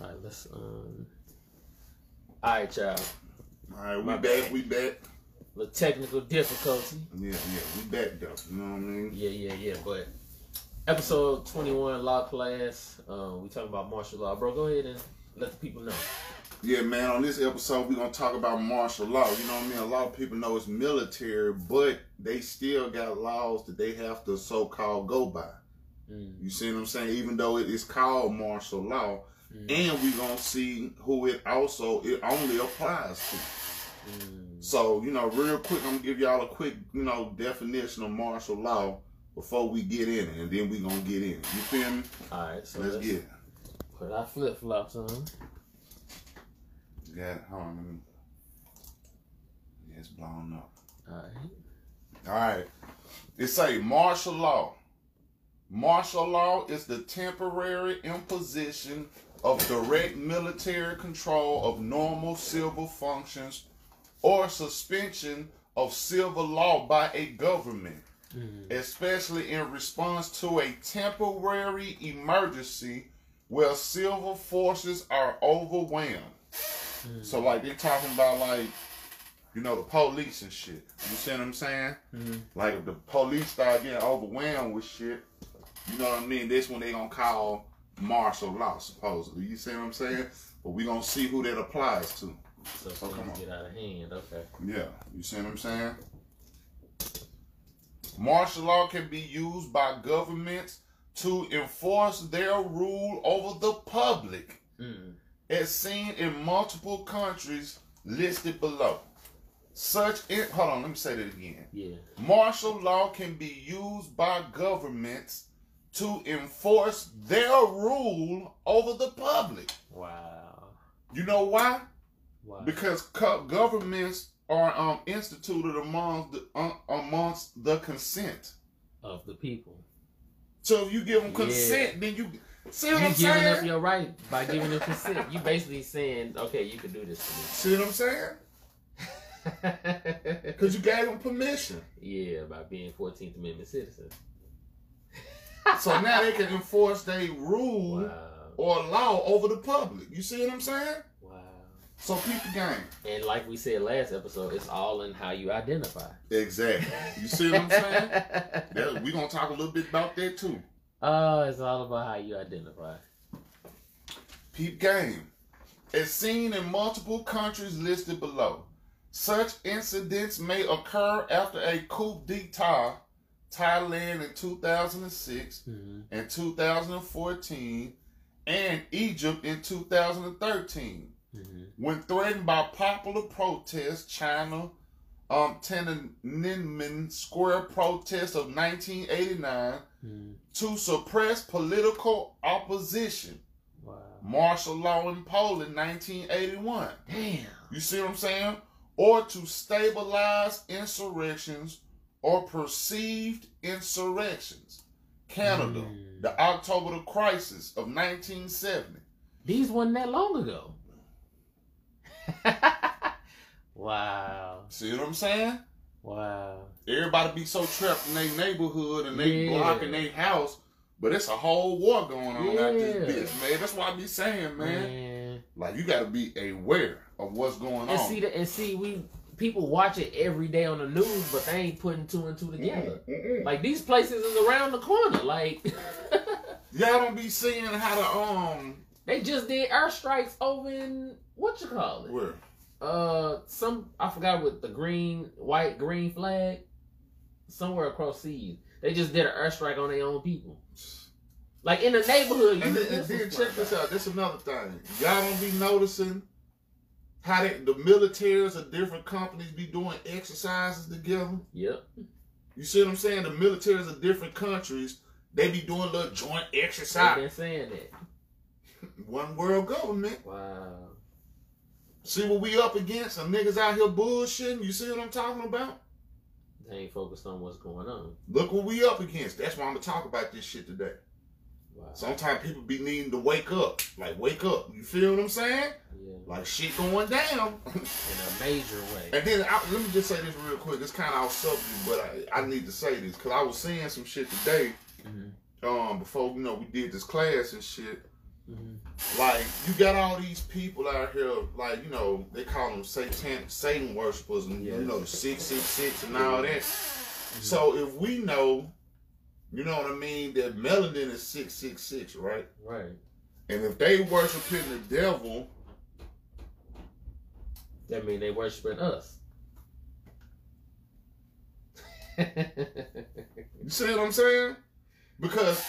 All right, let's. Um. All right, y'all. All right, we My back. bad. We back. The technical difficulty. Yeah, yeah, we back though. You know what I mean? Yeah, yeah, yeah. But episode twenty one, law class. Um, we talking about martial law, bro. Go ahead and let the people know. Yeah, man. On this episode, we're gonna talk about martial law. You know what I mean? A lot of people know it's military, but they still got laws that they have to so-called go by. Mm, You see what I'm saying? Even though it is called martial law, mm, and we're gonna see who it also it only applies to. mm. So, you know, real quick, I'm gonna give y'all a quick, you know, definition of martial law before we get in it, and then we gonna get in it. You feel me? All right, so Let's let's, get it. put our flip flops on. Yeah, hold on. Let me. It's blown up. All right. All right. It say martial law. Martial law is the temporary imposition of direct military control of normal civil functions or suspension of civil law by a government, Mm, especially in response to a temporary emergency where civil forces are overwhelmed. mm, So like they're talking about like, you know, the police and shit. You see what I'm saying? mm, Like if the police start getting overwhelmed with shit, you know what I mean? That's when they gonna call martial law, supposedly. You see what I'm saying? But we're gonna see who that applies to. So Oh, come on. get out of hand. Okay. Yeah, you see what I'm saying? Martial law can be used by governments to enforce their rule over the public, Mm, as seen in multiple countries listed below. Such in, hold on, let me say that again. yeah. Martial law can be used by governments to enforce their rule over the public. Wow. You know why? Wow. Because governments are um, instituted among the, uh, amongst the consent. of the people. So if you give them Yeah. consent, then you see what You I'm giving up your right by giving them consent. You basically saying, okay, you can do this to me. See what I'm saying? Because you gave them permission. yeah, by being 14th Amendment citizens. So now they can enforce their rule Wow. or law over the public. You see what I'm saying? Wow. So people game. And like we said last episode, it's all in how you identify. Exactly. You see what I'm saying? That, we gonna talk a little bit about that too. oh, it's all about how you identify. Peep game. As seen in multiple countries listed below, such incidents may occur after a coup d'etat, Thailand in 2006 Mm-hmm. and 2014, and Egypt in 2013. Mm-hmm. When threatened by popular protests, China, um, Tiananmen Square protests of 1989 Mm-hmm. to suppress political opposition. Wow. Martial law in Poland, 1981. Damn. You see what I'm saying? Or to stabilize insurrections or perceived insurrections. Canada, Mm. the October crisis of 1970. These wasn't that long ago. wow. See what I'm saying? Wow. Everybody be so trapped in their neighborhood and they Yeah. block in their house, but it's a whole war going on out this bitch, man. That's why I be saying, man. Man. Like you got to be aware of what's going And on. see that and see we people watch it every day on the news, but they ain't putting two and two together. Mm, mm, mm. Like these places is around the corner. Like Y'all don't be seeing how to um they just did airstrikes over in what you call it? where Uh, some I forgot what the green, white, green flag somewhere across seas. They just did an airstrike on their own people. Like in the neighborhood. You and, then- and then check this out. This another thing. Y'all don't be noticing how they, the militaries of different companies be doing exercises together. Yep. You see what I'm saying? The militaries of different countries they be doing little joint They've exercise. been saying that. One world government. Wow. See what we up against? Some niggas out here bullshitting. You see what I'm talking about? They ain't focused on what's going on. Look what we up against. That's why I'm gonna talk about this shit today. Wow. Sometimes people be needing to wake up. Like wake up. You feel what I'm saying? Yeah. Like shit going down. In a major way. and then I, let me just say this real quick. It's kind of off subject, but I, I need to say this because I was seeing some shit today. Mhm. Um, before you know we did this class and shit. Mhm. like you got all these people out here, like you know they call them Satan Satan worshippers, and you know the six six six and all that. So if we know, you know what I mean, that melanin is six six six, right? Right. And if they worshiping the devil, That mean they worshiping us. you see what I'm saying? Because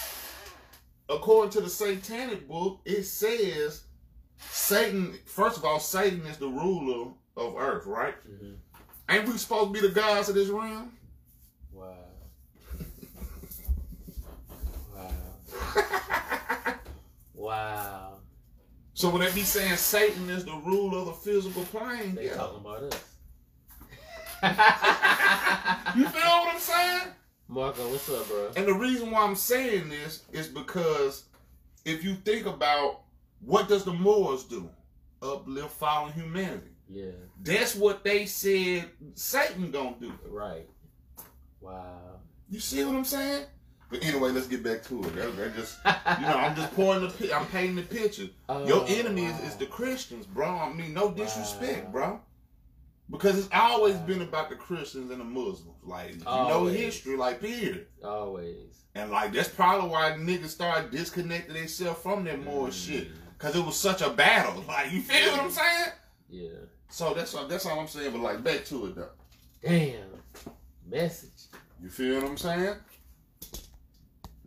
according to the satanic book, it says Satan. First of all, Satan is the ruler of earth, right? Mhm. Ain't we supposed to be the gods of this realm? Wow. Wow. Wow. so when they be saying Satan is the ruler of the physical plane, They yeah. talking about us. You feel what I'm saying? Marco, what's up, bro? And the reason why I'm saying this is because if you think about what does the Moors do? Uplift fallen humanity. Yeah, That's what they said Satan gonna do. right. Wow. You see what I'm saying? But anyway, let's get back to it. That, that just you know, I'm just pouring the I'm painting the picture. Your Oh, enemy wow. is, is the Christians, bro. I mean, no disrespect, Wow. bro. Because it's always Wow. been about the Christians and the Muslims. Like, you know history, like, period. always. And, like, that's probably why niggas started disconnecting themselves from that more Mm. shit. Because it was such a battle. Like, you feel what I'm saying? Yeah. So that's all, that's all I'm saying. But, like, back to it, though. Damn. Message. You feel what I'm saying?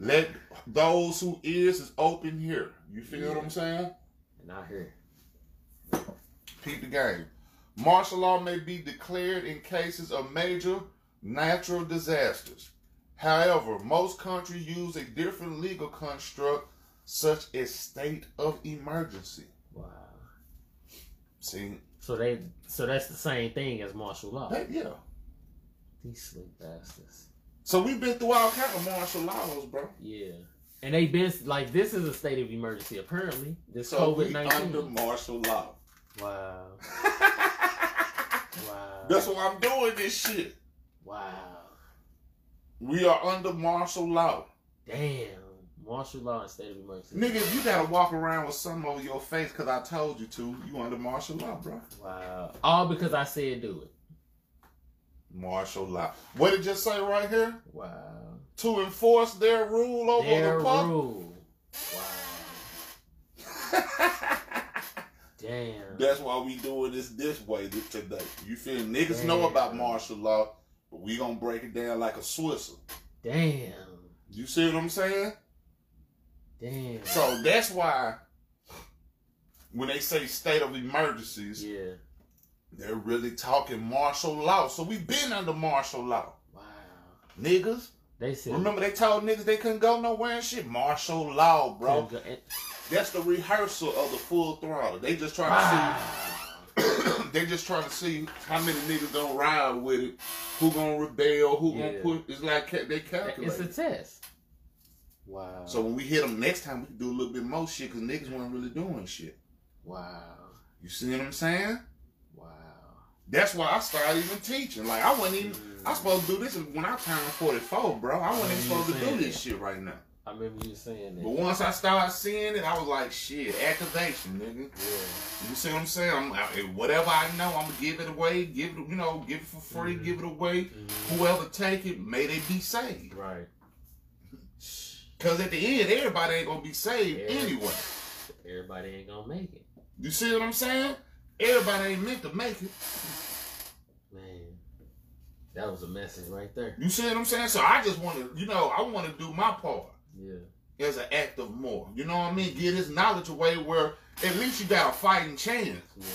Let those who ears is open here. You feel what I'm saying? And I hear. Peep the game. Martial law may be declared in cases of major natural disasters. However, most countries use a different legal construct, such as state of emergency. Wow. See, So they so that's the same thing as martial law. that, yeah. These sleep bastards. So we've been through all kind of martial laws, bro. Yeah. And they've been like this is a state of emergency apparently. This So COVID nineteen. under martial law. Wow. Wow. That's why I'm doing this shit. Wow. We are under martial law. Damn. Martial law and state of emergency. Nigga, if you gotta walk around with something over your face because I told you to, you under martial law, bro. Wow. All because I said do it. Martial law. What did it just say right here? Wow. To enforce their rule over Their the public. rule. Wow. Damn. That's why we doing this this way today. You feel niggas know about martial law, but we gonna break it down like a Swisher. Damn. You see what I'm saying? Damn. So that's why when they say state of emergencies, Yeah. They're really talking martial law. So we've been under martial law. Wow. Niggas. They said Remember they told niggas they couldn't go nowhere and shit? Martial law, bro. That's the rehearsal of the full throttle. They just trying Wow. to see they just trying to see how many niggas gonna ride with it, who gonna rebel, who Yeah. gonna put it's like ca- they calculate. It's a test. Wow. so when we hit them next time, we can do a little bit more shit because niggas weren't really doing shit. wow. You see what I'm saying? That's why I started even teaching. Like I wasn't even. I was supposed to do this when I turned 44, bro. I wasn't even supposed to do this shit right now. I remember you saying that. But once I started seeing it, I was like, shit, activation, nigga. yeah. You see what I'm saying? I'm I, whatever I know, I'm gonna give it away. Give it, you know, give it for free. Mhm. Give it away. Mhm. Whoever take it, may they be saved. Right. Cause at the end, everybody ain't gonna be saved Yeah. anyway. Everybody ain't gonna make it. You see what I'm saying? Everybody ain't meant to make it. Man. That was a message right there. You see what I'm saying? So I just want to, you know, I want to do my part Yeah. as an act of more. You know what I mean? Get this knowledge away where at least you got a fighting chance. Yeah.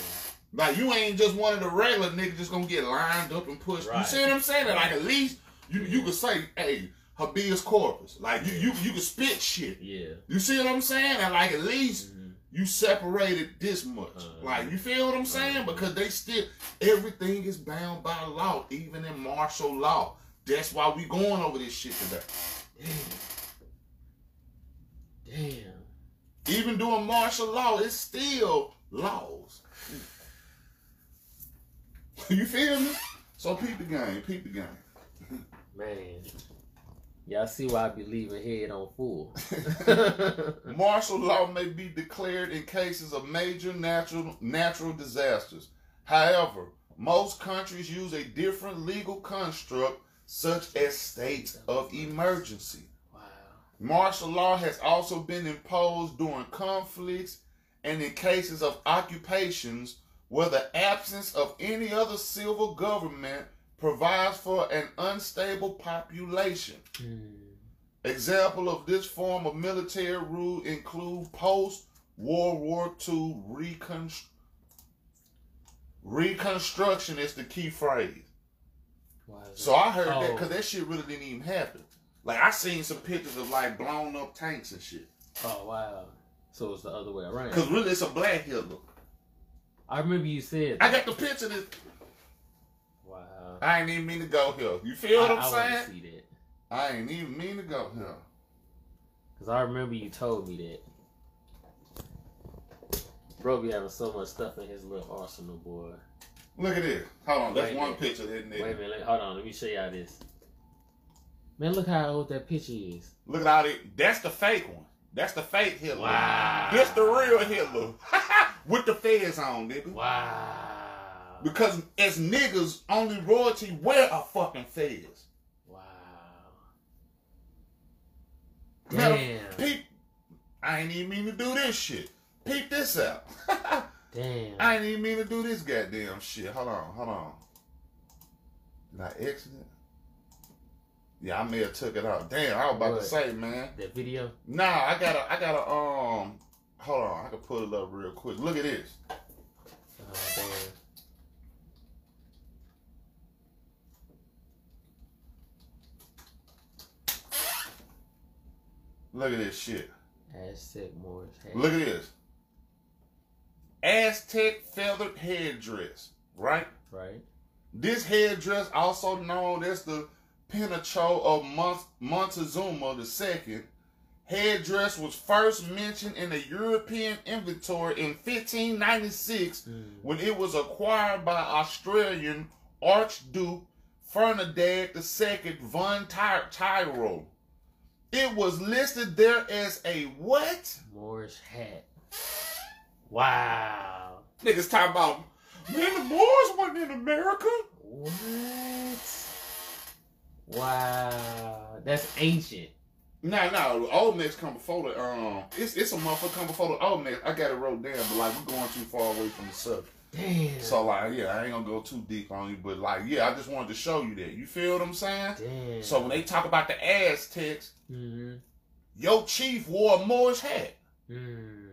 Like you ain't just one of the regular niggas just gonna get lined up and pushed. You see what I'm saying? Like at least you you could say, hey, habeas corpus. Like you you you could spit shit. Yeah. You see what I'm saying? And like at least Mhm. You separated this much. Uh-huh. like you feel what I'm saying? Uh-huh. Because they still everything is bound by law, even in martial law. That's why we going over this shit today. Damn. Damn. Even doing martial law, it's still laws. you feel me? So peep the game, peep the game. Man. Y'all see why I be leaving head on full. Martial law may be declared in cases of major natural natural disasters. However, most countries use a different legal construct, such as states of emergency. wow. Martial law has also been imposed during conflicts and in cases of occupations where the absence of any other civil government provides for an unstable population. Hmm. Example of this form of military rule include post World War II reconst- reconstruction is the key phrase. So I heard that Oh. because that shit really didn't even happen. Like I seen some pictures of like blown up tanks and shit. Oh wow. So it's the other way around. Cause really it's a black Hitler. I remember you said. I got the picture. Of this. Wow. I ain't even mean to go here. You feel what I, I'm I saying? see that I ain't even mean to go here. because I remember you told me that. Bro be having so much stuff in his little arsenal, boy. Look at this. Hold on. That's Wait one picture, isn't it? Wait a minute, hold on. Let me show y'all this. Man, look how old that picture is. Look at all that. That's the fake one. That's the fake Hitler. Wow. This the real Hitler. With the fez on, nigga. Wow. Because as niggas, only royalty wear a fucking fez. Wow. Matter- Damn. Peep. I ain't even mean to do this shit. Peep this out. Damn. I ain't even mean to do this goddamn shit. Hold on, hold on. Did I exit it? Yeah, I may have took it out. Damn, I was about What? to say, man. that video. Nah, I gotta, I gotta, um, hold on. I can pull it up real quick. Look at this. Oh, damn. Look at this shit. Aztec Morris. Hey. Look at this. Aztec feathered headdress, right? Right. This headdress, also known as the Penacho of Mont- Montezuma II, headdress was first mentioned in the European inventory in 1596 Mm. when it was acquired by Australian Archduke Ferdinand II von Ty- Tyrol. It was listed there as a what? Moorish hat. Wow. Niggas talking about, man, the Moors wasn't in America. What? Wow. That's ancient. No, no, the old mix come before the um. It's it's a motherfucker come before the old mix. I got it wrote down, but like we're going too far away from the subject. Damn. So like, yeah, I ain't gonna go too deep on you, but like, yeah, I just wanted to show you that. You feel what I'm saying? Damn. So when they talk about the Aztecs, Mm-hmm. your chief wore a Moorish hat. Mm.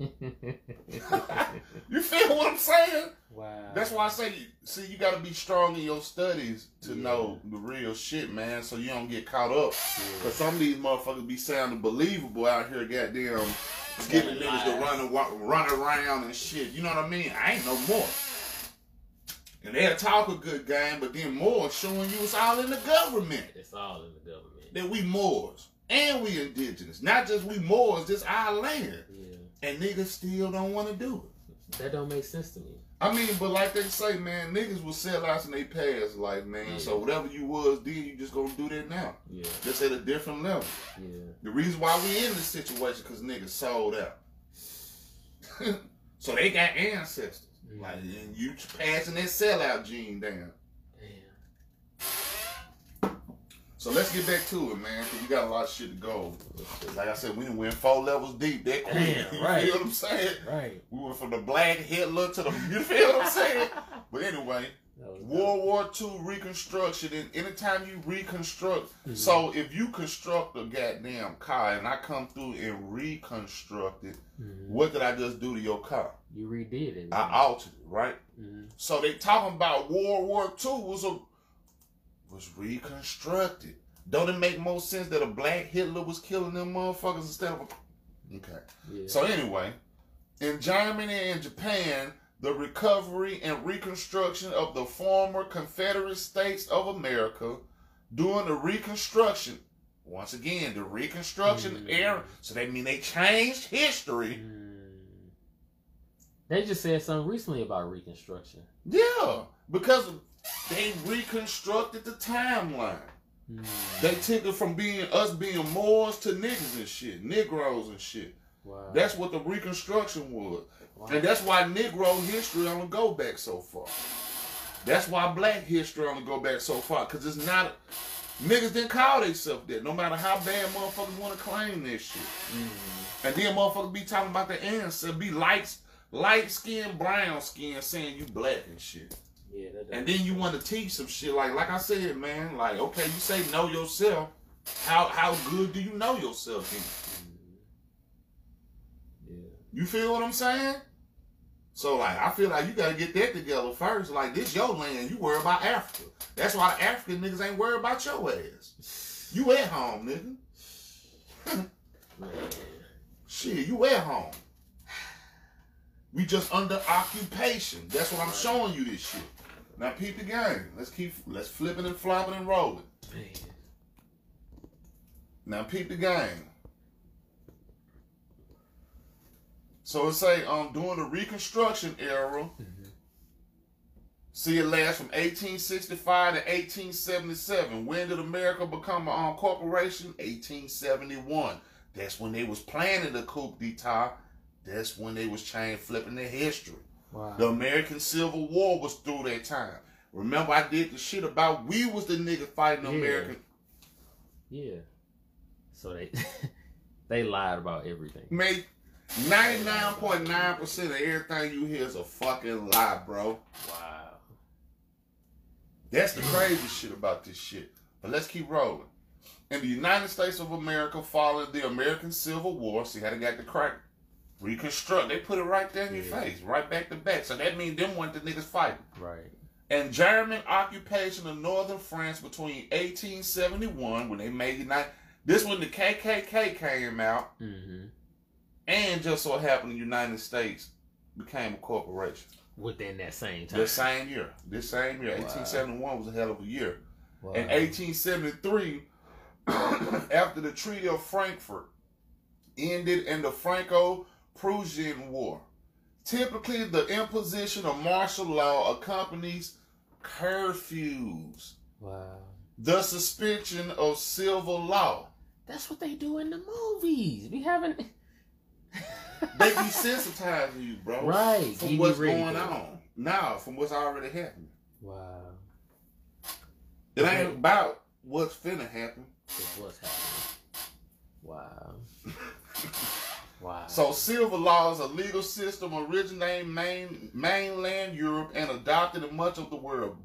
You feel what I'm saying? wow. That's why I say, see, you got to be strong in your studies to Yeah. know the real shit, man, so you don't get caught up. Yeah. Cause some of these motherfuckers be sounding believable out here, goddamn, giving niggas to run wa- run around and shit. You know what I mean? I ain't no more. And they'll talk a good game, but then more showing you it's all in the government. It's all in the government. That we Moors and we indigenous, not just we Moors, this our land, Yeah. and niggas still don't want to do it. That don't make sense to me. I mean, but like they say, man, niggas will sell out in their past life, man. Yeah. So whatever you was then, you just gonna do that now. Yeah. Just at a different level. Yeah. The reason why we in this situation because niggas sold out. so they got ancestors. Mm. Like and you passing that sellout gene down. Damn. So let's get back to it, man, because we got a lot of shit to go. Like I said, we went four levels deep that quick. Damn, you right. feel what I'm saying? Right. We went from the black Hitler to the you feel what I'm saying? But anyway, World War II reconstruction, and anytime you reconstruct, Mhm. so if you construct a goddamn car and I come through and reconstruct it, Mhm. what did I just do to your car? You redid it. I altered it, right? Mhm. So they talking about World War II was a was reconstructed. Don't it make more sense that a black Hitler was killing them motherfuckers instead of a Okay. Yeah. So anyway, in Germany and Japan, the recovery and reconstruction of the former Confederate States of America during the Reconstruction. Once again, the Reconstruction Mm. era. So that mean they changed history. Mm. They just said something recently about Reconstruction. Yeah, because they reconstructed the timeline. Mm. They took it from being us being Moors to niggas and shit, Negroes and shit. Wow. That's what the Reconstruction was. wow. And that's why Negro history only go back so far. That's why black history only go back so far. Cause it's not niggas didn't call themselves that. No matter how bad motherfuckers want to claim this shit. Mm. And then motherfuckers be talking about the answer, be light light skin, brown skin, saying you black and shit. Yeah, And then you want to teach some shit like like I said, man, like okay, you say know yourself. How how good do you know yourself then? Mm. Yeah. You feel what I'm saying? So like I feel like you gotta get that together first. Like this your land, you worry about Africa. That's why the African niggas ain't worried about your ass. You at home, nigga. Shit, you at home. We just under occupation. That's what I'm showing you this shit. Now peep the game. Let's keep let's flipping and flopping and rolling. Man. Now peep the game. So it say um during the Reconstruction era, Mhm. see it last from 1865 to 1877. When did America become a um, corporation? 1871. That's when they was planning the coup d'etat. That's when they was change flipping their history. Wow. The American Civil War was through that time. Remember, I did the shit about we was the nigga fighting the Yeah. American. Yeah. So they they lied about everything. Mate, 99.9% of everything you hear is a fucking lie, bro. Wow. That's the crazy shit about this shit. But let's keep rolling. In the United States of America, following the American Civil War, see how they got the crack reconstruct. They put it right there in your face, right back to back. So that means them want the niggas fighting. Right. and German occupation of northern France between 1871 when they made United. This when the KKK came out, Mm-hmm. and just so happened the United States became a corporation. Within that same time. This same year, this same year, Wow. 1871 was a hell of a year. Wow. In 1873, after the Treaty of Frankfurt ended in the Franco-Prussian War, typically the imposition of martial law accompanies curfews. Wow. the suspension of civil law. That's what they do in the movies. We haven't. They desensitizing you, bro. Right. From Get what's going on. Now, from what's already happening. Wow. It ain't about what's finna happen. It's what's happening. Wow. Wow. So, civil law is a legal system originating main, mainland Europe and adopted in much of the world.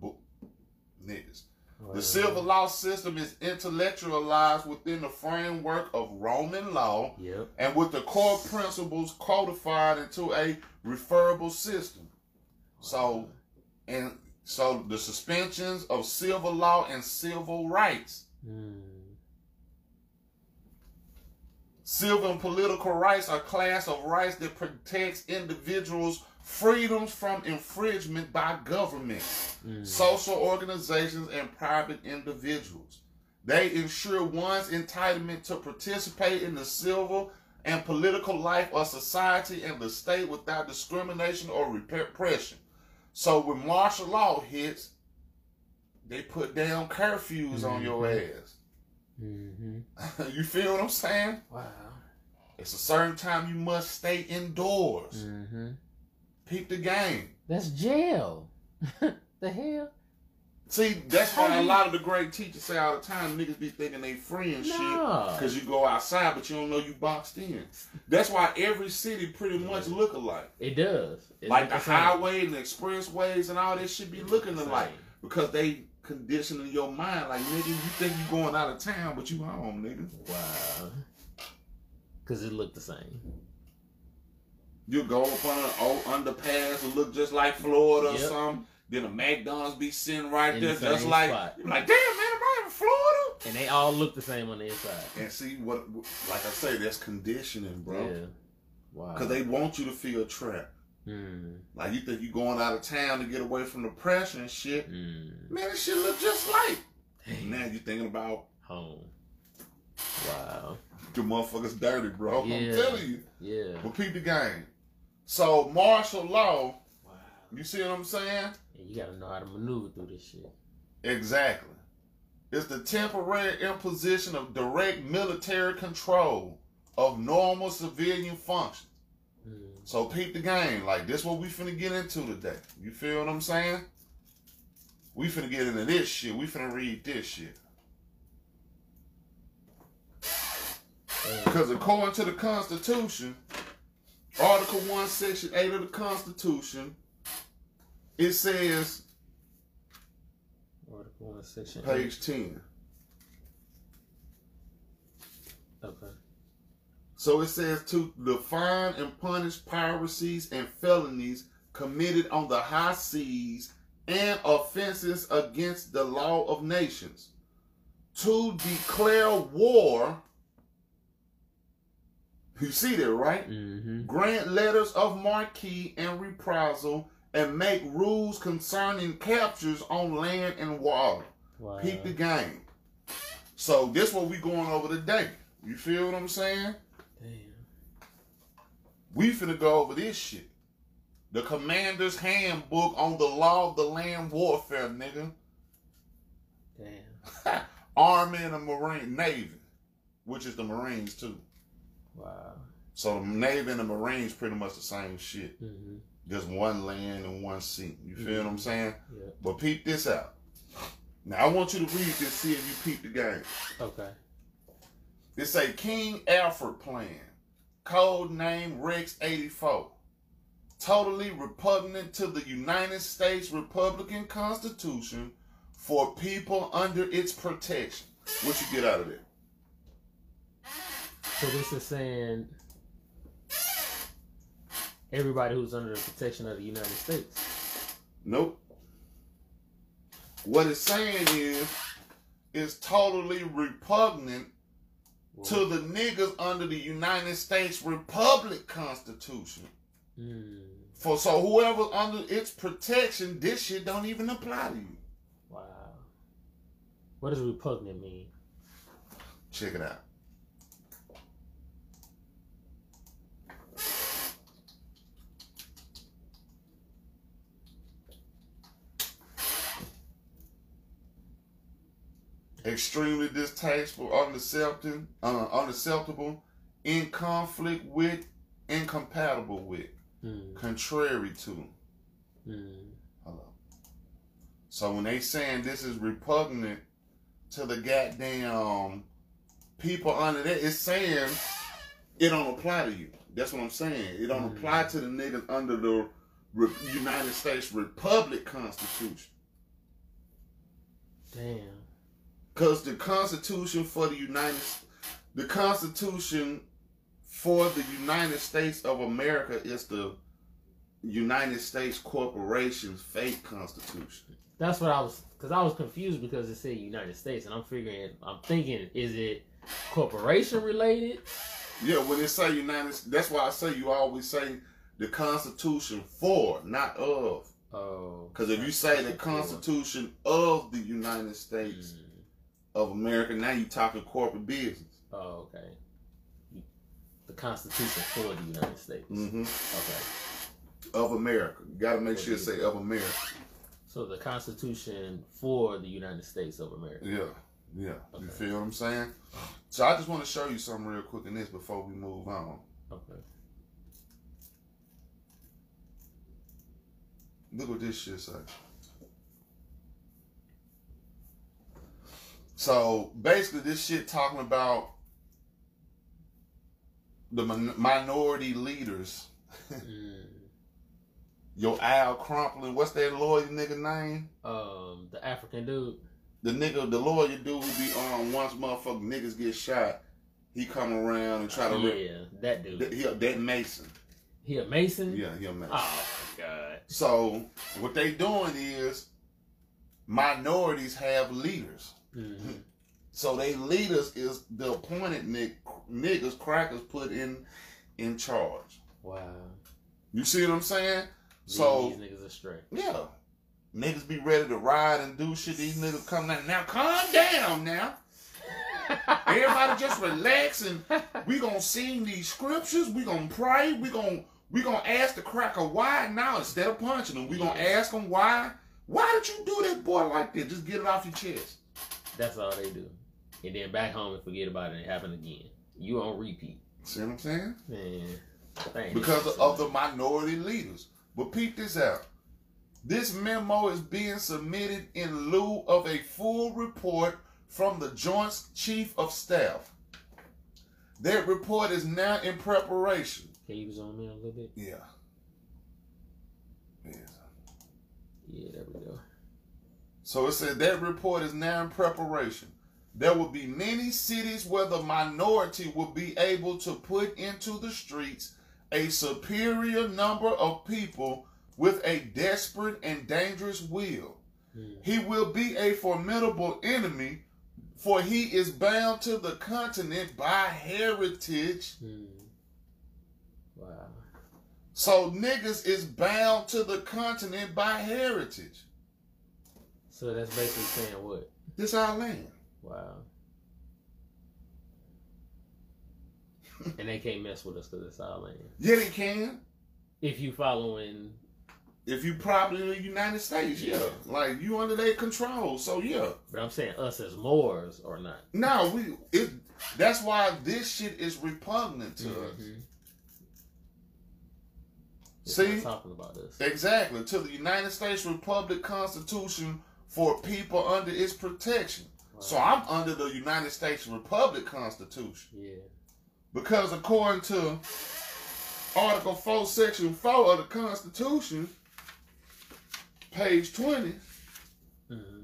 Niggas. Wow. The civil law system is intellectualized within the framework of Roman law Yep. and with the core principles codified into a referable system. So, and so the suspensions of civil law and civil rights, Mm. Civil and political rights are a class of rights that protects individuals' freedoms from infringement by government, Mm. social organizations, and private individuals. They ensure one's entitlement to participate in the civil and political life of society and the state without discrimination or repression. So when martial law hits, they put down curfews on your ass. Hmm you feel what I'm saying? Wow. It's a certain time you must stay indoors. hmm Peep the game. That's jail. the hell? See, that's why a lot of the great teachers say all the time, niggas be thinking they free and shit. No. Because you go outside, but you don't know you boxed in. That's why every city pretty much look alike. It does. It like the the highway and the expressways and all that should be looking alike. Because they conditioning your mind like, nigga, you think you going out of town, but you home, nigga. Wow. Cause it looked the same. You go up on an old underpass and look just like Florida or Yep. something. Then a McDonald's be sitting right In there, the just like, spot. like, damn, man, I'm I in Florida? And they all look the same on the inside. And see what, like I say, that's conditioning, bro. Yeah. Wow. Because they want you to feel trapped. Mm. Like you think you're going out of town to get away from the pressure and shit. Mm. Man, this shit look just like. Dang. Now you thinking about Home. Wow. the motherfuckers dirty, bro. I'm telling you. Yeah. But peep the game. So martial law, Wow. you see what I'm saying? And you gotta know how to maneuver through this shit. Exactly. It's the temporary imposition of direct military control of normal civilian functions. Mm. So peep the game. Like this what we finna get into today. You feel what I'm saying? We finna get into this shit. We finna read this shit. Because according to the Constitution, Article 1, Section 8 of the Constitution, it says, Article one, section eight. page 10. Okay. So it says to define and punish piracies and felonies committed on the high seas and offenses against the law of nations. To declare war. You see that, right? Mm-hmm. grant letters of marque and reprisal, and make rules concerning captures on land and water. Wow. Peep the game. So this what we going over today. You feel what I'm saying? We finna go over this shit. The commander's handbook on the law of the land warfare, nigga. Damn. Army and the Marine Navy, which is the Marines too. Wow. So the Navy and the Marines pretty much the same shit. Mm-hmm. Just one land and one sea. You feel what I'm saying? Yeah. But peep this out. Now I want you to read this, see if you peep the game. Okay. It's a King Alfred plan, code name Rex 84. Totally repugnant to the United States Republican Constitution for people under its protection. What you get out of there? So this is saying everybody who's under the protection of the United States. Nope. What it's saying is, it's totally repugnant to the niggas under the United States Republic Constitution. Mm. For so whoever's under its protection, this shit don't even apply to you. Wow. What does repugnant mean? Check it out. Extremely distasteful, unacceptable, uh, unacceptable, in conflict with, incompatible with, Mm. contrary to. Mm. Hello. So when they saying this is repugnant to the goddamn people under that, it's saying it don't apply to you. That's what I'm saying. It don't Mm. apply to the niggas under the Re- United States Republic Constitution. Damn. Cause the Constitution for the United, the Constitution for the United States of America is the United States Corporation's fake Constitution. That's what I was, because I was confused because it said United States, and I'm figuring, I'm thinking, is it corporation related? Yeah, when they say United, that's why I say you always say the Constitution for, not of. Oh. Because if you say the Constitution of the United States Mm. Of America, now you talking corporate business. Oh, okay. The Constitution for the United States. Mm-hmm. Okay. Of America, you got to make sure it say of America. So the Constitution for the United States of America. Yeah, yeah. You feel what I'm saying? So I just want to show you something real quick in this before we move on. Okay. Look what this shit say. So basically, this shit talking about the min- minority leaders. Mm. Your Al Crumpling, what's that lawyer nigga name? Um, the African dude. The nigga, the lawyer dude who be on once motherfucking niggas get shot. He come around and try to rip. yeah, that dude. That, he, that Mason. He a Mason. Yeah, he a Mason. Oh my god. So what they doing is minorities have leaders. Mm-hmm. So they leaders is the appointed nick, niggas crackers put in in charge. Wow. You see what I'm saying? Leading So these niggas astray. yeah, niggas be ready to ride and do shit. These niggas come down. Now calm down. Now everybody just relax and we gonna sing these scriptures. We gonna pray. We gonna we gonna ask the cracker why now instead of punching him. We gonna ask him why. Why did you do that boy like that? Just get it off your chest. That's all they do. And then back home and forget about it and it happen again. You on repeat. See what I'm saying? Man. Because of, of the minority leaders. But peep this out. This memo is being submitted in lieu of a full report from the Joint Chief of Staff. That report is now in preparation. Can you zoom in a little bit? Yeah. Yes. Yeah, there we go. So it said that report is now in preparation. There will be many cities where the minority will be able to put into the streets a superior number of people with a desperate and dangerous will. Hmm. He will be a formidable enemy, for he is bound to the continent by heritage. Hmm. Wow. So niggas is bound to the continent by heritage. So that's basically saying what? This our land. Wow. and they can't mess with us because it's our land. Yeah, they can. If you following, If you probably in the United States, yeah. Like you under their control. So yeah. but I'm saying us as Moors or not. No, we it that's why this shit is repugnant to us. Mhm. It's See? talking about us. Exactly. To the United States Republic Constitution for people under its protection. So I'm under the United States Republic Constitution. Yeah. Because according to Article 4, Section 4 of the Constitution, page 20, Mhm.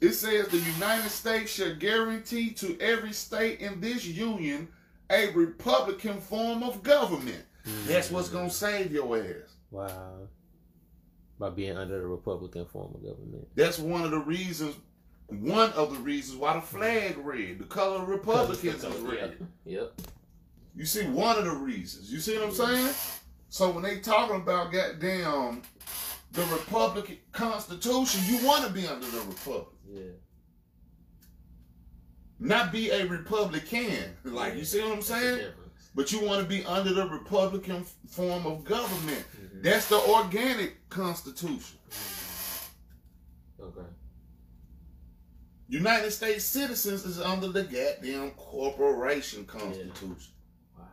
it says the United States shall guarantee to every state in this union a Republican form of government. That's what's going to save your ass. Wow. By being under the Republican form of government. That's one of the reasons, one of the reasons why the flag red, the color of Republicans is red. Yep. You see, one of the reasons. You see what I'm saying? So when they talking about goddamn the Republican Constitution, you want to be under the Republic, Yeah. not be a Republican. Like you see what I'm saying? But you want to be under the Republican form of government. That's the organic Constitution. Okay. United States citizens is under the goddamn corporation Constitution. Wow.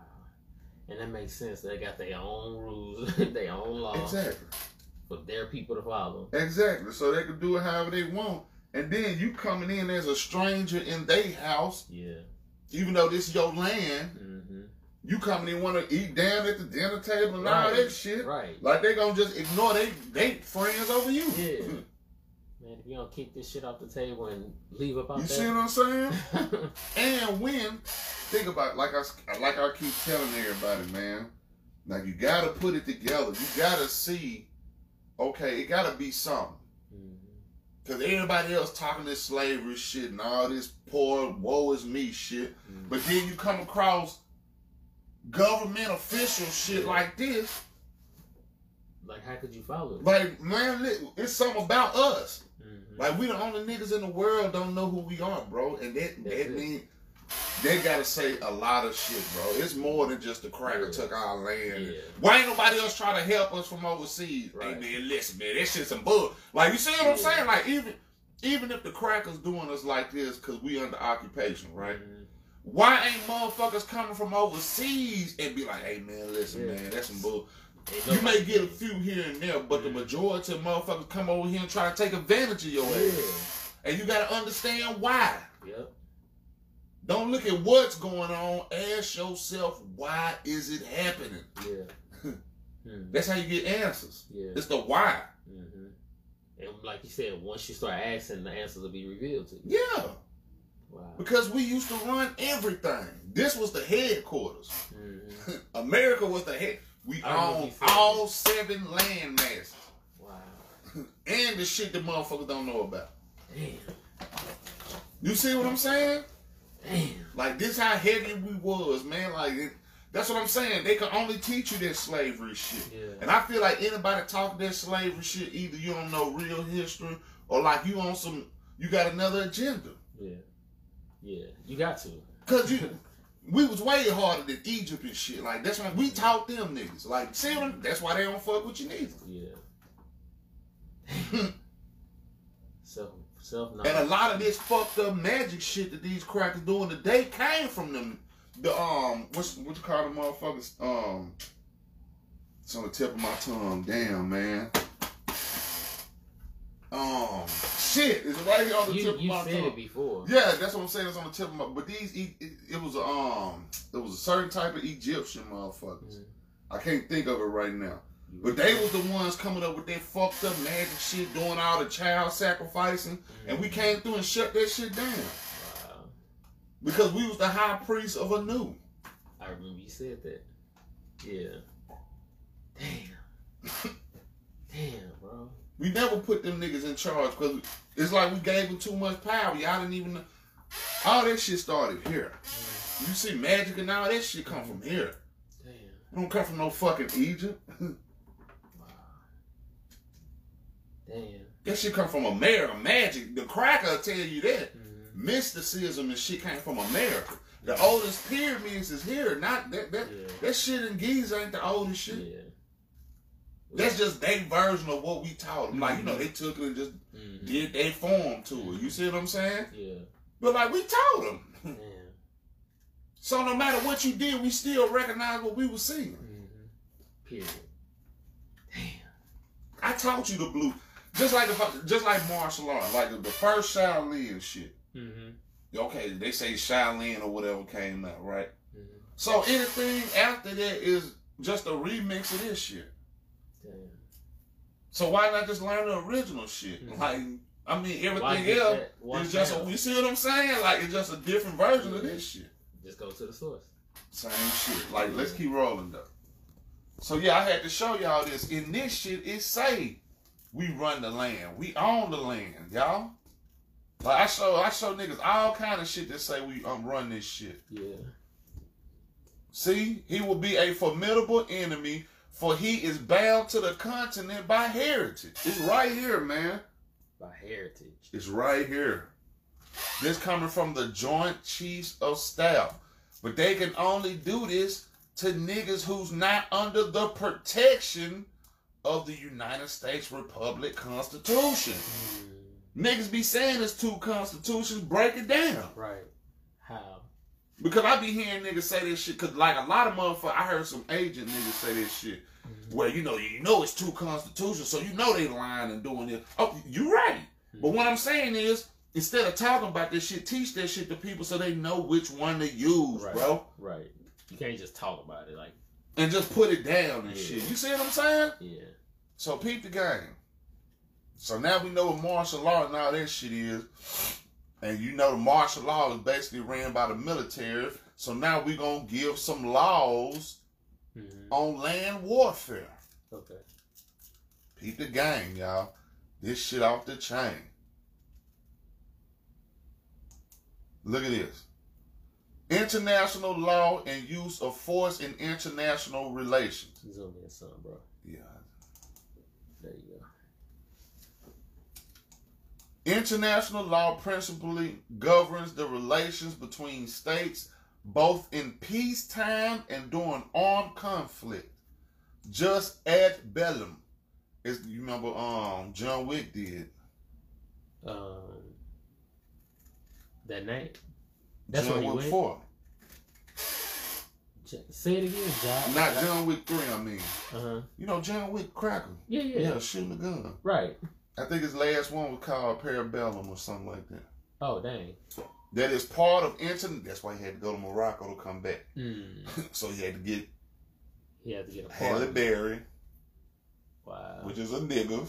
And that makes sense. They got their own rules, their own laws Exactly. for their people to follow. Exactly. So they can do it however they want. And then you coming in as a stranger in their house, Yeah. even though this is your land, Mm-hmm. You coming in want to eat down at the dinner table and all Right. that shit. Right. Like they gonna just ignore they they friends over you. Yeah. Man, if you don't keep this shit off the table and leave up out You there. see what I'm saying? And when think about it, like I like I keep telling everybody, man. Like you gotta put it together. You gotta see. Okay, it gotta be something. Mhm. Cause everybody else talking this slavery shit and all this poor woe is me shit. Mhm. But then you come across government official shit like this. Like, how could you follow it? Like, man, it's something about us. Mhm. Like we the only niggas in the world don't know who we are, bro. And that That's that it. mean they gotta say a lot of shit, bro. It's more than just the cracker Yeah. took our land. Yeah. Why ain't nobody else try to help us from overseas? Right. Hey man, listen, man, that shit's some bull. Like you see what I'm saying? Like even even if the crackers doing us like this because we under occupation, right? Mhm. Why ain't motherfuckers coming from overseas and be like, hey man, listen, Yeah. man, that's some bull. You may get a few here and there, but the Mhm. majority of motherfuckers come over here and try to take advantage of your ass. Yeah. And you gotta understand why. Yep. Don't look at what's going on. Ask yourself why is it happening. Yeah. Mhm. That's how you get answers. Yeah. It's the why. hmm And like you said, once you start asking, the answers will be revealed to you. Yeah, Wow. because we used to run everything. This was the headquarters. hmm America was the head. We I remember own all seven land masses Wow. and the shit the motherfuckers don't know about. Damn. You see what I'm saying? Damn. Like this, how heavy we was, man. Like it, that's what I'm saying. They can only teach you that slavery shit. Yeah. And I feel like anybody talk that slavery shit, either you don't know real history or like you on some, you got another agenda. Yeah. Yeah. You got to. Cause you, we was way harder than Egypt and shit. Like that's why we taught them niggas. Like see, that's why they don't fuck with you neither. Yeah. so Self And a lot of this fucked up magic shit that these crackers doing today came from them. The um, what's what you call them motherfuckers? Um, it's on the tip of my tongue. Damn, man. Um, shit, it's right here on the You, tip of you my said tongue. it before. Yeah, that's what I'm saying. It's on the tip of my. But these, it, it, it was a, um, it was a certain type of Egyptian motherfuckers. Mhm. I can't think of it right now. But they was the ones coming up with that fucked up magic shit, doing all the child sacrificing, and we came through and shut that shit down Wow. because we was the high priest of Anu. I remember you said that. Yeah. Damn. Damn, bro. We never put them niggas in charge because it's like we gave them too much power. Y'all didn't even know. All that shit started here. You see magic and all that shit come from here. Damn. It don't come from no fucking Egypt. Wow. Damn. that shit come from America. Magic. The cracker will tell you that. Mhm. Mysticism and shit came from America. The oldest pyramids is here. Not that that Yeah. that shit in Giza ain't the oldest shit. Yeah. That's just their version of what we taught them. Like, you know, they took it and just Mhm. did their form to it. You see what I'm saying? Yeah. But like we taught them. Damn. So no matter what you did, we still recognize what we were seeing. Mhm. Period. Damn. I taught you the blue, just like the, just like martial art, like the first Shaolin shit. Mm-hmm. Okay, they say Shaolin or whatever came out, right? Mm-hmm. So anything after that is just a remix of this shit. So why not just learn the original shit? Mhm. Like, I mean, everything else is just a, you see what I'm saying? Like it's just a different version of this shit. Just go to the source. Same shit. Like, let's keep rolling though. So yeah, I had to show y'all this. In this shit, it say we run the land. We own the land, y'all. Like I show I show niggas all kind of shit that say we um run this shit. Yeah. See, he will be a formidable enemy, for he is bound to the continent by heritage. It's right here, man. By heritage. It's right here. This coming from the Joint Chiefs of Staff. But they can only do this to niggas who's not under the protection of the United States Republic Constitution. Mm. Niggas be saying it's two constitutions, break it down. Right. How? Because I be hearing niggas say this shit, cause like a lot of motherfuckers, I heard some agent niggas say this shit. Where you know, you know it's two constitutions, so you know they lying and doing this. Oh, you right. But what I'm saying is, instead of talking about this shit, teach that shit to people so they know which one to use, Right. bro. Right. You can't just talk about it like, And just put it down and Yeah. shit. You see what I'm saying? yeah. So peep the game. So now we know what martial law and all that shit is. And you know the martial law is basically ran by the military. So now we're gonna give some laws Mm-hmm. on land warfare. Okay. Peep the game, y'all. This shit off the chain. Look at this. International law and use of force in international relations. Zoom in some, bro. Yeah. There you go. International law principally governs the relations between states both in peacetime and during armed conflict. Jus ad bellum. As you remember um John Wick did. Um, that night. That's John he Wick went. 4. Say it again, John. Not John Wick 3, I mean. Uh huh. You know, John Wick Cracker. Yeah, yeah, Yeah, shooting a gun. Right. I think his last one was called Parabellum or something like that. Oh, dang. That is part of inter. That's why he had to go to Morocco to come back. Mm. so he had to get He had to get a Halle. Berry, Wow. which is a nigga.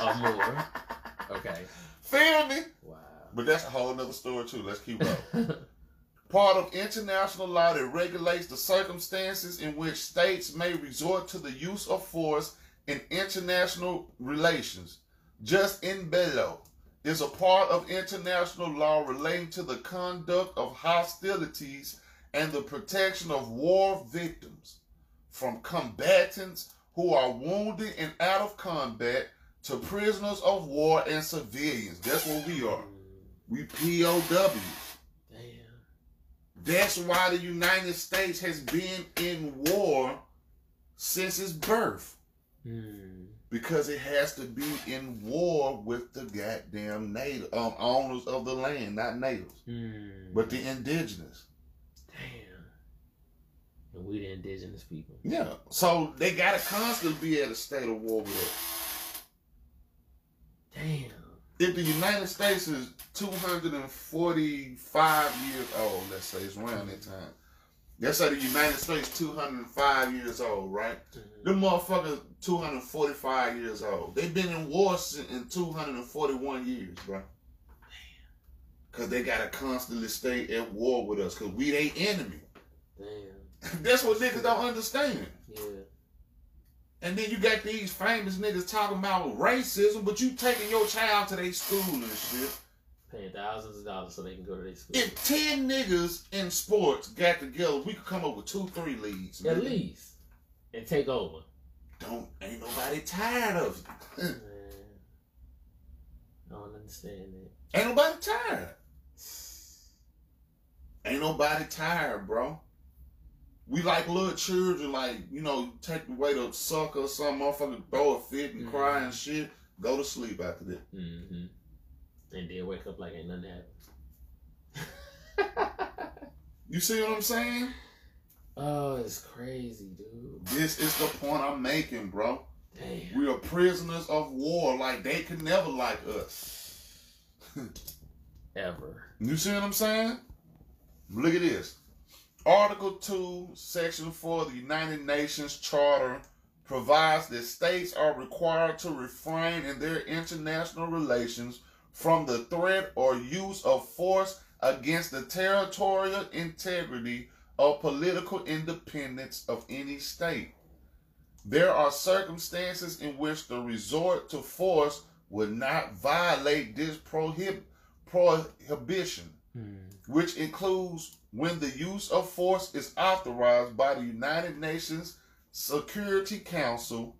Or more. Okay. Feel me? Wow. But that's a whole nother story too. Let's keep going. Part of international law that regulates the circumstances in which states may resort to the use of force in international relations. Jus in bello is a part of international law relating to the conduct of hostilities and the protection of war victims, from combatants who are wounded and out of combat to prisoners of war and civilians. That's what we are. We POW. Damn. That's why the United States has been in war since its birth. Mm. Because it has to be in war with the goddamn native um, owners of the land, not natives, Mm. but the indigenous. damn. And we the indigenous people. Yeah, so they gotta constantly be at a state of war with us. Damn. If the United States is 245 years old, let's say it's around that time. Let's say the United States 205 years old, right? Mhm. Them motherfuckers 245 years old. They've been in war since in 241 years, bro. Cause they gotta constantly stay at war with us, cause we they enemy. Damn. That's what niggas don't understand. Yeah. And then you got these famous niggas talking about racism, but you taking your child to their school and shit. Paying thousands of dollars so they can go to their school. If 10 niggas in sports got together, we could come up with two, three leagues. At nigga. least. And take over. Don't, ain't nobody tired of it. Man. I don't understand that. Ain't nobody tired. Ain't nobody tired, bro. We like little children, like, you know, take away the sucker or something, motherfucker throw a fit and cry and shit. Go to sleep after that. Mm-hmm. And then wake up like ain't nothing happened. You see what I'm saying? Oh, it's crazy, dude. This is the point I'm making, bro. Damn. We are prisoners of war. Like, they could never like us. Ever. You see what I'm saying? Look at this. Article 2, Section 4 of the United Nations Charter provides that states are required to refrain in their international relations from the threat or use of force against the territorial integrity or political independence of any state. There are circumstances in which the resort to force would not violate this prohib- prohibition Hmm. which includes when the use of force is authorized by the United Nations Security Council.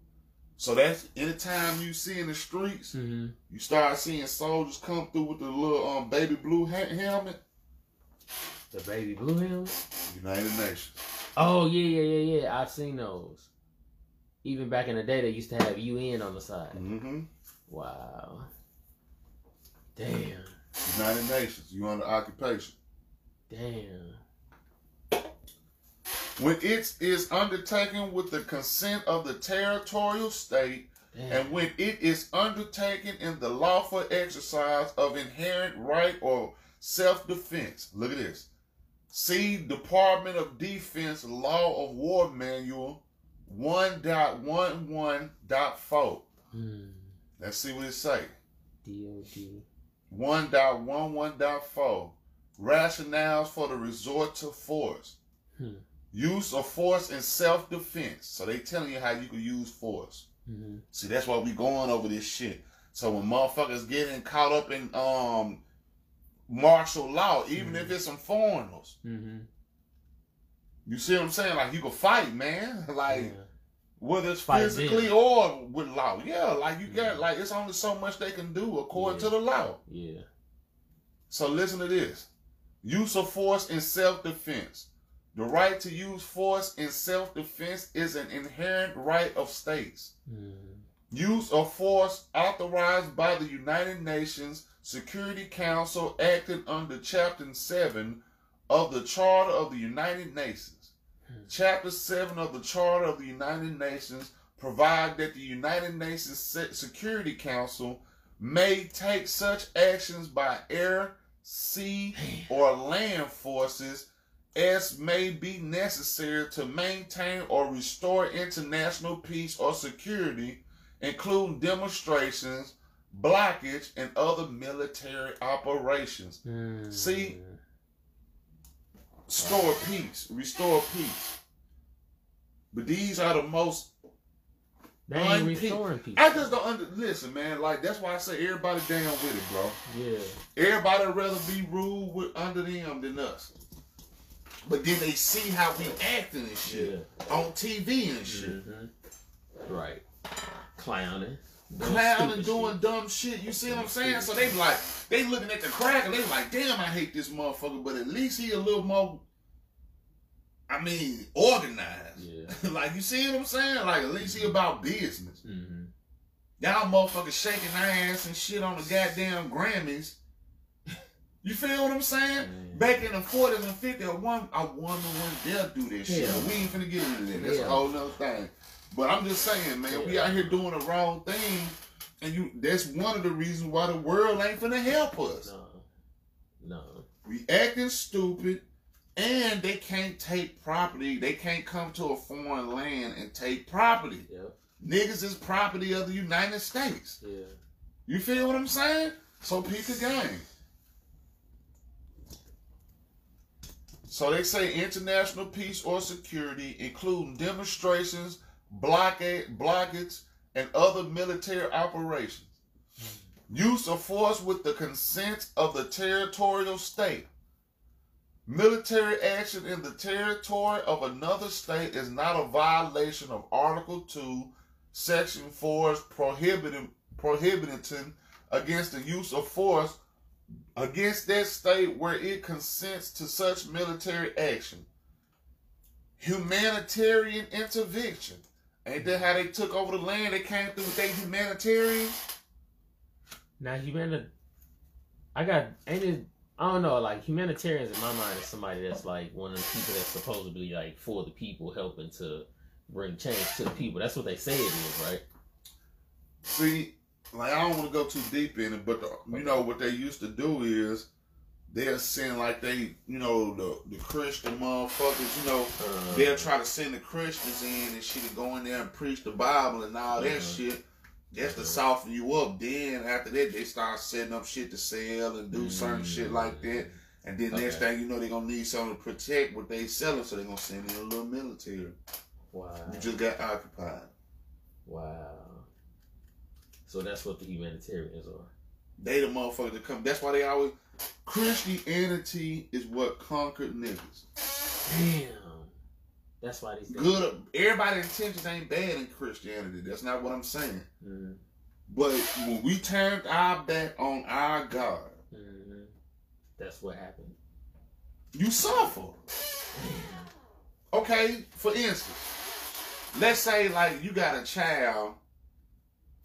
So that's anytime you see in the streets, Mm-hmm. you start seeing soldiers come through with the little um baby blue ha- helmet. The baby blue hills? United Nations. Oh yeah, yeah, yeah, yeah. I've seen those. Even back in the day, they used to have UN on the side. Mm-hmm. Wow. Damn. United Nations. You under occupation. Damn. When it is undertaken with the consent of the territorial state Damn. and when it is undertaken in the lawful exercise of inherent right or self-defense. Look at this. See Department of Defense Law of War Manual 1.11.4. Hmm. Let's see what it say. DOD. 1.11.4. Rationales for the resort to force. Hmm. Use of force in self-defense. So they telling you how you can use force. Mm-hmm. See, that's why we going over this shit. So when motherfuckers getting caught up in um martial law, even if it's some foreigners, Mm-hmm. you see what I'm saying? Like you can fight, man. Like yeah. whether it's Fight physically them. or with law. Yeah, like you got Mhm. like it's only so much they can do according Yeah. to the law. Yeah. So listen to this. Use of force in self-defense. The right to use force in self-defense is an inherent right of states. Mm-hmm. Use of force authorized by the United Nations Security Council acting under Chapter 7 of the Charter of the United Nations. Hmm. Chapter 7 of the Charter of the United Nations provide that the United Nations Security Council may take such actions by air, sea, or land forces as may be necessary to maintain or restore international peace or security, including demonstrations, blockage, and other military operations. Mm-hmm. See? Restore peace, restore peace. But these are the most. they ain't restoring people. I just don't under listen, man. Like that's why I say everybody down with it, bro. Yeah. Everybody rather be ruled with under them than us. But then they see how we acting and shit Yeah. on TV and shit. Mm-hmm. Right. Clowning. Clowning, doing dumb shit. You see what I'm saying? So they like, they looking at the crack and they like, damn, I hate this motherfucker. But at least he a little more. I mean, organized. Yeah. like you see what I'm saying? Like at least he about business. Mm-hmm. Y'all motherfuckers shaking ass and shit on the goddamn Grammys. You feel what I'm saying? Man. Back in the 40s and 50s, a woman, a woman wouldn't dare do this shit. Yeah. We ain't finna get into that. That's Yeah. a whole nother thing. But I'm just saying, man, we out here doing the wrong thing, and you that's one of the reasons why the world ain't gonna help us. No. No. We acting stupid, and they can't take property. They can't come to a foreign land and take property. Yep. Niggas is property of the United States. Yeah. You feel what I'm saying? So pick a game. So they say international peace or security, including demonstrations, blockade, blockades, and other military operations. Use of force with the consent of the territorial state. Military action in the territory of another state is not a violation of Article 2, Section 4's prohibiting prohibiting against the use of force against that state where it consents to such military action. Humanitarian intervention. Ain't that how they took over the land? They came through with their humanitarian? Now humanity, I got ain't it? I don't know. Like humanitarians in my mind is somebody that's like one of the people that's supposedly like for the people, helping to bring change to the people. That's what they say it is, right? See, like I don't want to go too deep in it, but the, you know what they used to do is they'll send like they, you know, the the Christian motherfuckers, you know, Uh, they'll try to send the Christians in and shit and go in there and preach the Bible and all that Mhm. shit. That's to Mhm. soften you up. Then after that, they start setting up shit to sell and do certain shit like that. And then next Okay. thing you know, they're gonna need something to protect what they selling, so they're gonna send in a little military. Wow. You just got occupied. Wow. So that's what the humanitarians are. They the motherfuckers that come. That's why they always Christianity is what conquered niggas. Damn. That's why these Good. Everybody's intentions ain't bad in Christianity. That's not what I'm saying. Mm-hmm. But when we turned our back on our God, Mm-hmm. That's what happened. you suffer. Okay, for instance, let's say like you got a child,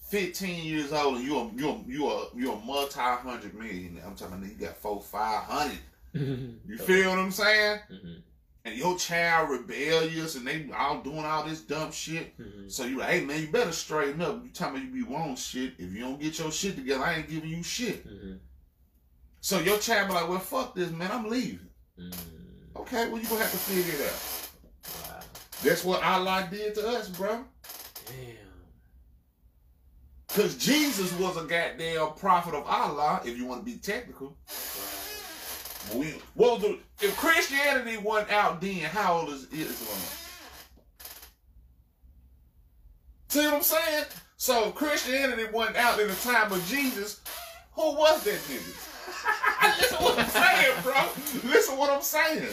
fifteen years old, and you're you're you're you're a multi hundred million. I'm talking about you got four five hundred. You feel what I'm saying? Mm-hmm. And your child rebellious, and they all doing all this dumb shit. Mm-hmm. So you like, hey man, you better straighten up. You talking about you be wanting shit. If you don't get your shit together, I ain't giving you shit. Mm-hmm. So your child be like, well, fuck this, man. I'm leaving. Mm-hmm. Okay, well you gonna have to figure it out. Wow. That's what Allah did to us, bro. Damn. Cause Jesus was a goddamn prophet of Allah, if you want to be technical. We, well, the, if Christianity wasn't out then, how old is Islam? See what I'm saying? So if Christianity wasn't out in the time of Jesus, who was that nigga? Listen what I'm saying, bro. Listen what I'm saying.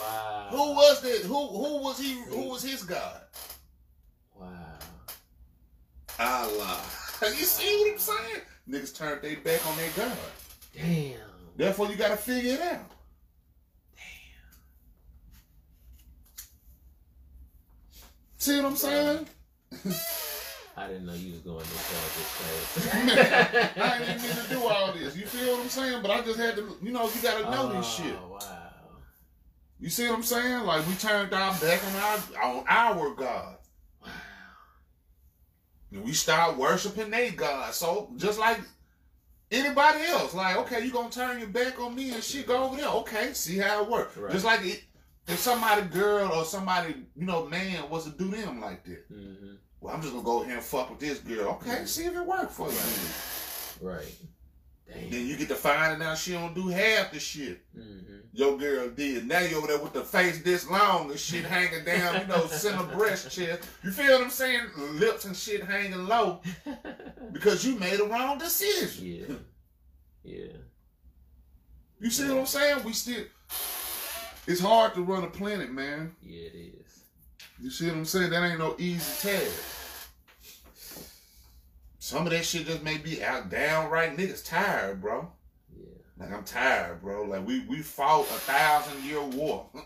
Wow. Who was that? Who who was he? Who was his God? Wow. Allah. You see what I'm saying? Niggas turned their back on their God. Damn. Therefore, you gotta figure it out. Damn. See what I'm saying? I didn't know you was going this far this fast. I didn't mean to do all this. You feel what I'm saying? But I just had to, you know, you gotta know this oh, shit. Oh, Wow. You see what I'm saying? Like we turned our back on our on our God. And we start worshiping their God. So just like anybody else, like, okay, you gonna turn your back on me and shit, go over there. Okay, see how it works. Right. Just like it, if somebody girl or somebody, you know, man was to do them like that. Mm-hmm. Well, I'm just gonna go here and fuck with this girl. Okay, see if it worked for you. Right. Damn. Then you get to find out she don't do half the shit Mm-hmm. Your girl did. Now you over there with the face this long and shit hanging down, you know, center breast chest. You feel what I'm saying? Lips and shit hanging low because you made a wrong decision. yeah. Yeah. You see what I'm saying? We still. It's hard to run a planet, man. Yeah, it is. You see what I'm saying? That ain't no easy task. Some of that shit just may be out downright niggas tired, bro. Like I'm tired, bro. Like we we fought a thousand year war.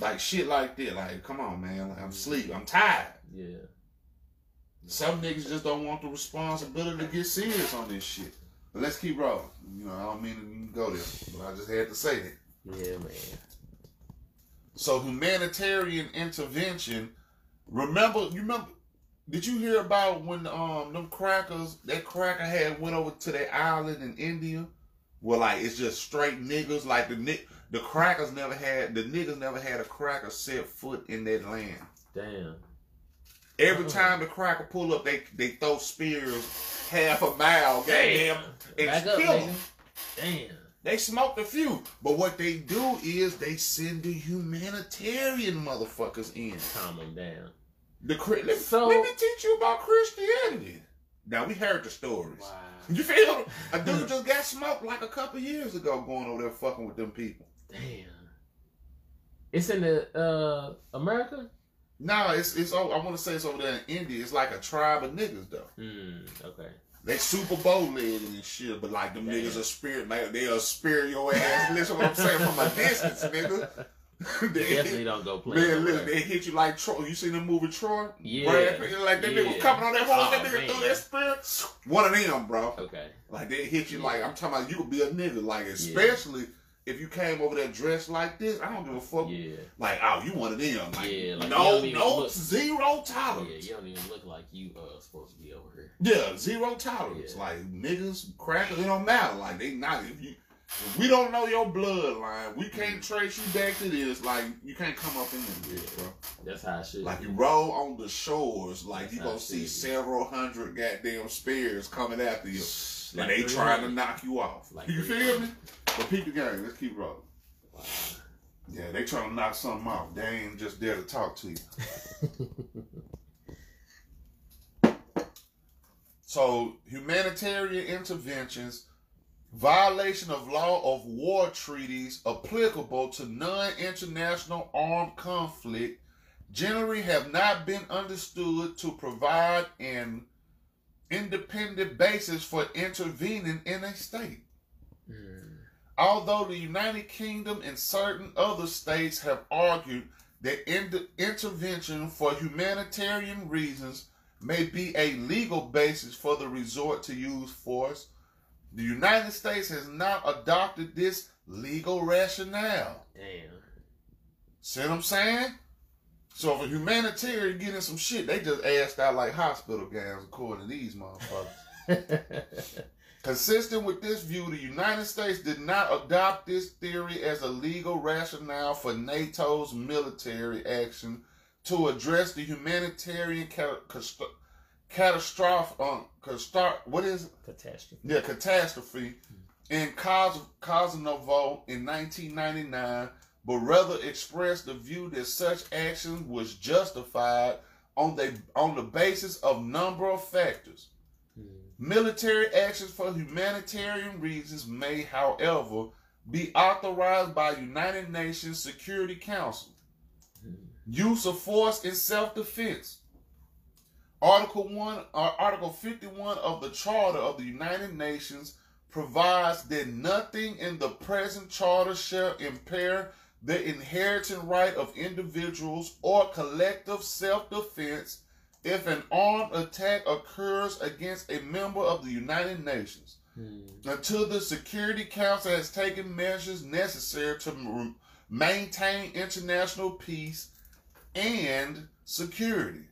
Like shit like that. Like, come on, man. Like, I'm sleep. I'm tired. Yeah. Some niggas just don't want the responsibility to get serious on this shit. But let's keep rolling. You know, I don't mean to go there, but I just had to say that. Yeah, man. So humanitarian intervention. Remember, you remember? Did you hear about when um them crackers that cracker had went over to that island in India? Well, like it's just straight niggas. Like the ni- the crackers never had the niggas never had a cracker set foot in that land. Damn. Every Oh. time the cracker pull up, they they throw spears half a mile. Goddamn, and Back up, kill nigga. 'em. Damn. They smoked a few, but what they do is they send the humanitarian motherfuckers in. Calm them down. The Chri- let, So- let me teach you about Christianity. Now we heard the stories. Wow. You feel? A dude just got smoked like a couple years ago, going over there fucking with them people. Damn. It's in the uh America? No, it's it's. oh, I want to say it's over there in India. It's like a tribe of niggas though. Hmm. Okay. They Super Bowl legged and shit, but like them Damn. niggas are spirit, like they'll spirit your ass. Listen what I'm saying from a distance, nigga. They- Definitely don't go play. Man, listen, they hit you like Troy. You seen the movie Troy? Yeah. Brad like that nigga was coming on that horse, that Oh, nigga man. threw that spear. One of them, bro. Okay. Like they hit you Yeah. like I'm talking about. You could be a nigga, like especially if you came over there dressed like this. I don't give a fuck. Yeah. Like, oh, you one of them. Like, Yeah, like, no, no, look- zero Yeah, tolerance. you don't even look like you uh supposed to be over here. Yeah, zero tolerance. Yeah. Like niggas, crackers, it don't matter. Like they not if you. If we don't know your bloodline, we can't trace you back to this. Like you can't come up in this bitch, bro. That's how I should. Like you roll on the shores, like That's you gonna see several hundred goddamn spears coming after you, Like and they trying to knock you off. Like you feel me? But peep the game. Let's keep rolling. Wow. Yeah, they trying to knock something off. They ain't just there to talk to you. So humanitarian interventions, violation of law of war treaties applicable to non-international armed conflict generally have not been understood to provide an independent basis for intervening in a state. Hmm. Although the United Kingdom and certain other states have argued that in- intervention for humanitarian reasons may be a legal basis for the resort to use force, the United States has not adopted this legal rationale. Damn. See what I'm saying? So if a humanitarian getting some shit, they just asked out like hospital gowns according to these motherfuckers. Consistent with this view, the United States did not adopt this theory as a legal rationale for NATO's military action to address the humanitarian catastrophe. Um, castar- what is it? Catastrophe. Yeah, catastrophe in Kos- Kosovo in 1999, but rather expressed the view that such action was justified on the on the basis of number of factors. Hmm. Military actions for humanitarian reasons may, however, be authorized by United Nations Security Council. Hmm. Use of force in self-defense. Article 1 or Article 51 of the Charter of the United Nations provides that nothing in the present charter shall impair the inheriting right of individuals or collective self-defense if an armed attack occurs against a member of the United Nations Hmm. until the Security Council has taken measures necessary to maintain international peace and security.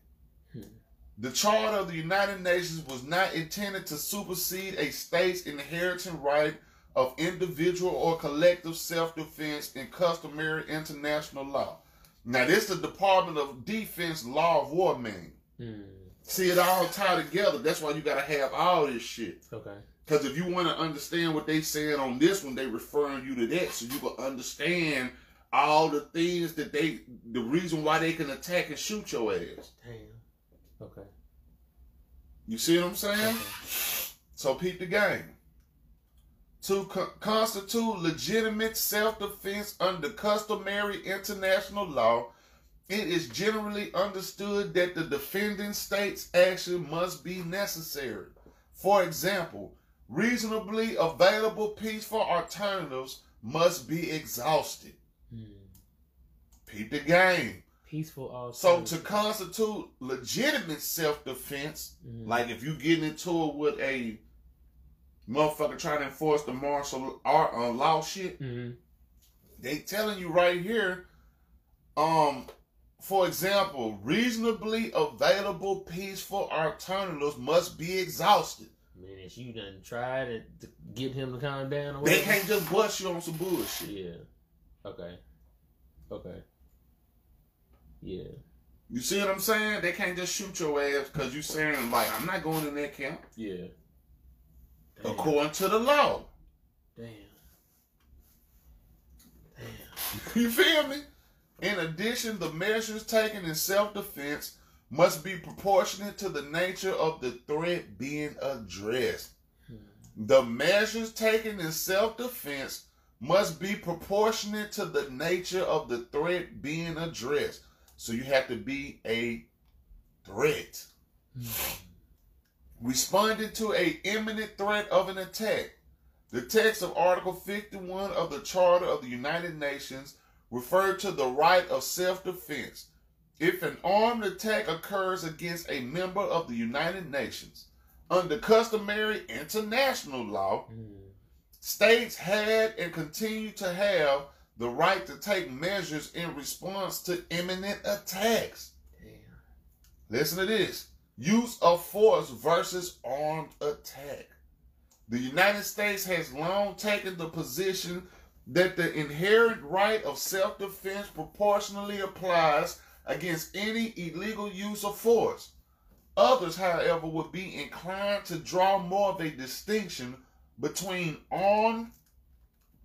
The Charter of the United Nations was not intended to supersede a state's inheriting right of individual or collective self-defense in customary international law. Now, this is the Department of Defense Law of War man. Hmm. See it all tied together. That's why you gotta have all this shit. Okay. Because if you want to understand what they saying on this one, they referring you to that, so you can understand all the things that they, the reason why they can attack and shoot your ass. Damn. Okay. You see what I'm saying? Okay. So peep the game. To co- constitute legitimate self-defense under customary international law, it is generally understood that the defending state's action must be necessary. For example, reasonably available peaceful alternatives must be exhausted. Hmm. Peep the game. Peaceful So to constitute legitimate self defense, Mhm. like if you get into it with a motherfucker trying to enforce the martial art uh, law shit, Mhm. they telling you right here, um, for example, reasonably available peaceful alternatives must be exhausted. Man, if you done tried to, to get him to calm down or They can't just bust you on some bullshit. Yeah. Okay. Okay. Yeah. You see what I'm saying? They can't just shoot your ass because you saying like I'm not going in that camp Yeah. Damn. according to the law. Damn. Damn. You feel me? In addition, the measures taken in self-defense must be proportionate to the nature of the threat being addressed. Hmm. The measures taken in self-defense must be proportionate to the nature of the threat being addressed. So you have to be a threat. Responding to a imminent threat of an attack. The text of Article 51 of the Charter of the United Nations referred to the right of self-defense. If an armed attack occurs against a member of the United Nations, under customary international law, Hmm. states had and continue to have the right to take measures in response to imminent attacks. Damn. Listen to this use of force versus armed attack. The United States has long taken the position that the inherent right of self defense proportionally applies against any illegal use of force. Others, however, would be inclined to draw more of a distinction between armed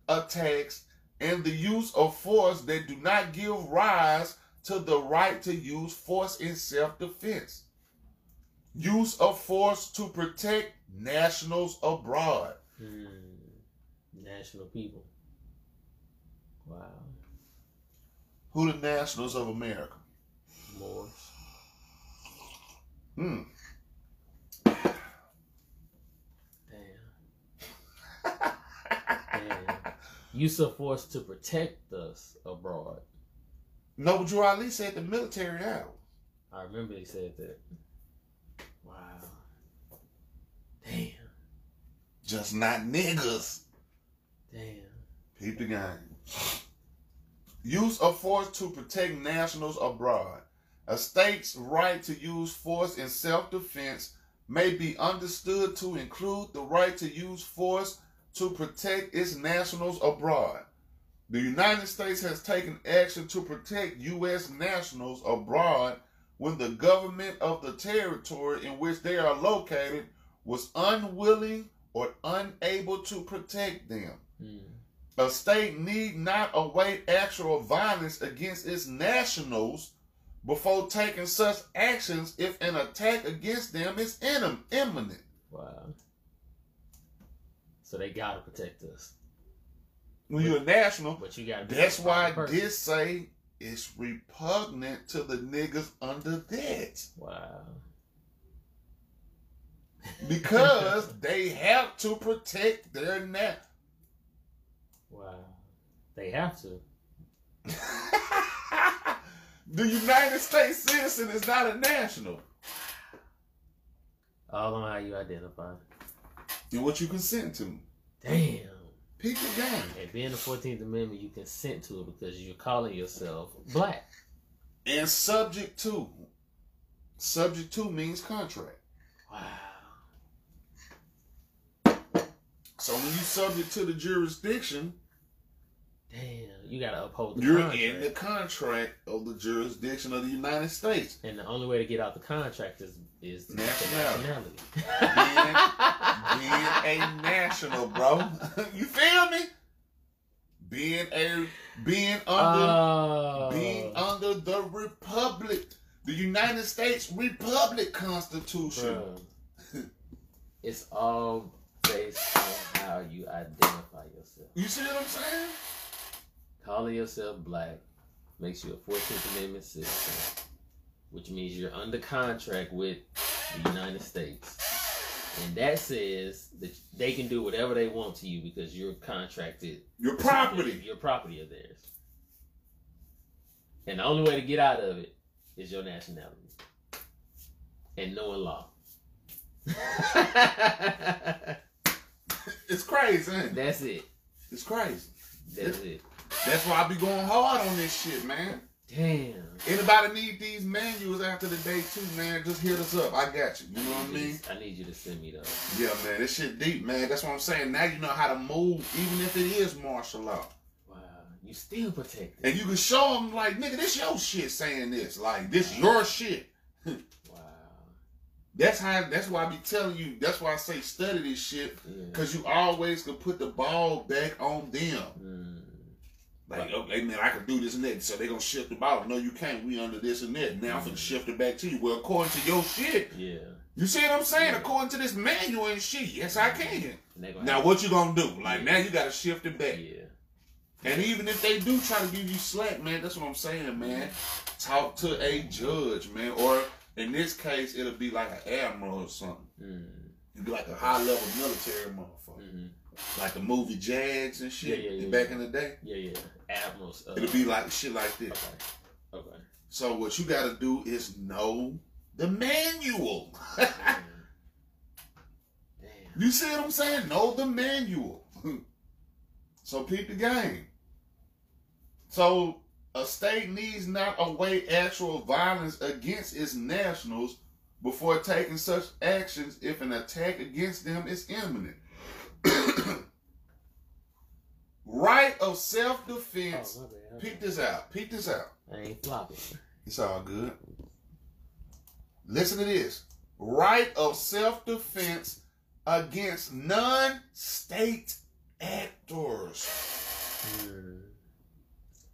attacks and the use of force that do not give rise to the right to use force in self defense. Use of force to protect nationals abroad. Hmm. National people. Wow. Who the nationals of America? Moors. Hmm. Use of force to protect us abroad. Noble Drew Ali said the military now. I remember he said that. Wow. Damn. Just not niggas. Damn. Keep the game. Use of force to protect nationals abroad. A state's right to use force in self defense may be understood to include the right to use force to protect its nationals abroad. The United States has taken action to protect U.S. nationals abroad when the government of the territory in which they are located was unwilling or unable to protect them. Hmm. A state need not await actual violence against its nationals before taking such actions if an attack against them is im- imminent. Wow. So they gotta protect us. When you're a national, But you gotta be that's why person. this say it's repugnant to the niggas under that. Wow. Because they have to protect their na- Wow. They have to. the United States citizen is not a national. All on how you identify. And what you consent to. Damn. Pick the game. And being the Fourteenth Amendment, you consent to it because you're calling yourself black. And subject to. Subject to means contract. Wow. So when you subject to the jurisdiction, Damn. You gotta uphold the you're contract. in the contract of the jurisdiction of the United States. And the only way to get out the contract is is to get the Nationality. nationality. Being a national, bro. you feel me? Being a being under Oh. being under the republic, the United States Republic Constitution. Bruh. it's all based on how you identify yourself. You see what I'm saying? Calling yourself black makes you a 14th Amendment citizen, which means you're under contract with the United States. And that says that they can do whatever they want to you because you're contracted. Your property. Your property of theirs. And the only way to get out of it is your nationality and knowing law. It's crazy? That's it. It's crazy. That's it. That's why I be going hard on this shit, man. Damn. Anybody need these manuals after the day too, man? Just hit us up. I got you. You know what I mean? I need you to send me those. Yeah, man. This shit deep, man. That's what I'm saying. Now you know how to move, even if it is martial law. Wow. You still protected. And you can show them, like, nigga, this your shit saying this. Like, this your shit. Wow. That's how. That's why I be telling you. That's why I say study this shit, Yeah. cause you always can put the ball back on them. Mm. Like, okay, man, I can do this and that. So they gonna shift the ball. No, you can't. We under this and that. Now I'm finna shift it back to you. Well, according to your shit, Yeah. you see what I'm saying? According to this manual and shit, yes, I can. They gonna Now what you gonna do? Like now you gotta shift it back. Yeah. And even if they do try to give you slack, man, that's what I'm saying, man. Talk to a judge, man. Or in this case, it'll be like an admiral or something. Mm. It'd be like a high level military motherfucker. hmm Like the movie Jags and shit Yeah, yeah, yeah, back yeah. in the day. Yeah, yeah. Admirals. Uh, It'll be like shit like this. Okay. Okay. So what you gotta do is know the manual. You see what I'm saying? Know the manual. so peep the game. So a state needs not await actual violence against its nationals before taking such actions if an attack against them is imminent. right of Oh, self-defense. my bad. Peep this out. Peep this out. I ain't flopping. It's all good. Listen to this. Right of self-defense against non-state actors. Mm.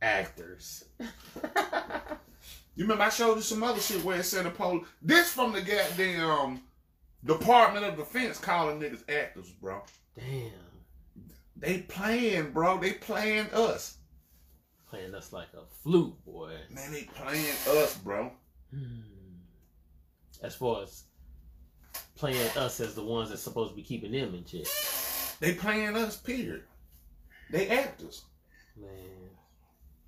Actors. You remember I showed you some other shit where it said the police. This from the goddamn Department of Defense calling niggas actors, bro. Damn. They playing, bro. They playing us. Playing us like a flute, boy. Man, they playing us, bro. Hmm. As far as playing us as the ones that's supposed to be keeping them in check. They playing us, period. They actors. Man,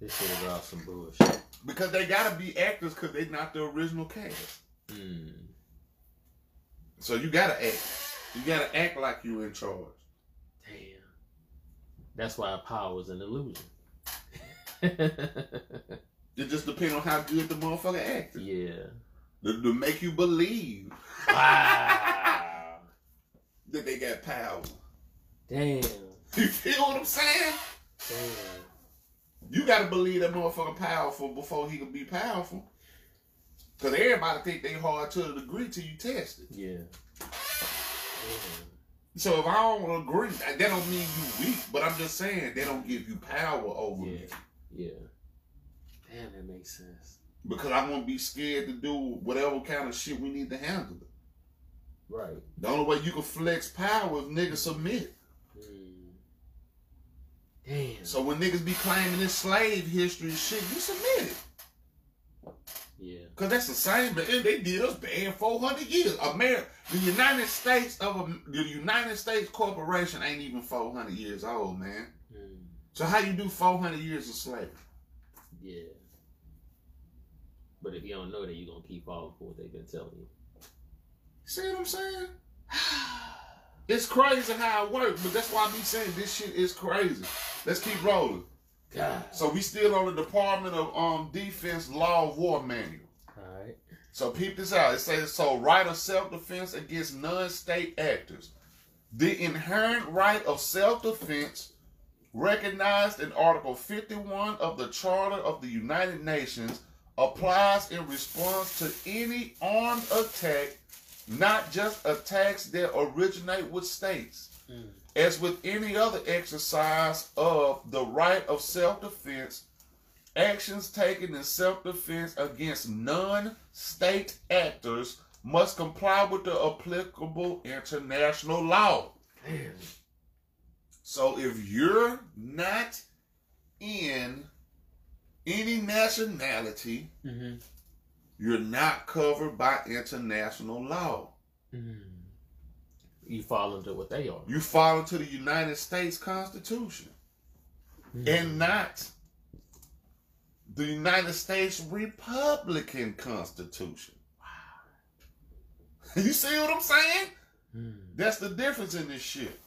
this shit is all some bullshit. Because they gotta be actors because they not the original cast. Hmm. So you gotta act. You gotta act like you in charge. That's why power is an illusion. It just depends on how good the motherfucker acts. yeah. To, to make you believe Wow. that they got power. Damn. You feel what I'm saying? Damn. You gotta believe that motherfucker powerful before he can be powerful. Cause everybody think they hard to a degree till you test it. Yeah. Damn. So if I don't agree, that don't mean you weak, but I'm just saying they don't give you power over me. Yeah. Yeah. Damn, that makes sense. Because I won't be scared to do whatever kind of shit we need to handle. It. Right. The only way you can flex power is niggas submit. Hmm. Damn. So when niggas be claiming this slave history shit, you submit it. Yeah. Cause that's the same, but they did us bad 400 years. America, the United States of the United States Corporation ain't even 400 years old, man. Hmm. So how you do 400 years of slavery? Yeah. But if you don't know that, you're gonna keep falling for what they've been telling you. See what I'm saying? It's crazy how it works, but that's why I be saying this shit is crazy. Let's keep rolling. God. So we still on the Department of um Defense Law of War Manual. So peep this out. It says so right of self-defense against non-state actors. The inherent right of self-defense recognized in Article 51 of the Charter of the United Nations applies in response to any armed attack, not just attacks that originate with states. Mm. As with any other exercise of the right of self-defense, actions taken in self-defense against non-state actors must comply with the applicable international law. Damn. So if you're not in any nationality, Mm-hmm. you're not covered by international law. Mm. You fall into what they are. You fall into the United States Constitution Mm. and not the United States Republican Constitution. Wow. you see what I'm saying? Mm. That's the difference in this shit.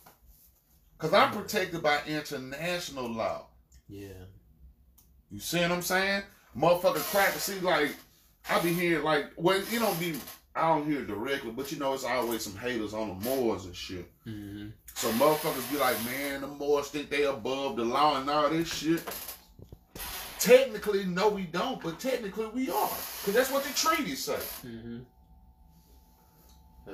Cause I'm protected by international law. Yeah. You see what I'm saying? Motherfucker cracker. See, like, I be hearing, like, well, you don't be, I don't hear it directly, but you know, it's always some haters on the Moors and shit. Mm-hmm. So motherfuckers be like, man, the Moors think they above the law and all this shit. Technically, no, we don't, but technically we are. Because that's what the treaties say. Mm-hmm.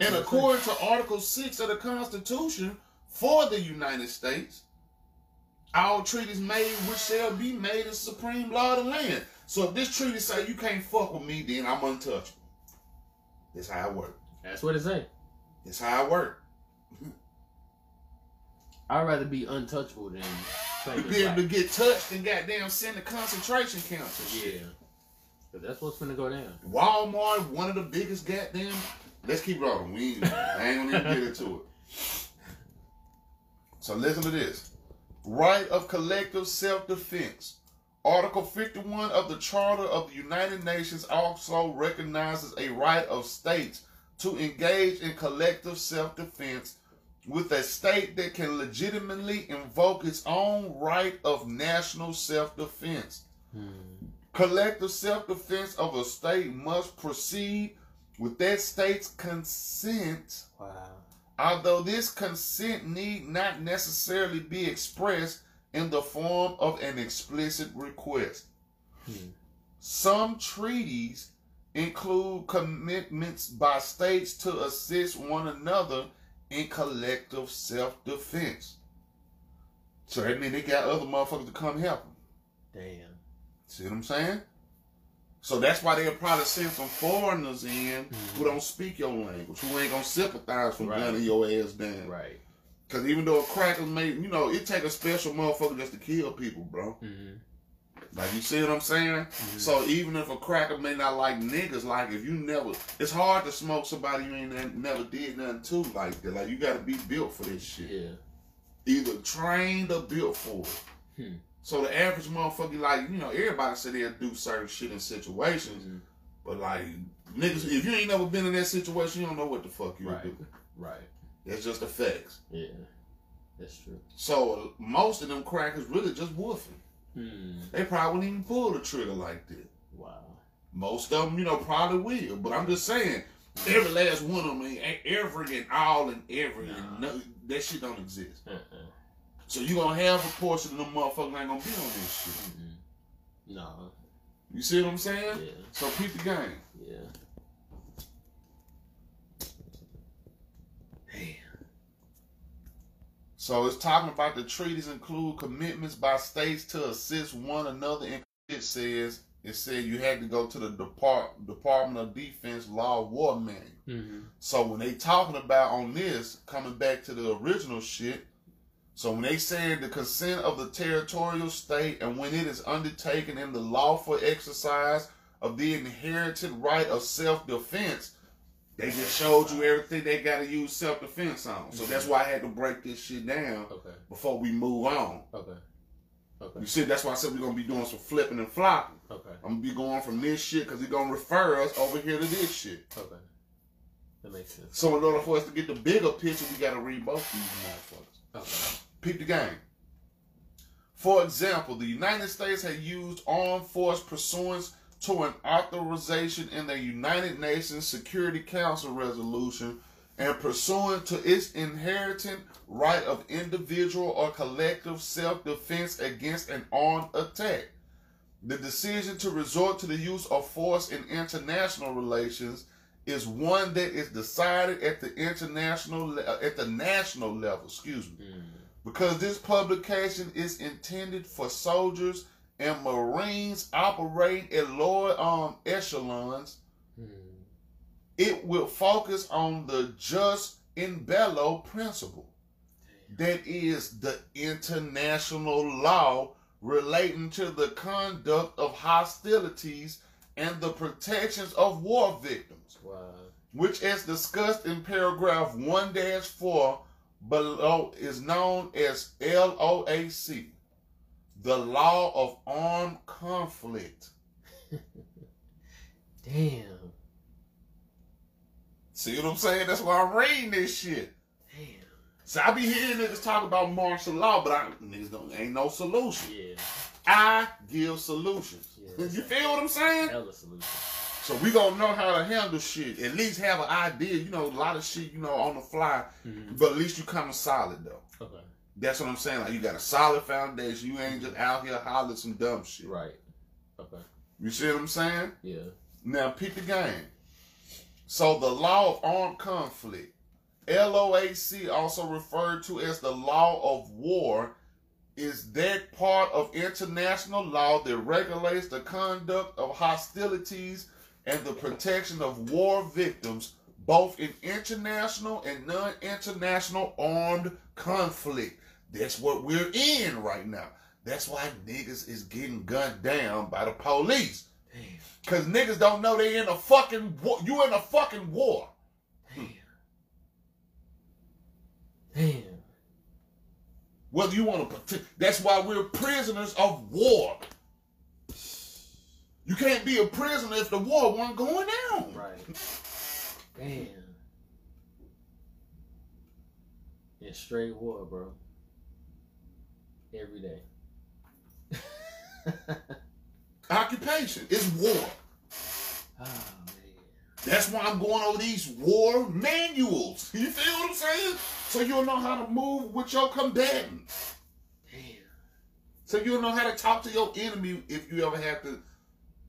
And according to Article 6 of the Constitution for the United States, all treaties made which shall be made as supreme law of the land. So if this treaty say you can't fuck with me, then I'm untouchable. That's how it work. That's what it say. That's how it work. I'd rather be untouchable than To be able to get touched and goddamn send to concentration camps. Yeah. But that's what's gonna go down. Walmart, one of the biggest goddamn. Let's keep rolling. We ain't, I ain't gonna even get into it. So listen to this. Right of collective self-defense. Article 51 of the Charter of the United Nations also recognizes a right of states to engage in collective self-defense with a state that can legitimately invoke its own right of national self-defense. Hmm. Collective self-defense of a state must proceed with that state's consent, Wow. although this consent need not necessarily be expressed in the form of an explicit request. Hmm. Some treaties include commitments by states to assist one another in collective self-defense. So that means they got other motherfuckers to come help them. Damn. See what I'm saying? So that's why they'll probably send some foreigners in who don't speak your language, who ain't gonna sympathize from Right. gunning your ass down. Right. Cause even though a cracker may, you know, it take a special motherfucker just to kill people, bro. Mm-hmm. Like you see what I'm saying? So even if a cracker may not like niggas, like if you never, it's hard to smoke somebody you ain't never did nothing to like that. Like you got to be built for this shit. Yeah. Either trained or built for it. Hmm. So the average motherfucker, like you know, everybody say they'll do certain shit in situations, Mhm. but like niggas, if you ain't never been in that situation, you don't know what the fuck you Right. do. Right. That's just the facts. Yeah. That's true. So most of them crackers really just woofing. Hmm. They probably wouldn't even pull the trigger like that. Wow. Most of them, you know, probably will. But I'm just saying, every last one of them, ain't eh, eh, every and all and every, and no, that shit don't exist. Uh-uh. So you gonna have a portion of them motherfuckers ain't gonna be on this shit. Mm-mm. No. You see what I'm saying? Yeah. So keep the game. Yeah. So it's talking about the treaties include commitments by states to assist one another. And it says it said you had to go to the Depart Department of Defense Law War Manual. Mm-hmm. So when they talking about on this, coming back to the original shit, so when they saying the consent of the territorial state and when it is undertaken in the lawful exercise of the inherited right of self-defense, they just showed you everything they got to use self-defense on. So that's mhm. why I had to break this shit down Okay. before we move on. Okay. Okay. You see, that's why I said we're gonna be doing some flipping and flopping. Okay. I'm gonna be going from this shit because he's gonna refer us over here to this shit. Okay. That makes sense. So in order for us to get the bigger picture, we gotta read both these motherfuckers. Okay. Peep the game. For example, the United States had used armed force pursuant to an authorization in the United Nations Security Council resolution and pursuant to its inherent right of individual or collective self-defense against an armed attack. The decision to resort to the use of force in international relations is one that is decided at the international uh, at the national level, excuse me Mm. because this publication is intended for soldiers and Marines operate at lower um, echelons. Mm. It will focus on the jus in bello principle. That is the international law relating to the conduct of hostilities and the protections of war victims Wow. which as discussed in paragraph 1-4 below is known as LOAC. The law of armed conflict. Damn. See what I'm saying? That's why I'm reading this shit. Damn. So I be hearing niggas talk about martial law, but I niggas don't ain't no solution. Yeah. I give solutions. Yeah. You feel what I'm saying? Hella solution. So we gonna know how to handle shit. At least have an idea. You know, a lot of shit, you know, on the fly. Mhm. But at least you come solid though. Okay. That's what I'm saying. Like you got a solid foundation. You ain't just out here hollering some dumb shit. Right. Okay. You see what I'm saying? Yeah. Now pick the game. So the law of armed conflict, LOAC, also referred to as the law of war, is that part of international law that regulates the conduct of hostilities and the protection of war victims, both in international and non-international armed conflict. That's what we're in right now. That's why niggas is getting gunned down by the police. Damn. Cause niggas don't know they in a fucking war. You in a fucking war. Damn. Damn. Whether you want to protect. That's why we're prisoners of war. You can't be a prisoner if the war wasn't going down. Right. Damn. In straight war, bro. Every day. Occupation is war. Oh man. That's why I'm going over these war manuals. You feel what I'm saying? So you'll know how to move with your combatant. Damn. So you'll know how to talk to your enemy if you ever have the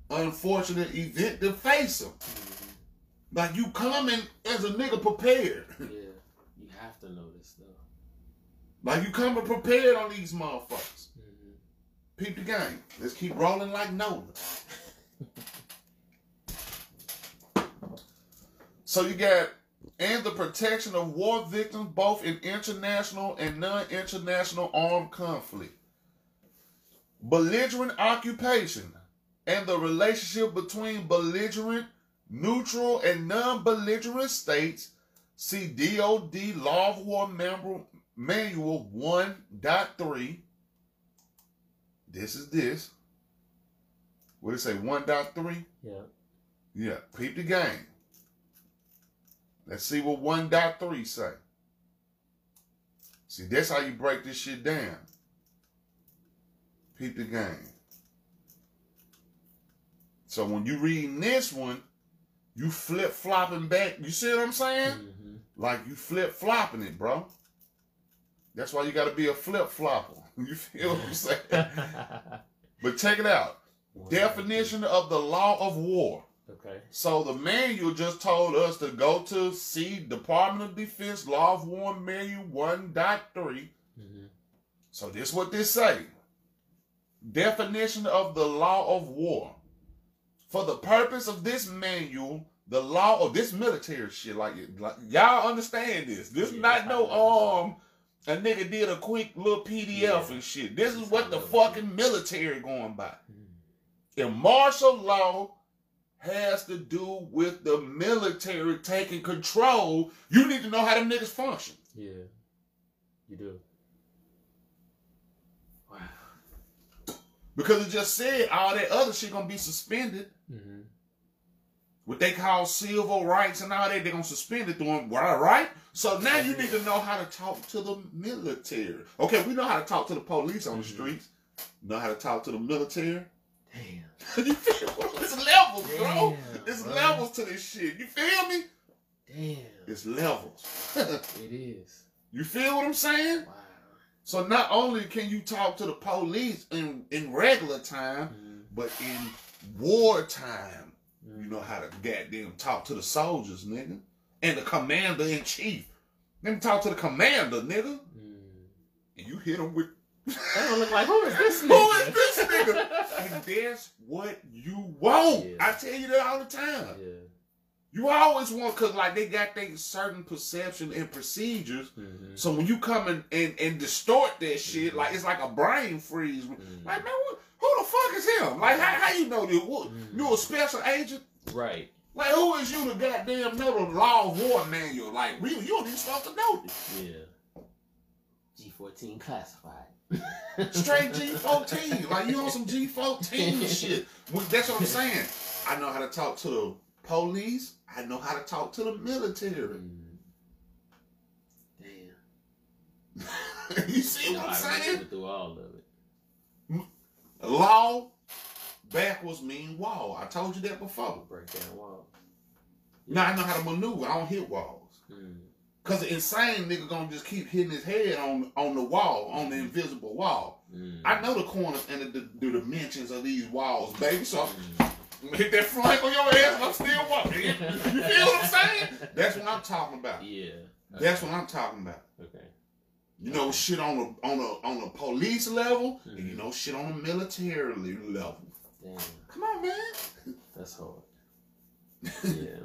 unfortunate event to face them. Mhm. Like you coming as a nigga prepared. Yeah. You have to know. Like you coming prepared on these motherfuckers. Mm-hmm. Peep the game. Let's keep rolling like Nola. so you got and the protection of war victims both in international and non-international armed conflict. Belligerent occupation and the relationship between belligerent, neutral, and non-belligerent states. See DOD Law of War Manual, Manual 1.3. This is this. What did it say? 1.3? Yeah. Yeah, peep the game. Let's see what 1.3 say. See, that's how you break this shit down. Peep the game. So when you reading this one, you flip flopping back. You see what I'm saying? Mm-hmm. Like you flip flopping it, bro. That's why you got to be a flip flopper. You feel what I'm saying? but check it out. Definition of the law of war. Okay. So the manual just told us to go to see Department of Defense Law of War Manual 1.3. Mm-hmm. So this what this say. Definition of the law of war. For the purpose of this manual, the law of this military shit, like, like y'all understand this. This Yeah, not no um a nigga did a quick little PDF Yeah. and shit. This is what the fucking military going by. Mm-hmm. And martial law has to do with the military taking control. You need to know how them niggas function. Yeah. You do. Wow. Because it just said all that other shit gonna be suspended. Mm-hmm. What they call civil rights and all that, they're gonna suspend it doing right, right? So now you need to know how to talk to the military. Okay, we know how to talk to the police on the Mhm. streets. Know how to talk to the military. Damn. you feel it's levels, bro. It's bro. levels to this shit. You feel me? Damn. It's levels. It is. you feel what I'm saying? Wow. So not only can you talk to the police in, in regular time, Mm-hmm. but in wartime, you know how to goddamn talk to the soldiers, nigga. And the commander in chief. Let me talk to the commander, nigga. Mm. And you hit him with That don't look like who is this nigga? Who is this nigga? and that's what you want. Yeah. I tell you that all the time. yeah. You always want cause like they got their certain perception and procedures. Mm-hmm. So when you come and, and, and distort that shit, Mhm. like it's like a brain freeze. Mhm. Like man, what, who the fuck is him? Like how, how you know this? What, Mhm. You a special agent? Right. Like who is you to goddamn know the law of war manual? Like we, you don't even supposed to know this. Yeah. G14 classified. Straight G14. Like you on some G14 shit. That's what I'm saying. I know how to talk to the police. I know how to talk to the military. Mm. Damn. you see You know what I'm how to saying? through all of it. Law backwards mean wall. I told you that before. Break down walls. Now I know how to maneuver. I don't hit walls. Mm. Cause the insane nigga gonna just keep hitting his head on on the wall, on the invisible wall. Mm. I know the corners and the, the, the dimensions of these walls, baby. So Mm. hit that flank on your ass I'm still walking. You feel what I'm saying? That's what I'm talking about. Yeah. That's what I'm talking about. Okay. You know shit on a on a on a police level, and you Mhm. know shit on a military level. Damn. Come on, man. That's hard. yeah.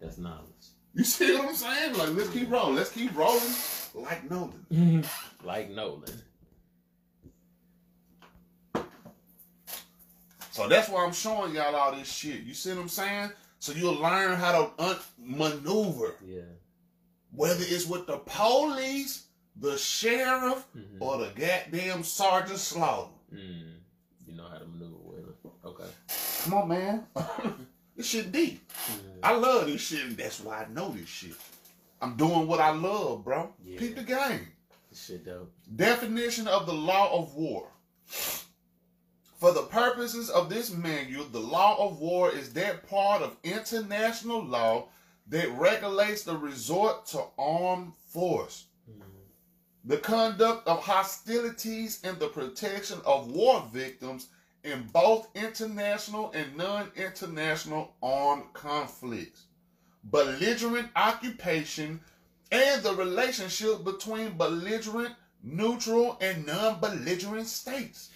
That's knowledge. You see what I'm saying? Like let's keep rolling. Let's keep rolling like Nolan. like Nolan. So that's why I'm showing y'all all this shit. You see what I'm saying? So you'll learn how to un- maneuver, Yeah. whether it's with the police, the sheriff, Mhm. or the goddamn sergeant slaughter. Mm. You know how to maneuver with it. Okay. Come on, man. this shit deep. Mm. I love this shit, and that's why I know this shit. I'm doing what I love, bro. Yeah. Peep the game. This shit dope. Definition of the law of war. For the purposes of this manual, the law of war is that part of international law that regulates the resort to armed force. The conduct of hostilities, and the protection of war victims in both international and non international armed conflicts, belligerent occupation, and the relationship between belligerent, neutral, and non belligerent states.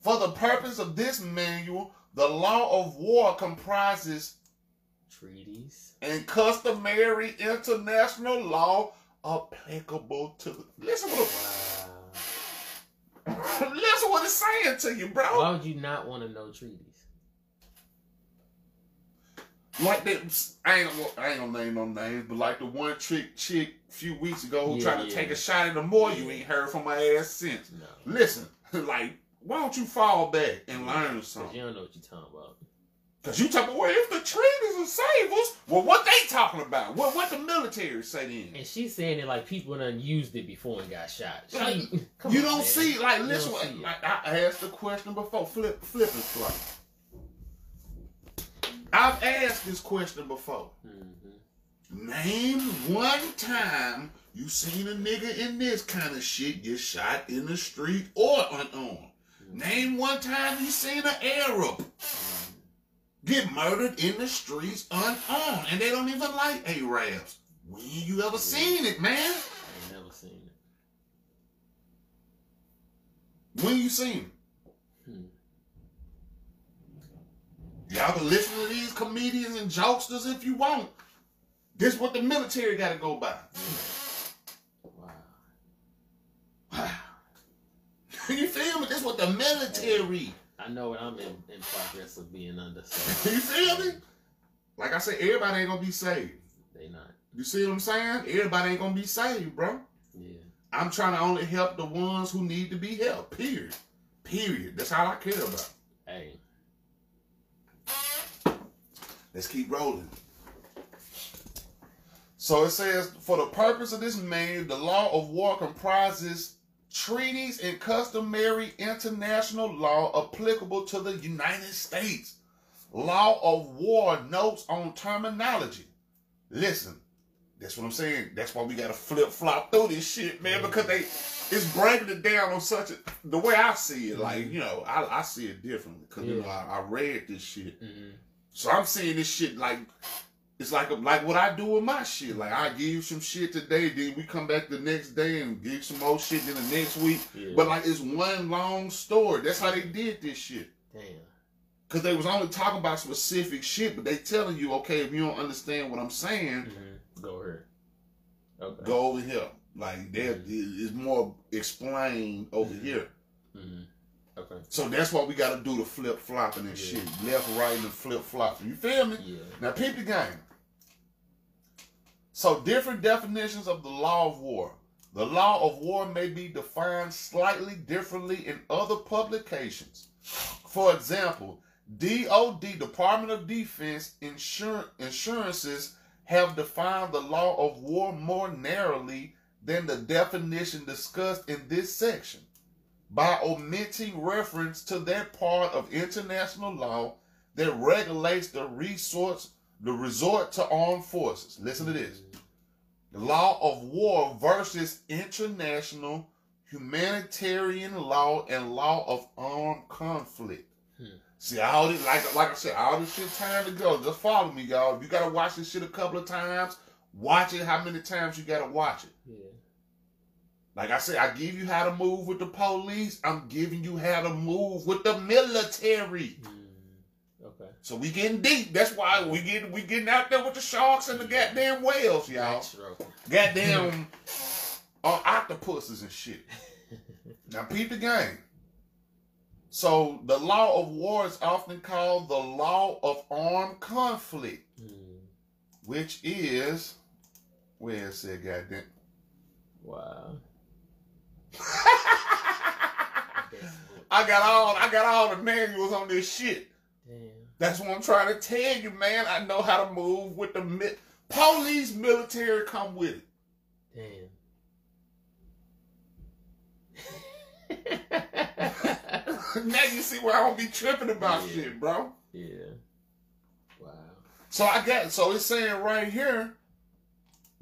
For the purpose of this manual, the law of war comprises Treaties. and customary international law applicable to. Listen what, Wow. listen what it's saying to you, bro. Why would you not want to know treaties? Like that, I ain't, gonna- I ain't gonna name no names, but like the one trick chick a few weeks ago who Yeah, tried to yeah. take a shot at the more, you ain't heard from my ass since. No. Listen, like, why don't you fall back and learn something? you don't know what you're talking about. Cause you talking, about, well, if the treaties will save us, well, what they talking about? What what the military say then? And she's saying it like people done used it before and got shot. She, Like, you on, don't man. see, like, listen, it. I asked the question before, flip, flip and flop. I've asked this question before. Mhm. Name one time you seen a nigga in this kind of shit get shot in the street or unarmed. Name one time you seen an Arab get murdered in the streets unarmed, and they don't even like Arabs. When you ever seen it, man? I ain't never seen it. When you seen it? Hmm. Y'all can listen to these comedians and jokesters if you want. This what the military got to go by. Wow. you feel me? This what the military. I know what I'm in, in progress of being under, so You feel me? Like I said, everybody ain't gonna be saved. they not. You see what I'm saying? Everybody ain't gonna be saved, bro. Yeah. I'm trying to only help the ones who need to be helped. Period. Period. That's all I care about. Hey. Let's keep rolling. So it says, for the purpose of this manual, the law of war comprises treaties and customary international law applicable to the United States. Law of war notes on terminology. Listen, that's what I'm saying. That's why we gotta flip flop through this shit, man, because they it's breaking it down on such a the way I see it. Like you know, I, I see it differently because you know I, I read this shit. Mm-hmm. So I'm seeing this shit like it's like like what I do with my shit. Like I give you some shit today, then we come back the next day and give some more shit then the next week. Yeah. But like it's one long story. That's how they did this shit. Damn. Cause they was only talking about specific shit, but they telling you, okay, if you don't understand what I'm saying, Mm-hmm. Go here. Okay. go over here. Like there it's more explained over Mhm. here. Mm-hmm. Okay. So that's why we gotta do the flip flopping and Yeah. shit. Left, right, and flip flopping. You feel me? Yeah. Now, peep the game. So, different definitions of the law of war. The law of war may be defined slightly differently in other publications. For example, DOD, Department of Defense insur- insurances have defined the law of war more narrowly than the definition discussed in this section by omitting reference to that part of international law that regulates the resource the resort to armed forces. Listen to this. The law of war versus international humanitarian law and law of armed conflict. Hmm. See, all this, like like I said, all this shit time to go. Just follow me, y'all. If you gotta watch this shit a couple of times, watch it how many times you gotta watch it. Yeah. Like I said, I give you how to move with the police. I'm giving you how to move with the military. Mm. So we getting deep. That's why we get we getting out there with the sharks and the goddamn whales, y'all. Goddamn uh, octopuses and shit. Now peep the game. So the law of war is often called the law of armed conflict, Mm. which is where it, said goddamn? Wow. I got all I got all the manuals on this shit. That's what I'm trying to tell you, man. I know how to move with the mi- police, military come with it. Damn. now you see where I don't be tripping about Yeah. shit, bro. yeah. Wow. So I got so it's saying right here,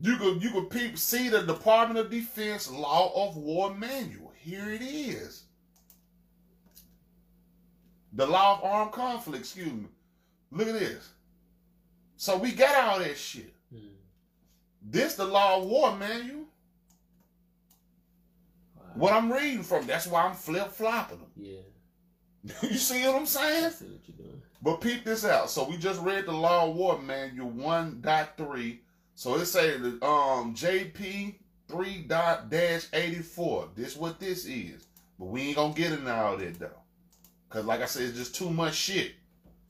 you could you could peep see the Department of Defense Law of War Manual. Here it is. The Law of Armed Conflict, excuse me. Look at this. So we got all that shit. Mm. This the Law of War Manual. Wow. What I'm reading from. That's why I'm flip flopping them. Yeah. you see what I'm I saying? see what you're doing. But peep this out. So we just read the Law of War Manual 1.3. So it say the um JP 3.84. This what this is. But we ain't gonna get into all that though. Cause like I said, it's just too much shit.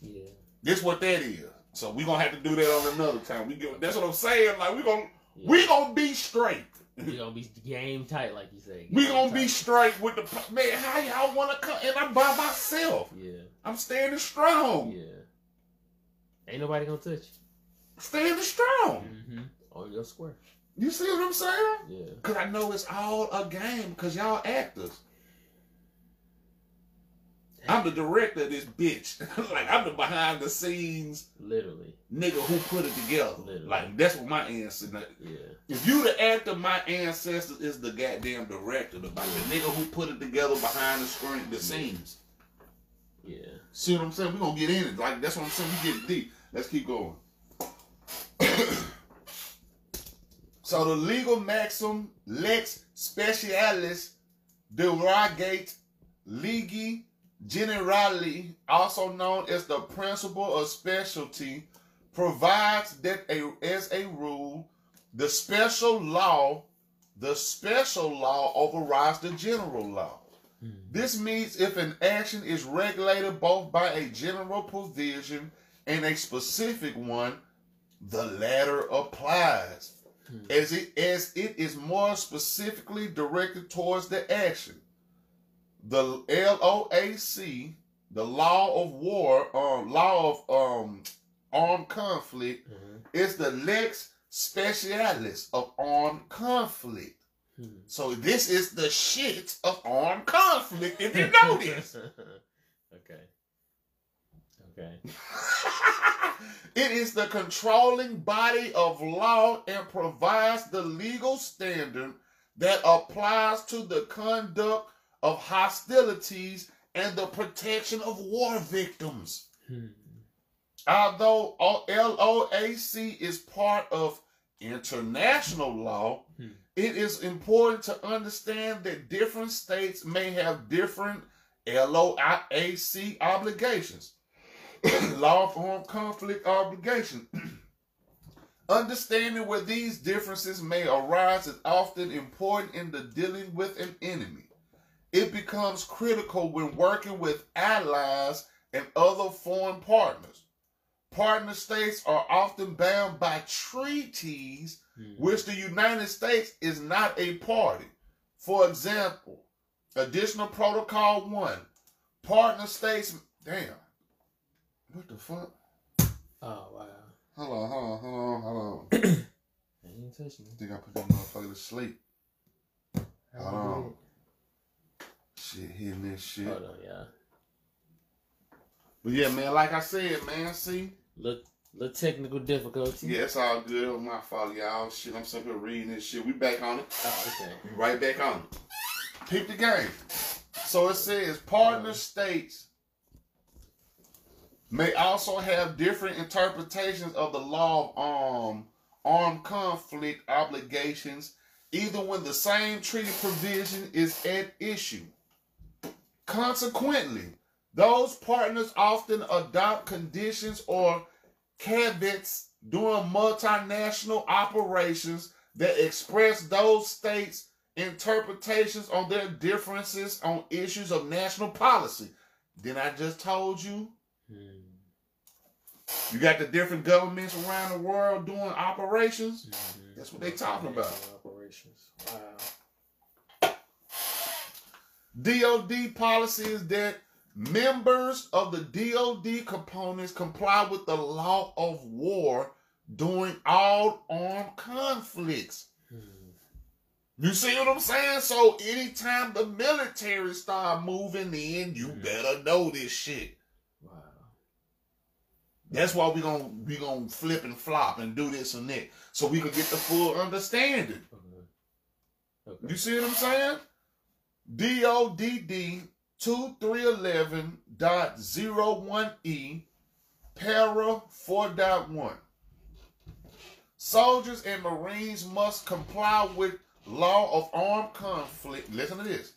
Yeah. This what that is. So we gonna have to do that on another time. We go, that's what I'm saying. Like we gonna yeah. we gonna be straight. we gonna be game tight, like you say. We Game gonna be straight with the man. How y'all wanna come? And I'm by myself. Yeah. I'm standing strong. Yeah. Ain't nobody gonna touch you. Standing strong. Mm-hmm. On your square. You see what I'm saying? Yeah. Cause I know it's all a game. Cause y'all actors. I'm the director of this bitch. like I'm the behind the scenes Literally. nigga who put it together. Literally. Like that's what my ancestor. Yeah. If you the actor, my ancestor is the goddamn director. The, the nigga who put it together behind the screen, the scenes. Yeah. See what I'm saying? We're gonna get in it. Like that's what I'm saying. We get deep. Let's keep going. so the legal maxim lex specialis derogat legi generali, also known as the principle of specialty, provides that a, as a rule, the special law, the special law overrides the general law. Mm. This means if an action is regulated both by a general provision and a specific one, the latter applies. Hmm. As it as it is more specifically directed towards the action. The LOAC, the law of war, um, law of um armed conflict, Mhm. is the lex specialis of armed conflict. Hmm. So this is the shit of armed conflict, if you know this. okay. Okay. it is the controlling body of law and provides the legal standard that applies to the conduct of hostilities and the protection of war victims. Hmm. Although LOAC is part of international law, Hmm. it is important to understand that different states may have different LOAC obligations, law of armed conflict obligations. Understanding where these differences may arise is often important in the dealing with an enemy. It becomes critical when working with allies and other foreign partners. Partner states are often bound by treaties Hmm. which the United States is not a party. For example, Additional Protocol 1. Partner states. Damn. What the fuck? Oh wow. Hold on, hold on, hold on, hold on. I ain't touching I think I put that motherfucker to sleep. Hold on. Shit, hitting this shit. Hold on, yeah. But yeah, man, like I said, man, see? Look, little technical difficulty. Yeah, it's all good. It my fault, y'all. Shit, I'm here reading this shit. We back on it. Oh, okay. We right back on it. Peep the game. So it says partner states may also have different interpretations of the law of um, armed conflict obligations, either when the same treaty provision is at issue. Consequently, those partners often adopt conditions or caveats during multinational operations that express those states' interpretations on their differences on issues of national policy. Then I just told you, Hmm. you got the different governments around the world doing operations. Mhm. That's what they talking about. Operations. Wow. DOD policy is that members of the DOD components comply with the law of war during all armed conflicts. You see what I'm saying? So anytime the military start moving in, you better know this shit. Wow. That's why we're gonna we gonna flip and flop and do this and that, so we can get the full understanding. Okay. Okay. You see what I'm saying? DODD 2311.01E, para 4.1. Soldiers and Marines must comply with law of armed conflict. Listen to this.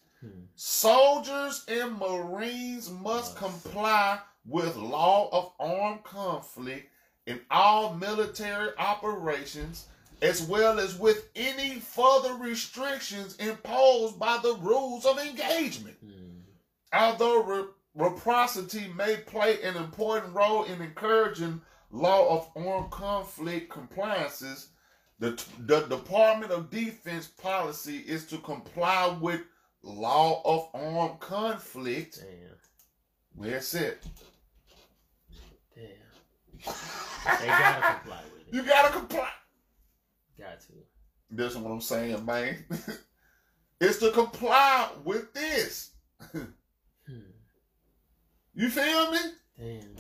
Soldiers and Marines Must. comply with law of armed conflict in all military operations, as well as with any further restrictions imposed by the rules of engagement. Hmm. Although re- reciprocity may play an important role in encouraging law of armed conflict compliances, the, the Department of Defense policy is to comply with law of armed conflict. Damn. At. Damn. They gotta comply with it. You gotta comply. Got to. That's what I'm saying, man. it's to comply with this. Hmm. You feel me? Damn.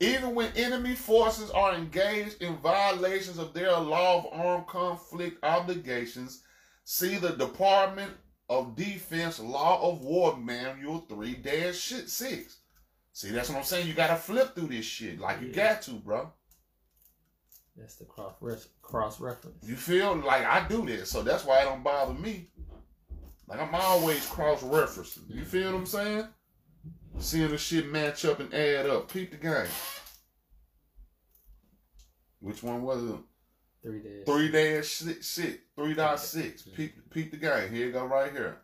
Even when enemy forces are engaged in violations of their law of armed conflict obligations, see the Department of Defense Law of War Manual 3 6. See, that's what I'm saying. You gotta flip through this shit. Like you got to, bro. That's the cross res- cross reference. You feel like I do this, so that's why it don't bother me. Like I'm always cross referencing. You feel what I'm saying? Seeing the shit match up and add up. Peep the game. Which one was it? Three days. Three dash six, six three dot six. Peep, peep the game. Here you go, right here.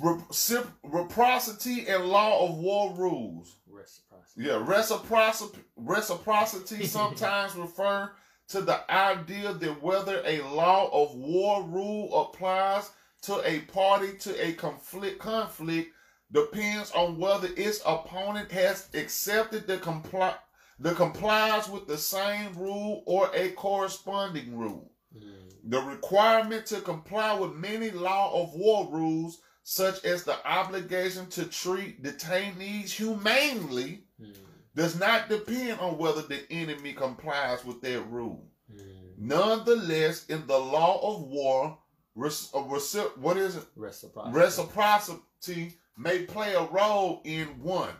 Recip- Reciprocity and law of war rules. Reciprocity. Yeah, reciprocity, reciprocity sometimes refer to the idea that whether a law of war rule applies to a party to a conflict conflict depends on whether its opponent has accepted the compli- the complies with the same rule or a corresponding rule. Hmm. The requirement to comply with many law of war rules, such as the obligation to treat detainees humanely, Hmm. does not depend on whether the enemy complies with that rule. Hmm. Nonetheless, in the law of war, res- uh, reci- what is it? Reciprocity. Reciprocity may play a role in one,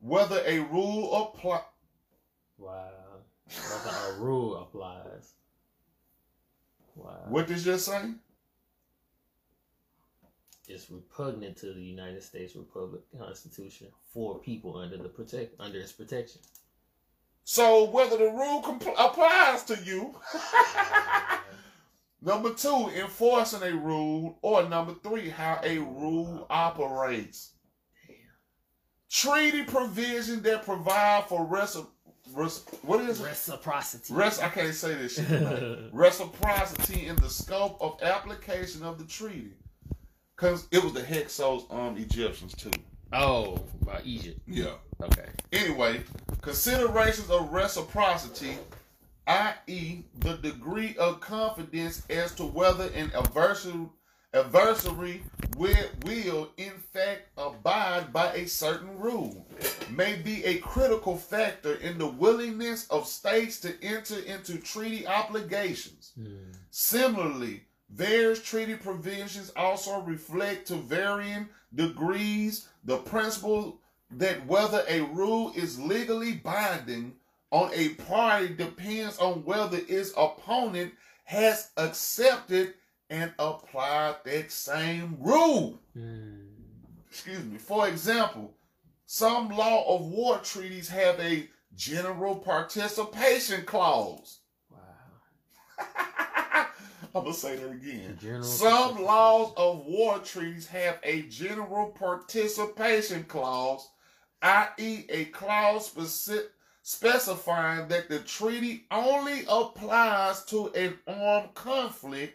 whether a rule apply. wow. Whether a rule applies. Wow. What does this say? It's repugnant to the United States Republic Constitution for people under the protect under its protection. So whether the rule compl- applies to you. Number two, enforcing a rule, or number three, how a rule operates. Damn. Treaty provisions that provide for reci- res, what is it? Reciprocity. Res, I can't say this shit. tonight. Reciprocity in the scope of application of the treaty, because it was the Hyksos um Egyptians too. oh, about Egypt. Yeah. Okay. Anyway, considerations of reciprocity, i.e., the degree of confidence as to whether an adversary, adversary will, will in fact abide by a certain rule, may be a critical factor in the willingness of states to enter into treaty obligations. Hmm. Similarly, various treaty provisions also reflect to varying degrees the principle that whether a rule is legally binding on a party depends on whether its opponent has accepted and applied that same rule. Hmm. Excuse me. For example, some law of war treaties have a general participation clause. I'm gonna say that again. General Some laws of war treaties have a general participation clause, i.e., a clause speci- specifying that the treaty only applies to an armed conflict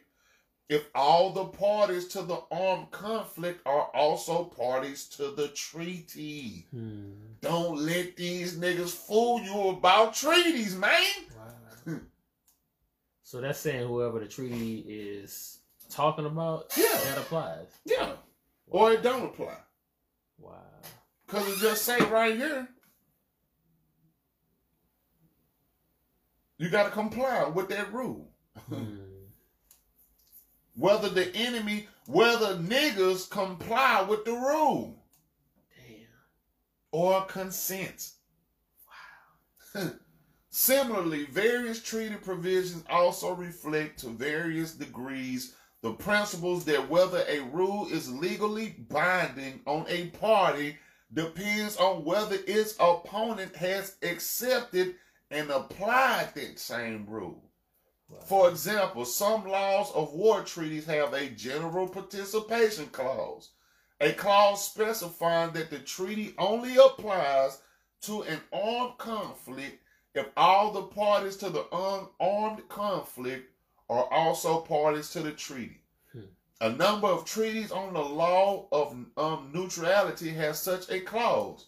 if all the parties to the armed conflict are also parties to the treaty. Hmm. Don't let these niggas fool you about treaties, man. Wow. so that's saying whoever the treaty is talking about, Yeah. that applies. Yeah. Or it don't apply. Wow. Cause it just say right here, you got to comply with that rule. Hmm. Whether the enemy, whether niggas comply with the rule Damn. or consent. Wow. Similarly, various treaty provisions also reflect to various degrees the principles that whether a rule is legally binding on a party depends on whether its opponent has accepted and applied that same rule. For example, some laws of war treaties have a general participation clause, a clause specifying that the treaty only applies to an armed conflict if all the parties to the unarmed conflict are also parties to the treaty. Hmm. A number of treaties on the law of um, neutrality has such a clause.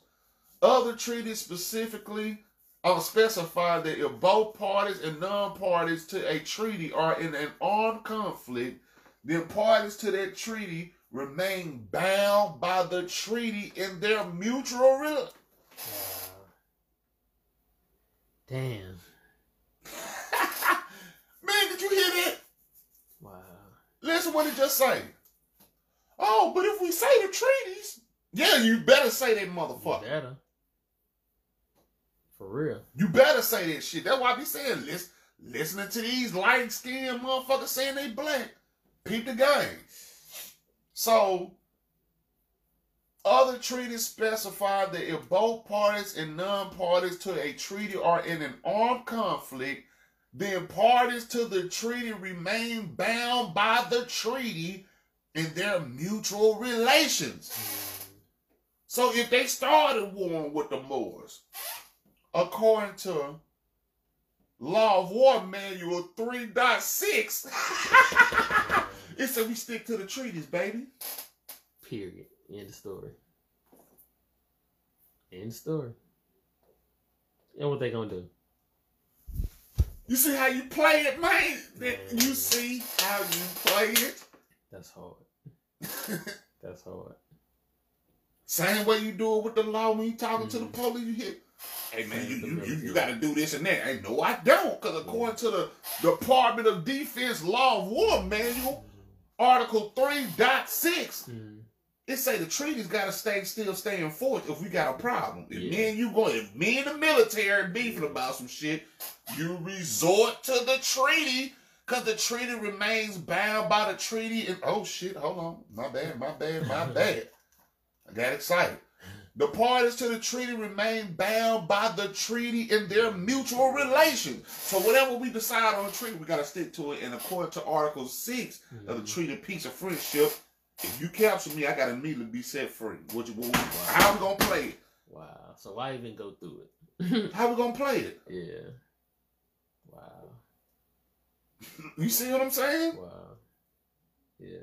Other treaties specifically uh, specify that if both parties and non-parties to a treaty are in an armed conflict, then parties to that treaty remain bound by the treaty in their mutual rel- Wow. Damn. Man, did you hear that? Wow. Listen what it just say. Oh, but if we say the treaties, yeah, you better say that You motherfucker. better. For real. You better say that shit. That's why I be saying, listen, listening to these light skinned motherfuckers saying they black. Peep the game. So, other treaties specify that if both parties and non parties to a treaty are in an armed conflict, then parties to the treaty remain bound by the treaty in their mutual relations. So if they started warring with the Moors, according to Law of War Manual 3.6, it said we stick to the treaties, baby. Period. End of story. End of story. And what they gonna do? You see how you play it, man? That- Man. You see how you play it? That's hard. That's hard. Same way you do it with the law when you talking to the Mhm. police, you hit. Hey man, you, you, you, you gotta do this and that. Hey, no, I don't. Cause according to the Department of Defense Law of War Manual, Article 3.6, Mm. It say the treaties gotta stay still stay in force if we got a problem. If Yeah. me and you go, if me and the military beefing about some shit, you resort to the treaty because the treaty remains bound by the treaty. And oh shit, hold on, my bad, my bad, my bad. I got excited. The parties to the treaty remain bound by the treaty in their mutual relations. So whatever we decide on a treaty, we gotta stick to it. And according to Article Six of the Mhm. Treaty of Peace and Friendship, if you capture me, I gotta immediately be set free. What you, what, how we gonna play it? Wow. So why even go through it? How we gonna play it? yeah. Wow. You see what I'm saying? Wow. Yeah.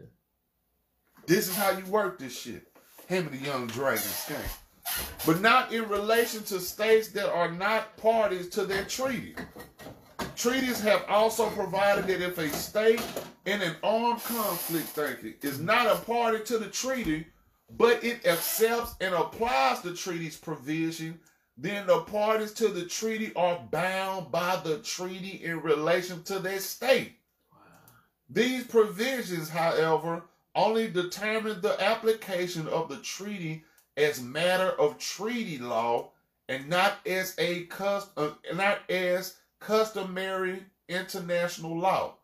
This is how you work this shit. Him and the young dragon skank. But not in relation to states that are not parties to their treaty. Treaties have also provided that if a state in an armed conflict thinking is not a party to the treaty, but it accepts and applies the treaty's provision, then the parties to the treaty are bound by the treaty in relation to their state. Wow. These provisions, however, only determine the application of the treaty as matter of treaty law and not as a cus- uh, not as customary international law.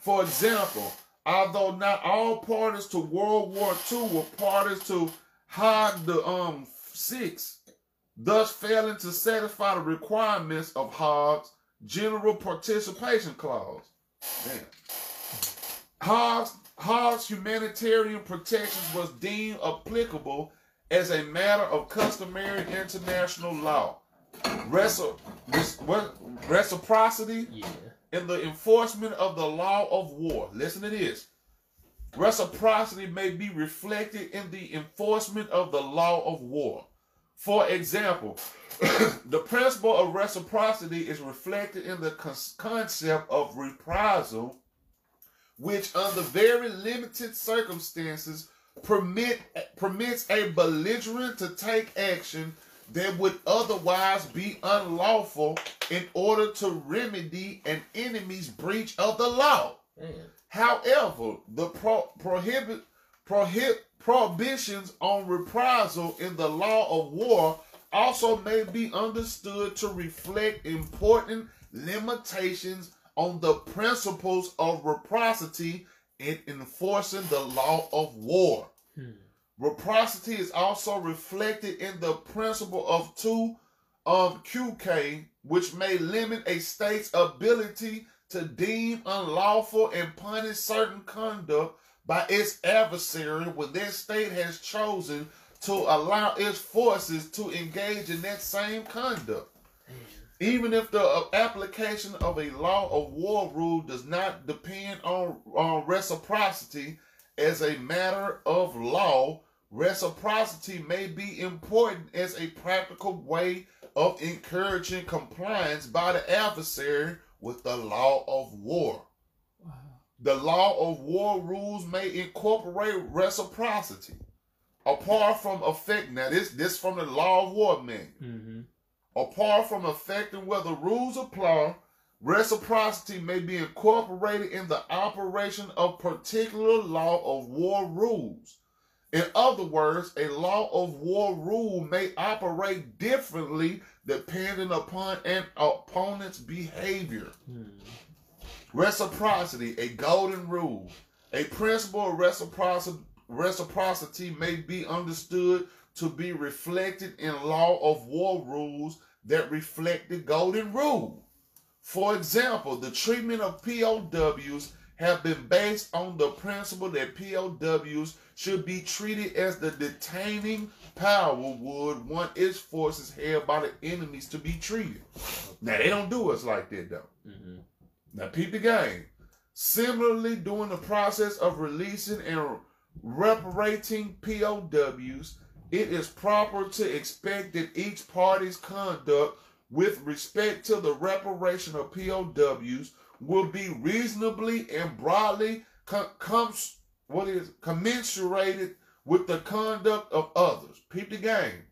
For example, although not all parties to World War II were parties to Hague the um Six, thus failing to satisfy the requirements of Hague's General Participation Clause. Damn. Hague's humanitarian protections was deemed applicable as a matter of customary international law. Res- reciprocity Yeah. in the enforcement of the law of war. Listen to this. Reciprocity may be reflected in the enforcement of the law of war. For example, the principle of reciprocity is reflected in the con- concept of reprisal, which, under very limited circumstances, permit permits a belligerent to take action that would otherwise be unlawful in order to remedy an enemy's breach of the law. Man. However, the pro- prohibit prohibit prohibitions on reprisal in the law of war also may be understood to reflect important limitations on the principles of reciprocity in enforcing the law of war. Hmm. Reciprocity is also reflected in the principle of two of QK, which may limit a state's ability to deem unlawful and punish certain conduct by its adversary when that state has chosen to allow its forces to engage in that same conduct. Even if the uh, application of a law of war rule does not depend on, on reciprocity as a matter of law, reciprocity may be important as a practical way of encouraging compliance by the adversary with the law of war. Wow. The law of war rules may incorporate reciprocity. Apart from effect, now this this from the law of war man. Mm-hmm. Apart from affecting whether rules apply, reciprocity may be incorporated in the operation of particular law of war rules. In other words, a law of war rule may operate differently depending upon an opponent's behavior. Hmm. Reciprocity, a golden rule. A principle of reciprocity, reciprocity may be understood to be reflected in law of war rules that reflect the golden rule. For example, the treatment of POWs have been based on the principle that POWs should be treated as the detaining power would want its forces held by the enemies to be treated. Now they don't do us like that though. Mm-hmm. Now, peep the game. Similarly, during the process of releasing and reparating POWs, it is proper to expect that each party's conduct with respect to the reparation of POWs will be reasonably and broadly com- comes what is commensurated with the conduct of others. Peep the game.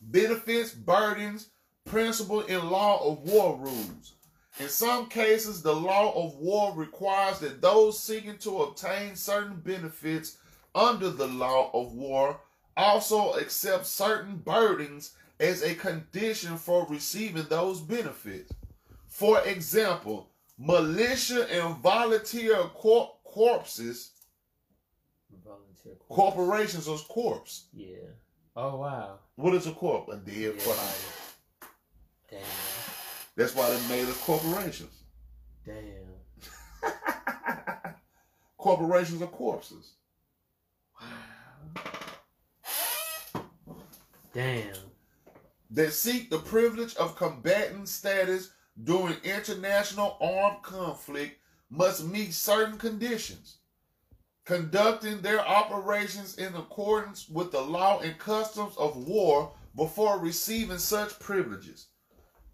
Benefits, burdens, principle in law of war rules. In some cases, the law of war requires that those seeking to obtain certain benefits under the law of war also accept certain burdens as a condition for receiving those benefits. For example, militia and volunteer cor- corpses, Volunteer corporations are corpse. Yeah. Oh wow. What is a corp? A dead Yeah, body. damn. That's why they made us corporations. Damn. corporations are corpses. Wow. Damn. that seek the privilege of combatant status during international armed conflict must meet certain conditions, conducting their operations in accordance with the law and customs of war before receiving such privileges.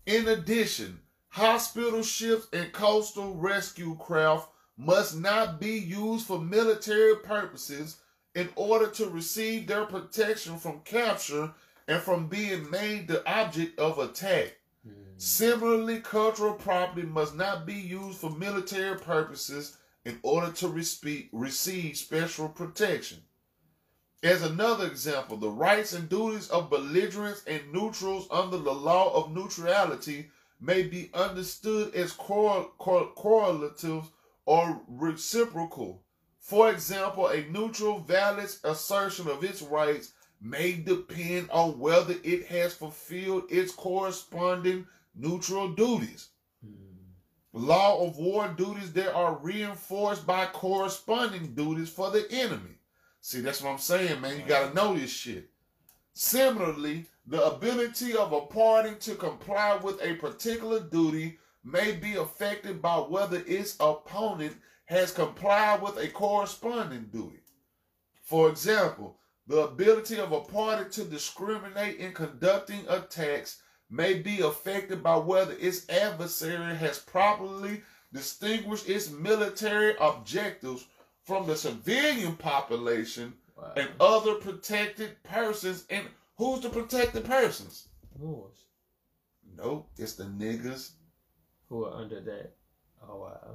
In addition, hospital ships and coastal rescue craft must not be used for military purposes in order to receive their protection from capture and from being made the object of attack. Similarly, cultural property must not be used for military purposes in order to receive special protection. As another example, the rights and duties of belligerents and neutrals under the law of neutrality may be understood as correl- cor- correlatives or reciprocal. For example, a neutral valid assertion of its rights may depend on whether it has fulfilled its corresponding neutral duties. Law of war duties that are reinforced by corresponding duties for the enemy. See, that's what I'm saying, man. You got to know this shit. Similarly, the ability of a party to comply with a particular duty may be affected by whether its opponent has complied with a corresponding duty. For example, the ability of a party to discriminate in conducting attacks may be affected by whether its adversary has properly distinguished its military objectives from the civilian population Wow. and other protected persons. And who's the protected persons? Moors Nope, it's the niggas, who are under that. Oh wow.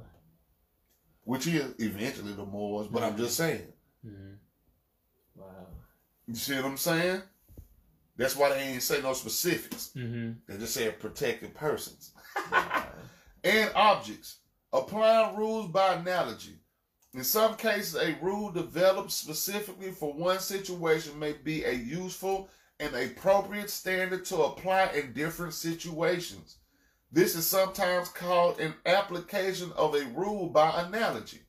which is eventually the Moors, but I'm just saying. hmm Wow. You see what I'm saying? That's why they ain't say no specifics. Mm-hmm. They just said protected persons. And objects. Applying rules by analogy. In some cases, a rule developed specifically for one situation may be a useful and appropriate standard to apply in different situations. This is sometimes called an application of a rule by analogy.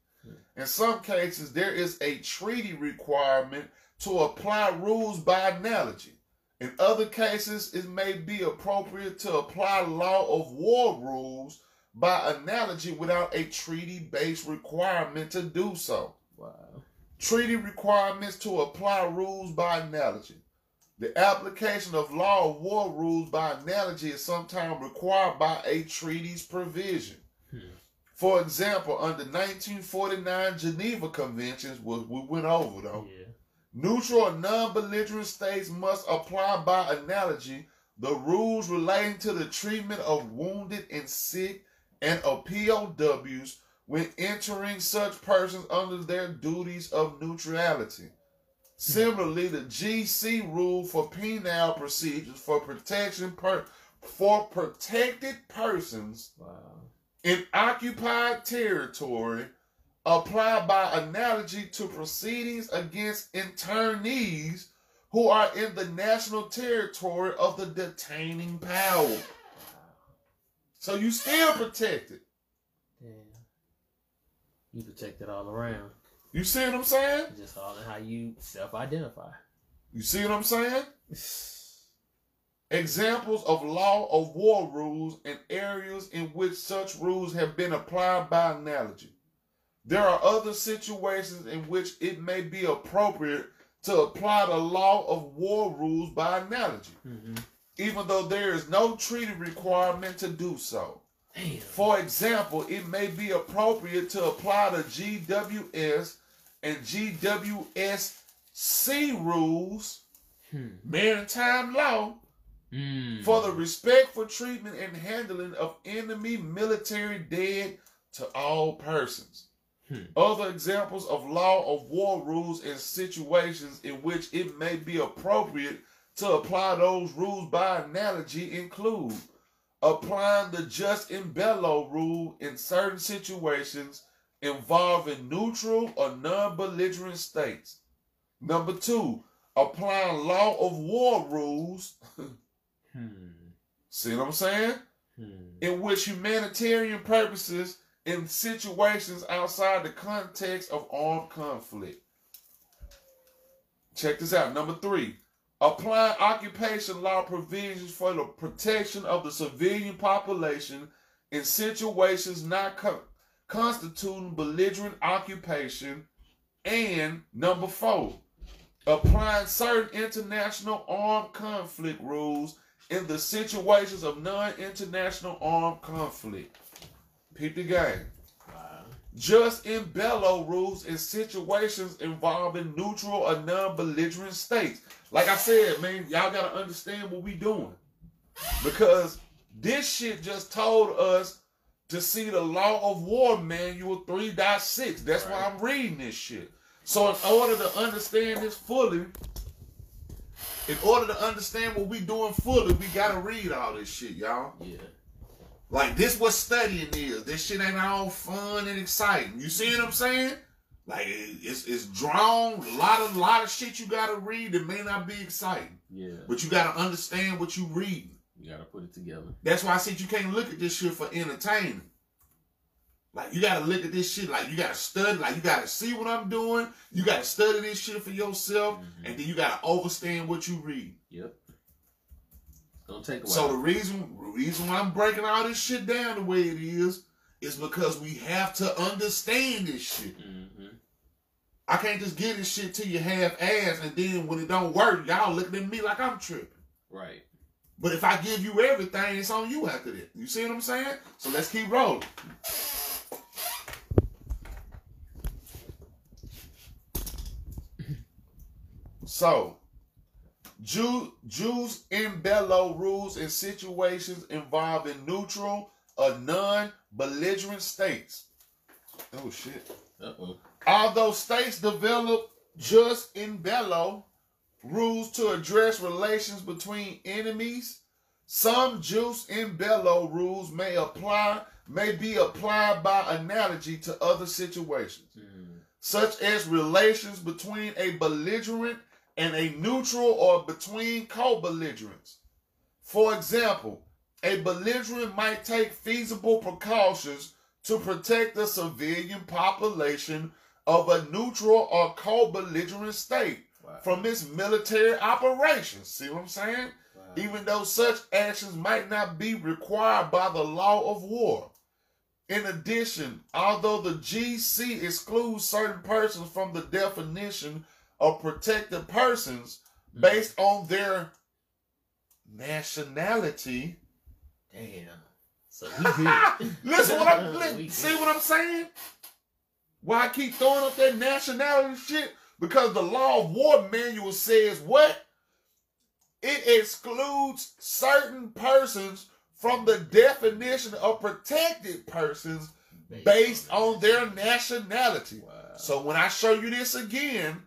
In some cases, there is a treaty requirement to apply rules by analogy. In other cases, it may be appropriate to apply law of war rules by analogy without a treaty based requirement to do so. wow. Treaty requirements to apply rules by analogy. The application of law of war rules by analogy is sometimes required by a treaty's provision. Hmm. For example, under 1949 Geneva Conventions, which we went over though, Yeah. Neutral and non-belligerent states must apply by analogy the rules relating to the treatment of wounded and sick and of POWs when entering such persons under their duties of neutrality. Similarly, the GC rule for penal procedures for protection per, for protected persons Wow. in occupied territory apply by analogy to proceedings against internees who are in the national territory of the detaining power. So you still protected. Damn. You protected all around. You see what I'm saying? Just all in how you self-identify. You see what I'm saying? Examples of law of war rules and areas in which such rules have been applied by analogy. There are other situations in which it may be appropriate to apply the law of war rules by analogy, mm-hmm. even though there is no treaty requirement to do so. Damn. For example, it may be appropriate to apply the GWS and GWSC rules, Hmm. maritime law, Mm. for the respectful treatment and handling of enemy military dead to all persons. Hmm. Other examples of law of war rules and situations in which it may be appropriate to apply those rules by analogy include applying the jus in bello rule in certain situations involving neutral or non-belligerent states. Number two, applying law of war rules Hmm. See what I'm saying? Hmm. In which humanitarian purposes in situations outside the context of armed conflict. Check this out. Number three, applying occupation law provisions for the protection of the civilian population in situations not co- constituting belligerent occupation. And number four, applying certain international armed conflict rules in the situations of non-international armed conflict. Peep the game. Wow. Jus in bello rules in situations involving neutral or non-belligerent states. Like I said, man, y'all gotta understand what we doing. Because this shit just told us to see the law of war manual 3.6. That's why I'm reading this shit. So in order to understand this fully, in order to understand what we doing fully, we gotta read all this shit, y'all. Yeah. Like this what studying is. This shit ain't all fun and exciting. You see what I'm saying? Like it's it's drawn, a lot of lot of shit you gotta read that may not be exciting. Yeah. But you gotta understand what you reading. You gotta put it together. That's why I said you can't look at this shit for entertainment. Like you gotta look at this shit like you gotta study, like you gotta see what I'm doing. You gotta study this shit for yourself, Mhm. and then you gotta understand what you read. Yep. It's gonna take a while. So the reason reason why I'm breaking all this shit down the way it is is because we have to understand this shit. hmm I can't just give this shit to you half ass and then when it don't work, y'all looking at me like I'm tripping. Right. But if I give you everything, it's on you after that. You see what I'm saying? So let's keep rolling. So, Jew, jus in bello rules in situations involving neutral or non-belligerent states. Oh shit. Uh oh. Although states develop jus in bello rules to address relations between enemies, some jus in bello rules may apply may be applied by analogy to other situations, such as relations between a belligerent and a neutral or between co-belligerents. For example, a belligerent might take feasible precautions to protect the civilian population of a neutral or co-belligerent state Wow. from its military operations. See what I'm saying? Wow. Even though such actions might not be required by the law of war. In addition, although the GC excludes certain persons from the definition of protected persons based on their nationality, Damn. So. Listen, what I'm, see what I'm saying? Why I keep throwing up that nationality shit? Because the law of war manual says what? It excludes certain persons from the definition of protected persons based on their nationality. Wow. So when I show you this again,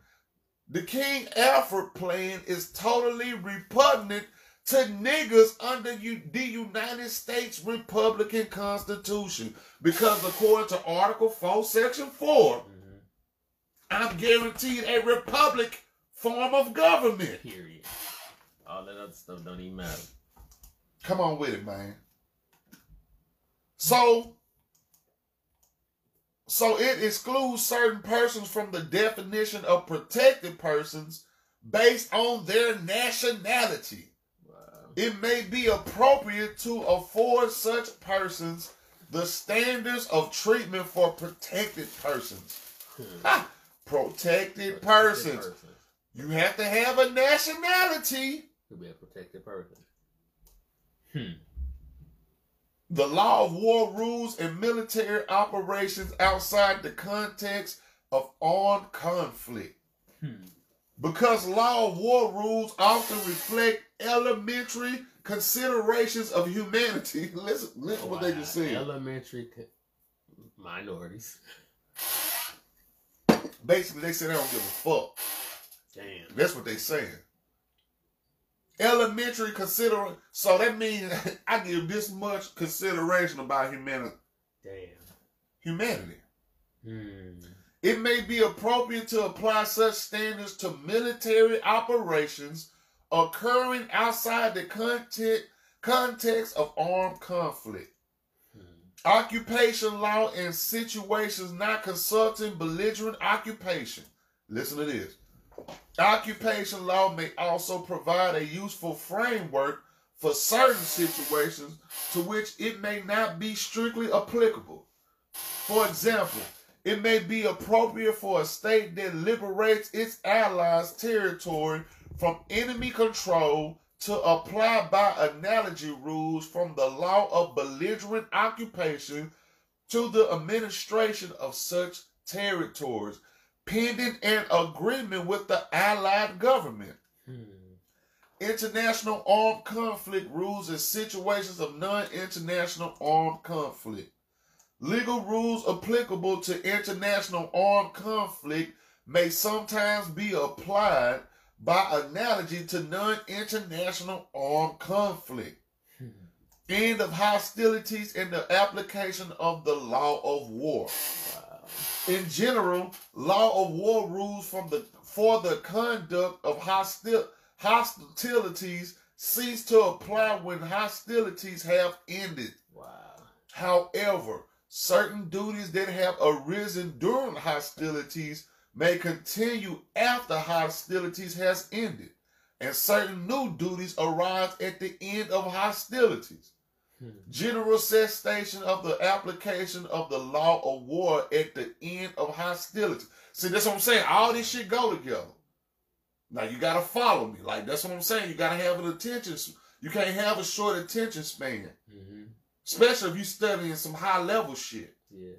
the King Alfred plan is totally repugnant to niggas under the United States Republican Constitution. Because according to Article 4, Section 4, Mhm. I'm guaranteed a republic form of government. Period. All that other stuff don't even matter. Come on with it, man. So, so it excludes certain persons from the definition of protected persons based on their nationality. Wow. It may be appropriate to afford such persons the standards of treatment for protected persons. Ha! Protected persons. You have to have a nationality. to be a protected person. Hmm. The law of war rules and military operations outside the context of armed conflict. Hmm. Because law of war rules often reflect elementary considerations of humanity. listen, listen what they just said. Elementary co- minorities. Basically, they said they don't give a fuck. Damn. That's what they saying. Elementary consider so that means I give this much consideration about humanity. Damn. Humanity. Hmm. It may be appropriate to apply such standards to military operations occurring outside the context, context of armed conflict. Hmm. Occupation law in situations not consulting belligerent occupation. Listen to this. Occupation law may also provide a useful framework for certain situations to which it may not be strictly applicable. For example, it may be appropriate for a state that liberates its allies' territory from enemy control to apply by analogy rules from the law of belligerent occupation to the administration of such territories, pending an agreement with the allied government. Hmm. International armed conflict rules in situations of non international armed conflict. Legal rules applicable to international armed conflict may sometimes be applied by analogy to non international armed conflict. Hmm. End of hostilities and the application of the law of war. Wow. In general, law of war rules from the for the conduct of hostil, hostilities cease to apply when hostilities have ended. Wow. However, certain duties that have arisen during hostilities may continue after hostilities has ended, and certain new duties arise at the end of hostilities. General cessation of the application of the law of war at the end of hostility. See, that's what I'm saying. All this shit go together. Now you gotta follow me. Like that's what I'm saying. You gotta have an attention. You can't have a short attention span, hmm especially if you studying some high level shit. Yeah.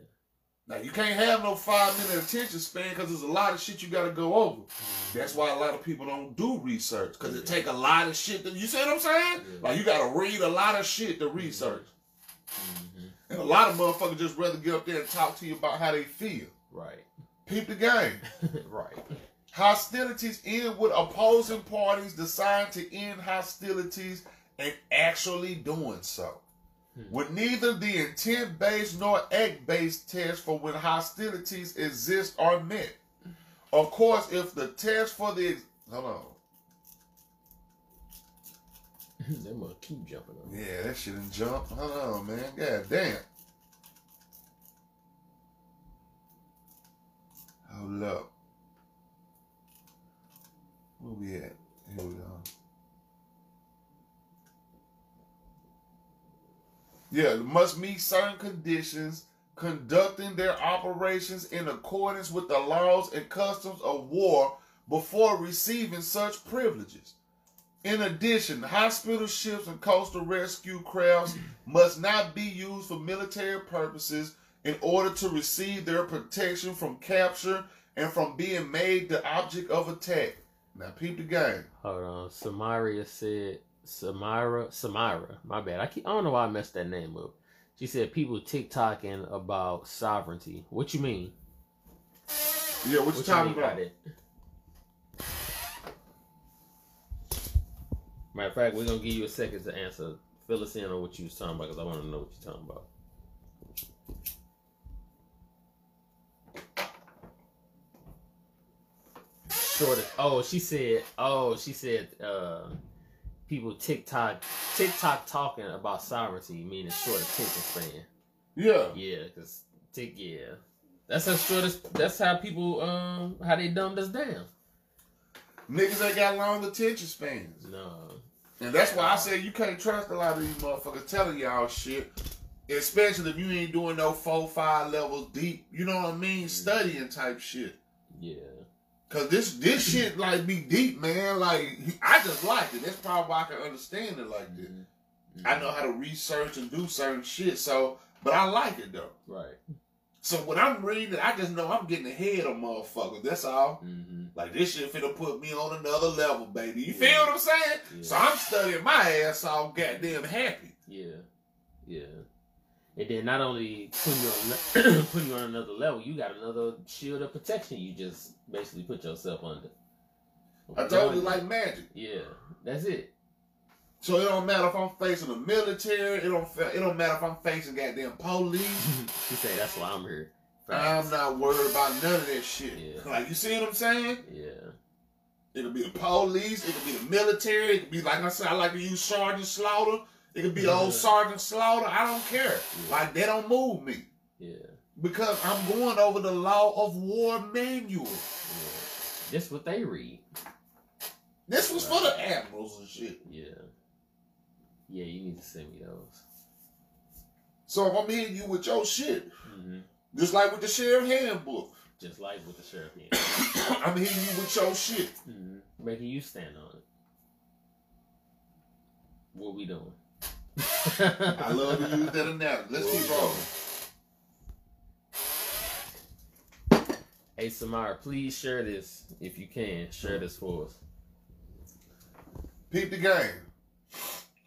Now you can't have no five minute attention span because there's a lot of shit you gotta go over. That's why a lot of people don't do research because it take a lot of shit. To, you see what I'm saying? Like you gotta read a lot of shit to research. hmm And a lot of motherfuckers just rather get up there and talk to you about how they feel. Right. Peep the game. right. Hostilities end with opposing parties deciding to end hostilities and actually doing so. Hmm. With neither the intent based nor act based test for when hostilities exist are met. Of course, if the test for the. Hold on. they must keep jumping on. Yeah, that shit done jump. Hold on, man. God damn. Hold up. Where we at? Here we go. Yeah, must meet certain conditions, conducting their operations in accordance with the laws and customs of war before receiving such privileges. In addition, hospital ships and coastal rescue crafts must not be used for military purposes in order to receive their protection from capture and from being made the object of attack. Now, peep the game. Hold on. Samaria said Samira Samira. My bad. I keep I don't know why I messed that name up. She said people TikToking about sovereignty. What you mean? Yeah, what, you talking by about? that? Matter of fact, we're gonna give you a second to answer. Fill us in on what you was talking about because I want to know what you're talking about. Short. Of, oh, she said. Oh, she said. Uh, people TikTok TikTok talking about sovereignty, meaning short attention span. Yeah. Yeah, cause tick. Yeah, that's how short. as- That's how people. Um, how they dumbed us down. Niggas ain't got long attention spans. No. And that's why I said you can't trust a lot of these motherfuckers telling y'all shit. Especially if you ain't doing no four, five levels deep, you know what I mean? Studying type shit. Yeah. Cause this this shit like be deep, man. Like I just like it. That's probably why I can understand it like this. I know how to research and do certain shit, so but I like it though. Right. So when I'm reading it, I just know I'm getting ahead of motherfuckers. That's all. Mm-hmm. Like this shit finna put me on another level, baby. You feel what I'm saying? Yeah. So I'm studying my ass off goddamn happy. Yeah. Yeah. And then not only putting you on putting you on another level, you got another shield of protection. You just basically put yourself under. I told you like magic. Yeah, that's it. So it don't matter if I'm facing the military. It don't. It don't matter if I'm facing goddamn police. she say that's why I'm here. I'm not worried about none of that shit. Yeah. Like you see what I'm saying? Yeah. It could be the police. It could be the military. It could be like I said. I like to use Sergeant Slaughter. It could be the old Sergeant Slaughter. I don't care. Yeah. Like they don't move me Yeah. because I'm going over the law of war manual. Yeah. This what they read. This was for the admirals and shit. Yeah. Yeah, you need to send me those. So if I'm hitting you with your shit, hmm just like with the sheriff handbook, Just like with the sheriff handbook. I'm hitting you with your shit. hmm Making you stand on it. What we doing? I love to use that analogy. Let's keep rolling. Hey Samara, please share this if you can. Share this for us. Peep the game.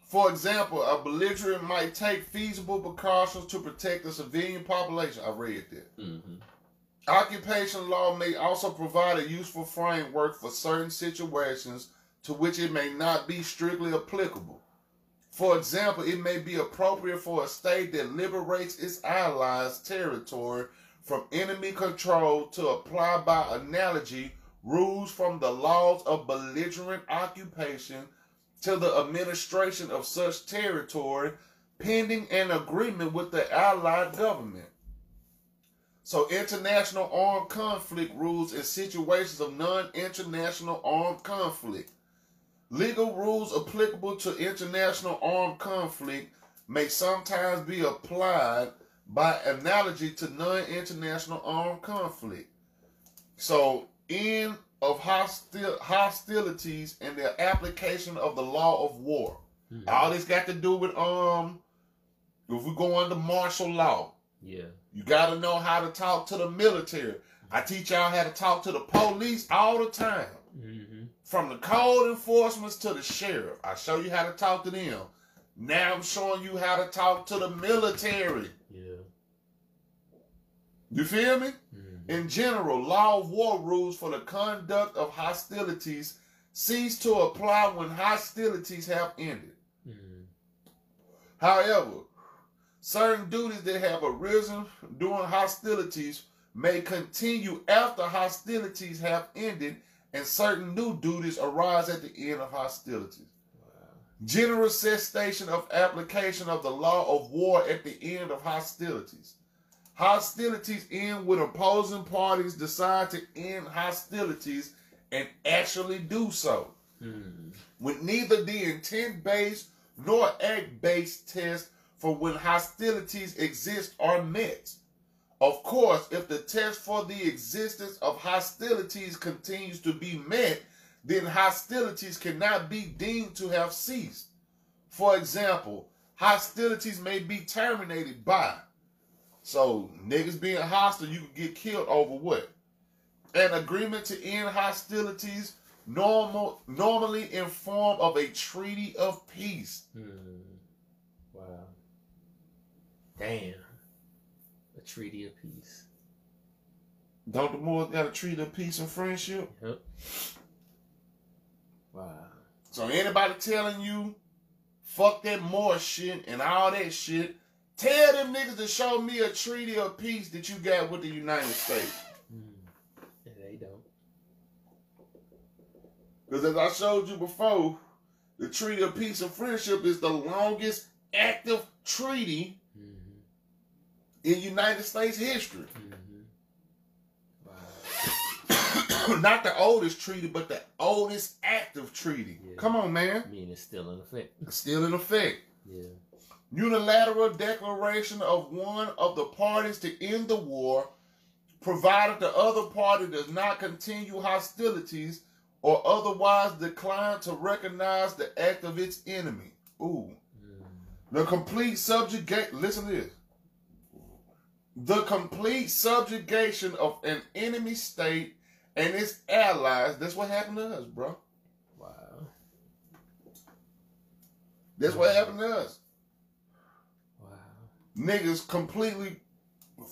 For example, a belligerent might take feasible precautions to protect the civilian population. I read that. hmm Occupation law may also provide a useful framework for certain situations to which it may not be strictly applicable. For example, it may be appropriate for a state that liberates its allies' territory from enemy control to apply by analogy rules from the laws of belligerent occupation to the administration of such territory pending an agreement with the allied government. So international armed conflict rules in situations of non-international armed conflict. Legal rules applicable to international armed conflict may sometimes be applied by analogy to non-international armed conflict. So end of hostil- hostilities and the application of the law of war. Mhm. All this got to do with um if we go under martial law. Yeah. You got to know how to talk to the military. I teach y'all how to talk to the police all the time. hmm From the code enforcements to the sheriff. I show you how to talk to them. Now I'm showing you how to talk to the military. Yeah. You feel me? hmm In general, law of war rules for the conduct of hostilities cease to apply when hostilities have ended. hmm However, certain duties that have arisen during hostilities may continue after hostilities have ended, and certain new duties arise at the end of hostilities. Wow. General cessation of application of the law of war at the end of hostilities. Hostilities end when opposing parties decide to end hostilities and actually do so hmm with neither the intent based nor act based test for when hostilities exist are met. Of course, if the test for the existence of hostilities continues to be met, then hostilities cannot be deemed to have ceased. For example, hostilities may be terminated by. So, niggas being hostile, you can get killed over what? An agreement to end hostilities normal normally in form of a treaty of peace. Hmm. Wow. Damn. Treaty of peace. Don't the Moors got a treaty of peace and friendship? Yep. Wow. So anybody telling you fuck that Moor shit and all that shit, tell them niggas to show me a treaty of peace that you got with the United States. Hmm. Yeah, they don't. Because as I showed you before, the treaty of peace and friendship is the longest active treaty in United States history. hmm Wow. Not the oldest treaty, but the oldest active treaty. Yeah. Come on, man. I mean, it's still in effect. It's still in effect. Yeah. Unilateral declaration of one of the parties to end the war, provided the other party does not continue hostilities or otherwise decline to recognize the act of its enemy. Ooh. The complete subjugate. Listen to this. The complete subjugation of an enemy state and its allies. That's what happened to us, bro. Wow. That's what happened to us. Wow. Niggas completely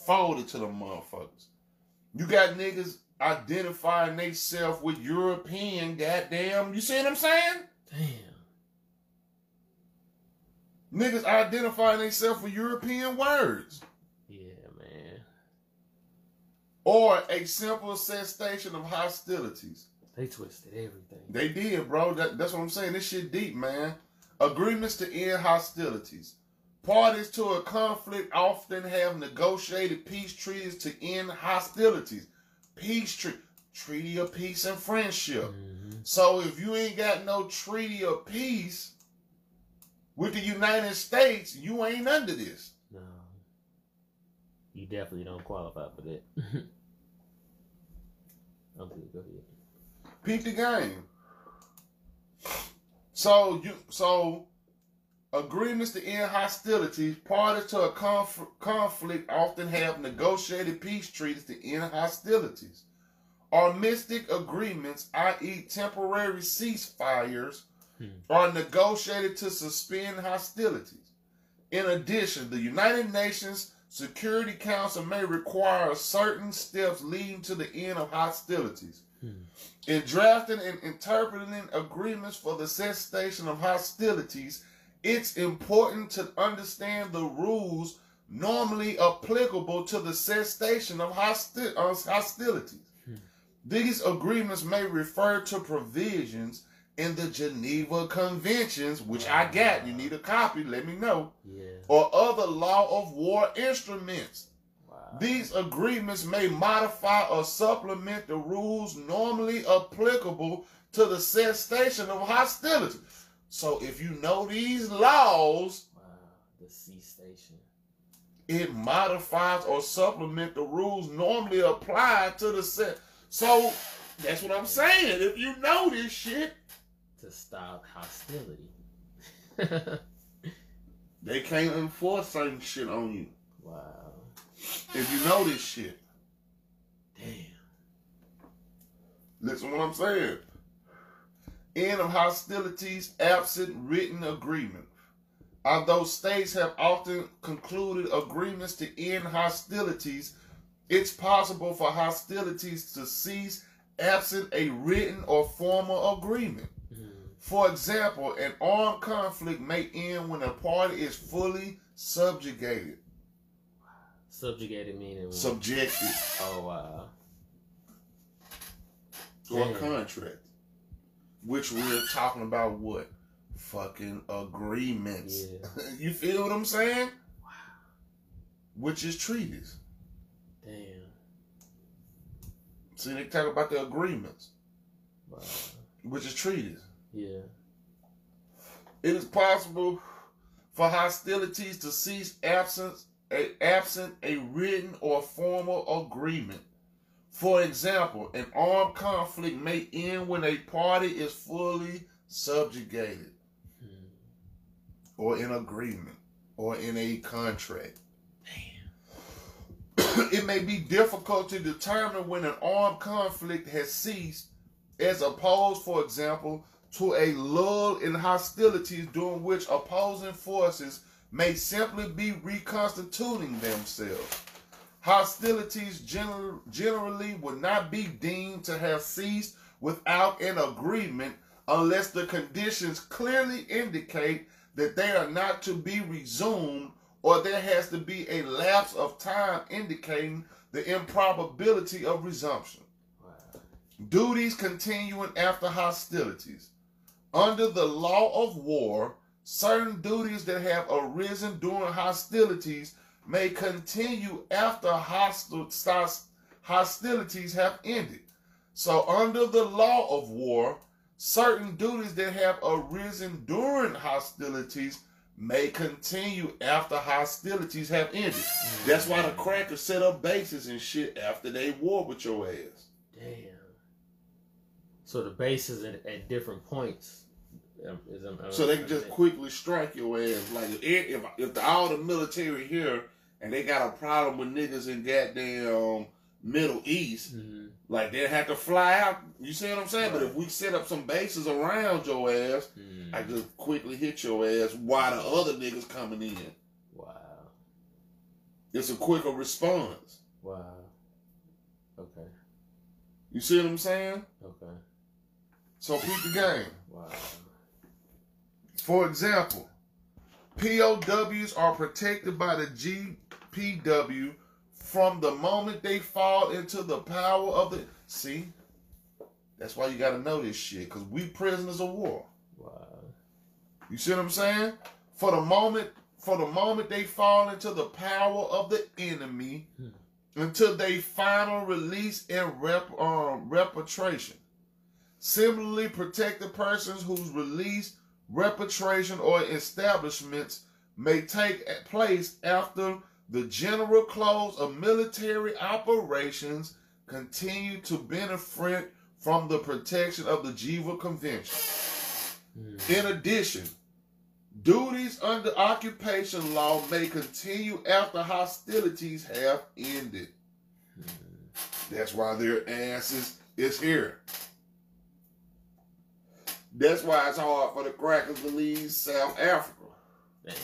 folded to the motherfuckers. You got niggas identifying themselves with European goddamn. You see what I'm saying? Damn. Niggas identifying themselves with European words. Or a simple cessation of hostilities. They twisted everything. They did, bro. That, that's what I'm saying. This shit deep, man. Agreements to end hostilities. Parties to a conflict often have negotiated peace treaties to end hostilities. Peace treaty. treaty of peace and friendship. Mhm. So if you ain't got no treaty of peace with the United States, you ain't under this. No. You definitely don't qualify for that. okay, go ahead. Peep the game. So you so agreements to end hostilities. Parties to a conf- conflict often have negotiated peace treaties to end hostilities. Armistice agreements, i.e., temporary ceasefires, Hmm. are negotiated to suspend hostilities. In addition, the United Nations Security Council may require certain steps leading to the end of hostilities. Hmm. In drafting and interpreting agreements for the cessation of hostilities, it's important to understand the rules normally applicable to the cessation of hosti- hostilities. Hmm. These agreements may refer to provisions in the Geneva Conventions, which I got. You need a copy, let me know. Yeah. Or other law of war instruments. Wow. These agreements may modify or supplement the rules normally applicable to the cessation of hostility. So if you know these laws, wow. The C station. it modifies or supplement the rules normally applied to the set. So that's what I'm saying. If you know this shit, To stop hostility. they can't enforce certain shit on you. wow. If you know this shit. Damn. Listen what I'm saying. End of hostilities absent written agreement. Although states have often concluded agreements to end hostilities, it's possible for hostilities to cease absent a written or formal agreement. For example, an armed conflict may end when a party is fully subjugated, Subjugated meaning. subjected, oh wow. Or Damn. contract. Which we're talking about what? Fucking agreements. Yeah. you feel what I'm saying? Wow. Which is treaties. Damn. See, they talk about the agreements, Wow. which is treaties. Yeah. It is possible for hostilities to cease absence, a, absent a written or formal agreement. For example, an armed conflict may end when a party is fully subjugated, Hmm. or in agreement, or in a contract. Damn. it may be difficult to determine when an armed conflict has ceased, as opposed, for example, to a lull in hostilities during which opposing forces may simply be reconstituting themselves. Hostilities gener- generally would not be deemed to have ceased without an agreement unless the conditions clearly indicate that they are not to be resumed or there has to be a lapse of time indicating the improbability of resumption. Wow. Duties continuing after hostilities. Under the law of war, certain duties that have arisen during hostilities may continue after hostilities have ended. So, under the law of war, certain duties that have arisen during hostilities may continue after hostilities have ended. That's why the crackers set up bases and shit after they war with your ass. Damn. So the bases at, at different points. um, Is, um, So they can just quickly strike your ass. Like if if, if the, all the military here and they got a problem with niggas in goddamn Middle East, Mhm. like they have to fly out. You see what I'm saying? But if we set up some bases around your ass, Mhm. I just quickly hit your ass while the other niggas coming in. Wow. It's a quicker response. Wow. Okay. You see what I'm saying? Okay. So keep the game. Wow. For example, POWs are protected by the GPW from the moment they fall into the power of the. See? That's why you gotta know this shit, because we prisoners of war. Wow. You see what I'm saying? For the moment, for the moment they fall into the power of the enemy, Hmm. until they final release and rep, um, repatriation. Similarly, protected persons whose release, repatriation, or establishments may take place after the general close of military operations continue to benefit from the protection of the Geneva Convention. Mm. In addition, duties under occupation law may continue after hostilities have ended. Mm. That's why their asses is here. That's why it's hard for the crackers to leave South Africa. Damn.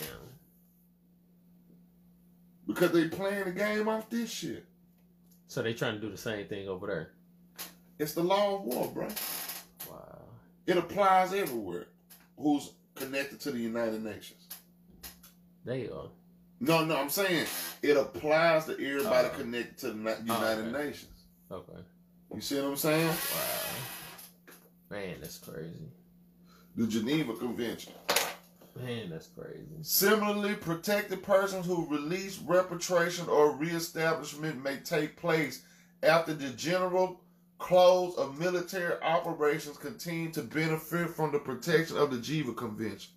Because they playing the game off this shit. So they trying to do the same thing over there. It's the law of war, bro. Wow. It applies everywhere. Who's connected to the United Nations? They are. No, no, I'm saying it applies to everybody Oh. connected to the oh, United okay. Nations. Okay. You see what I'm saying? Wow. Man, that's crazy. The Geneva Convention. Man, that's crazy. Similarly, protected persons who release, repatriation, or reestablishment may take place after the general close of military operations continue to benefit from the protection of the Geneva Convention.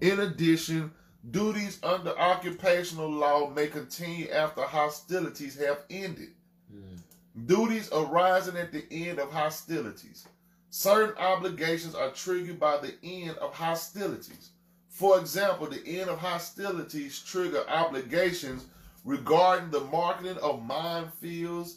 In addition, duties under occupational law may continue after hostilities have ended. Mm. Duties arising at the end of hostilities. Certain obligations are triggered by the end of hostilities. For example, the end of hostilities trigger obligations regarding the marketing of minefields,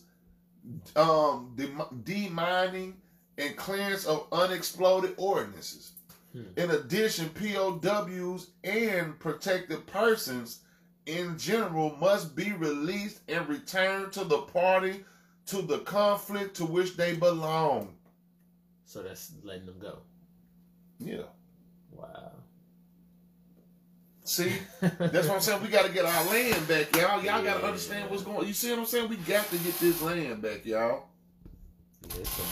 um, demining, and clearance of unexploded ordinances. Hmm. In addition, POWs and protected persons in general must be released and returned to the party to the conflict to which they belong. So that's letting them go. Yeah. Wow. See, that's what I'm saying. We got to get our land back, y'all. Y'all got to Yeah. understand what's going. On. You see what I'm saying? We got to get this land back, y'all. Yeah, it's a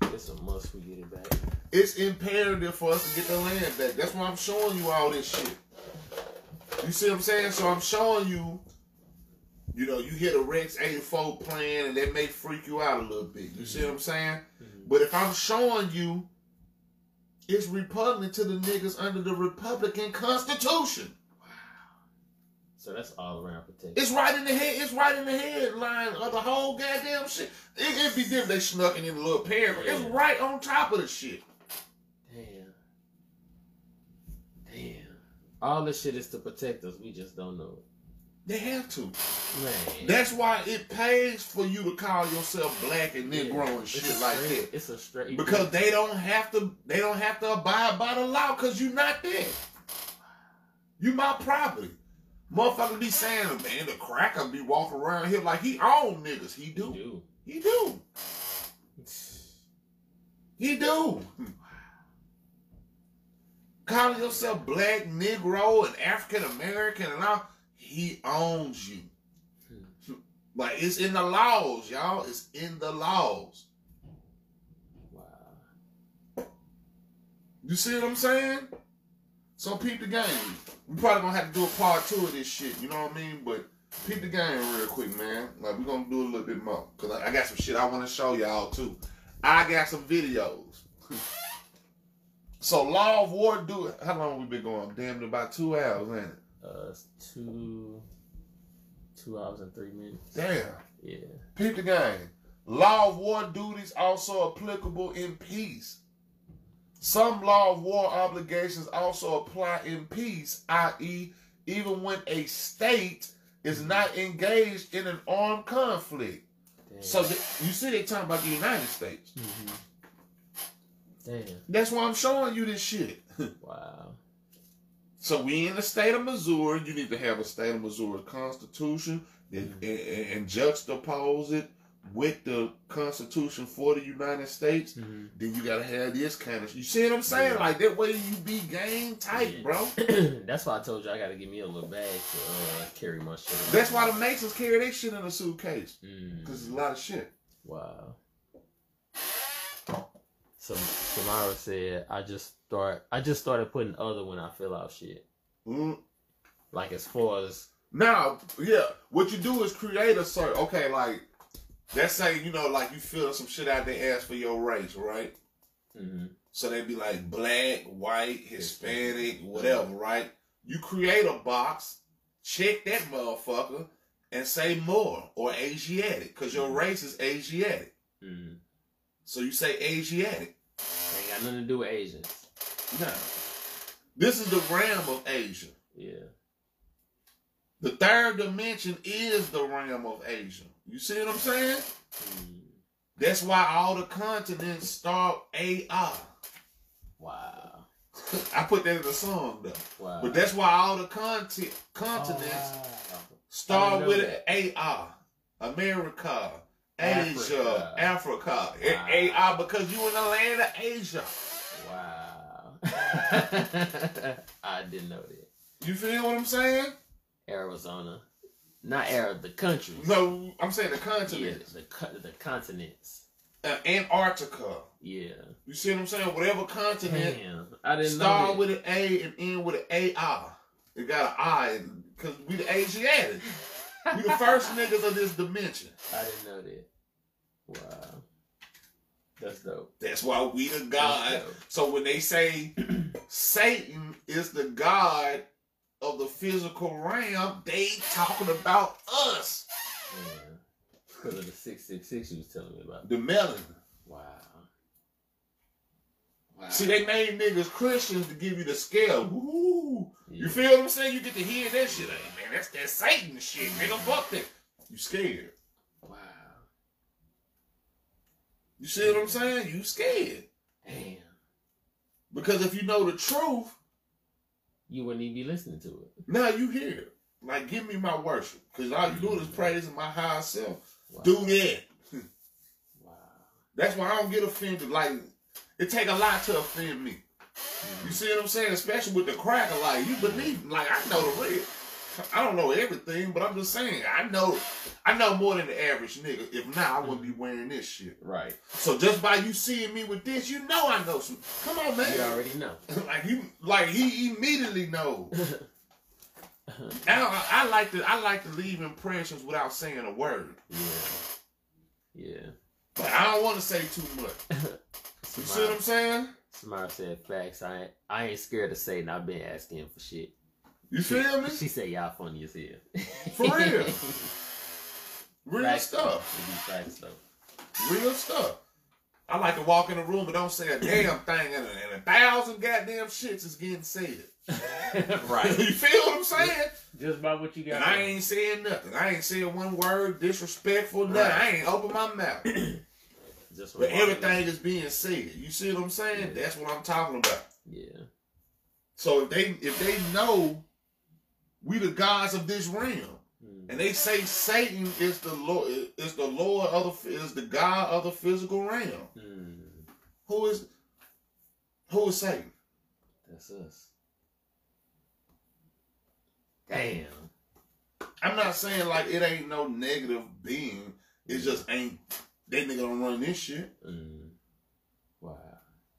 must. It's a must we get it back. It's imperative for us to get the land back. That's why I'm showing you all this shit. You see what I'm saying? So I'm showing you. You know, you hear the Rex 84 playing, and that may freak you out a little bit. You see what I'm saying? Mhm. But if I'm showing you, it's repugnant to the niggas under the Republican Constitution. Wow. So that's all around protection. It's right in the head. It's right in the headline of the whole goddamn shit. It, it'd be different. They snuck it in a little paragraph. It's right on top of the shit. Damn. Damn. All this shit is to protect us. We just don't know They have to. Man. That's why it pays for you to call yourself black and Yeah. Negro and shit a like that. It's a straight Because they don't have to. They don't have to abide by the law because you're not there. You my property. Motherfucker be saying, man, the cracker be walking around here like he own niggas. He do. do. He do. He do. Calling yourself black, Negro, and African American and all, he owns you. Like it's in the laws, y'all. It's in the laws. Wow. You see what I'm saying? So peep the game. We probably gonna have to do a part two of this shit. You know what I mean? But peep the game real quick, man. Like we gonna do a little bit more because I, I got some shit I want to show y'all too. I got some videos. so law of war do it. How long we been going? Damn, about two hours, ain't it? Uh, two, two hours and three minutes. Damn. Yeah. Peep the game. Law of war duties also applicable in peace. Some law of war obligations also apply in peace, i.e., even when a state is not engaged in an armed conflict. Damn. So th- you see, they talking about the United States. Mhm. Damn. That's why I'm showing you this shit. Wow. So we in the state of Missouri. You need to have a state of Missouri constitution and, and, and juxtapose it with the constitution for the United States. hmm then you gotta have this kind of. You see what I'm saying? Yeah. Like that way you be game tight, Yeah. bro. That's why I told you I got to give me a little bag to uh, carry my shit. around. That's why the Masons carry their shit in a suitcase Mm. because it's a lot of shit. Wow. So Samara said, "I just start. I just started putting other when I fill out shit. Mm. Like as far as Now, yeah, what you do is create a certain okay, like let's say you know, like you fill some shit out they ask for your race, right? Mm-hmm. So they'd be like black, white, Hispanic, whatever, right? You create a box, check that motherfucker, and say Moor or Asiatic, because your race is Asiatic. Mm-hmm. So you say Asiatic. Got nothing to do with Asians. No. this is the realm of Asia. Yeah. The third dimension is the realm of Asia. You see what I'm saying? Mm. That's why all the continents start AI. Wow. I put that in the song though. Wow. But that's why all the conti- continents Oh, wow. start with an AI. America. Asia, Africa. A- Wow. AI because you in the land of Asia. Wow. I didn't know that. You feel what I'm saying? Arizona. Not Arizona, the country. No, I'm saying the Yeah, the, co- the continents. Uh, Antarctica. Yeah. You see what I'm saying? Whatever continent Damn. I didn't start with an A and end with an AI. It got an I because we the Asiatic. We the first niggas of this dimension. I didn't know that. Wow. That's dope. That's why we the God. So when they say Satan is the God of the physical realm, they talking about us. Yeah. Because of the 666 you was telling me about. The melanin. Wow. Wow. See, they made niggas Christians to give you the scale. Woo. You feel what I'm saying? You get to hear that shit. Like, man, that's that Satan shit. Nigga, fuck that. You scared. Wow. You see what I'm saying? You scared. Damn. Because if you know the truth, You wouldn't even be listening to it. now you hear it. Like, give me my worship. Because all you doing is mm. praising my higher self. Wow. Do that. Wow. That's why I don't get offended. Like, it take a lot to offend me. You mm. see what I'm saying? Especially with the cracker. Like, you believe, like, I know the real. I don't know everything, but I'm just saying, I know, I know more than the average nigga. If not, I wouldn't be mm-hmm. wearing this shit. Right. So just by you seeing me with this, you know I know some. Come on, man. You already know. like you, like he immediately knows. I, I like to, I like to leave impressions without saying a word. yeah. Yeah. But I don't want to say too much. You see what I'm saying? Samara said facts. I ain't, I ain't scared of Satan. I've been asking him for shit. You feel me? She said y'all funny as hell. For real. Real stuff. Facts though. Real stuff. I like to walk in a room and don't say a damn thing, and a, and a thousand goddamn shits is getting said. right. you feel what I'm saying? Just by what you got. And I ain't saying nothing. I ain't saying one word disrespectful, nothing. Right. I ain't open my mouth. Just But everything is being said. You see what I'm saying? Yeah. That's what I'm talking about. Yeah. So if they if they know we the gods of this realm, Mm. and they say Satan is the Lord is the Lord of the is the God of the physical realm, Mm. who is who is Satan? That's us. Damn. I'm not saying like it ain't no negative being. It just ain't they nigga don't run this shit. Mm. Wow.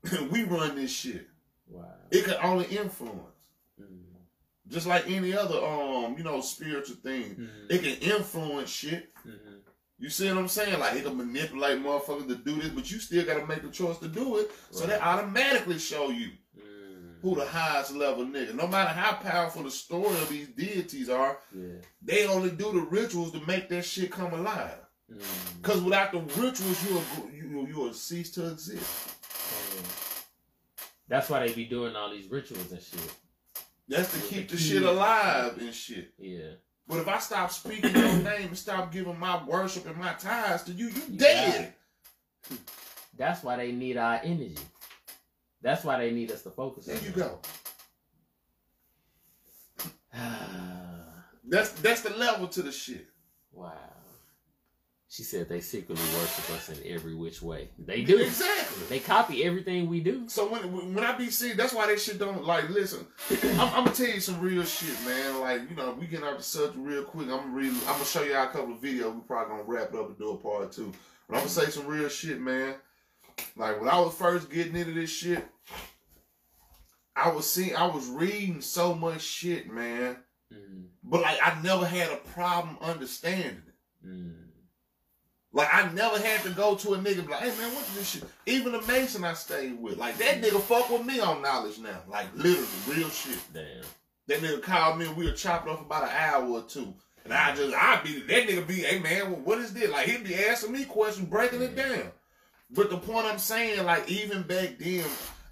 we run this shit. Wow. It can only influence. Mm. Just like any other um, you know, spiritual thing. Mm. It can influence shit. Mhm. You see what I'm saying? Like it can manipulate motherfuckers to do this, but you still gotta make the choice to do it. So they automatically show you Mm. who the highest level nigga. No matter how powerful the story of these deities are, Yeah. they only do the rituals to make that shit come alive. Mm. Cause without the rituals, you'll you you will cease to exist. Damn. That's why they be doing all these rituals and shit. That's to keep the the shit alive and shit. Yeah. But if I stop speaking your name and stop giving my worship and my tithes to you, you You dead. That's why they need our energy. That's why they need us to focus There on you it. go. That's that's the level to the shit. wow. She said they secretly worship us in every which way. They do. Exactly. They copy everything we do. So when when I be seeing, that's why that shit don't like. Listen, I'm, I'm gonna tell you some real shit, man. Like you know, we get out the subject real quick. I'm gonna. I'm gonna show y'all a couple of videos. We probably gonna wrap it up and do a part two. But I'm gonna say some real shit, man. Like when I was first getting into this shit, I was seeing, I was reading so much shit, man. Mm. But like I never had a problem understanding it. Mm. Like I never had to go to a nigga like, hey man, what's this shit? Even the Mason I stayed with, like that nigga fuck with me on knowledge now. Like literally, real shit. Damn. That nigga called me and we were chopping up about an hour or two. And I just I be that nigga be, hey man, what is this? Like he'd be asking me questions, breaking it down. But the point I'm saying, like even back then,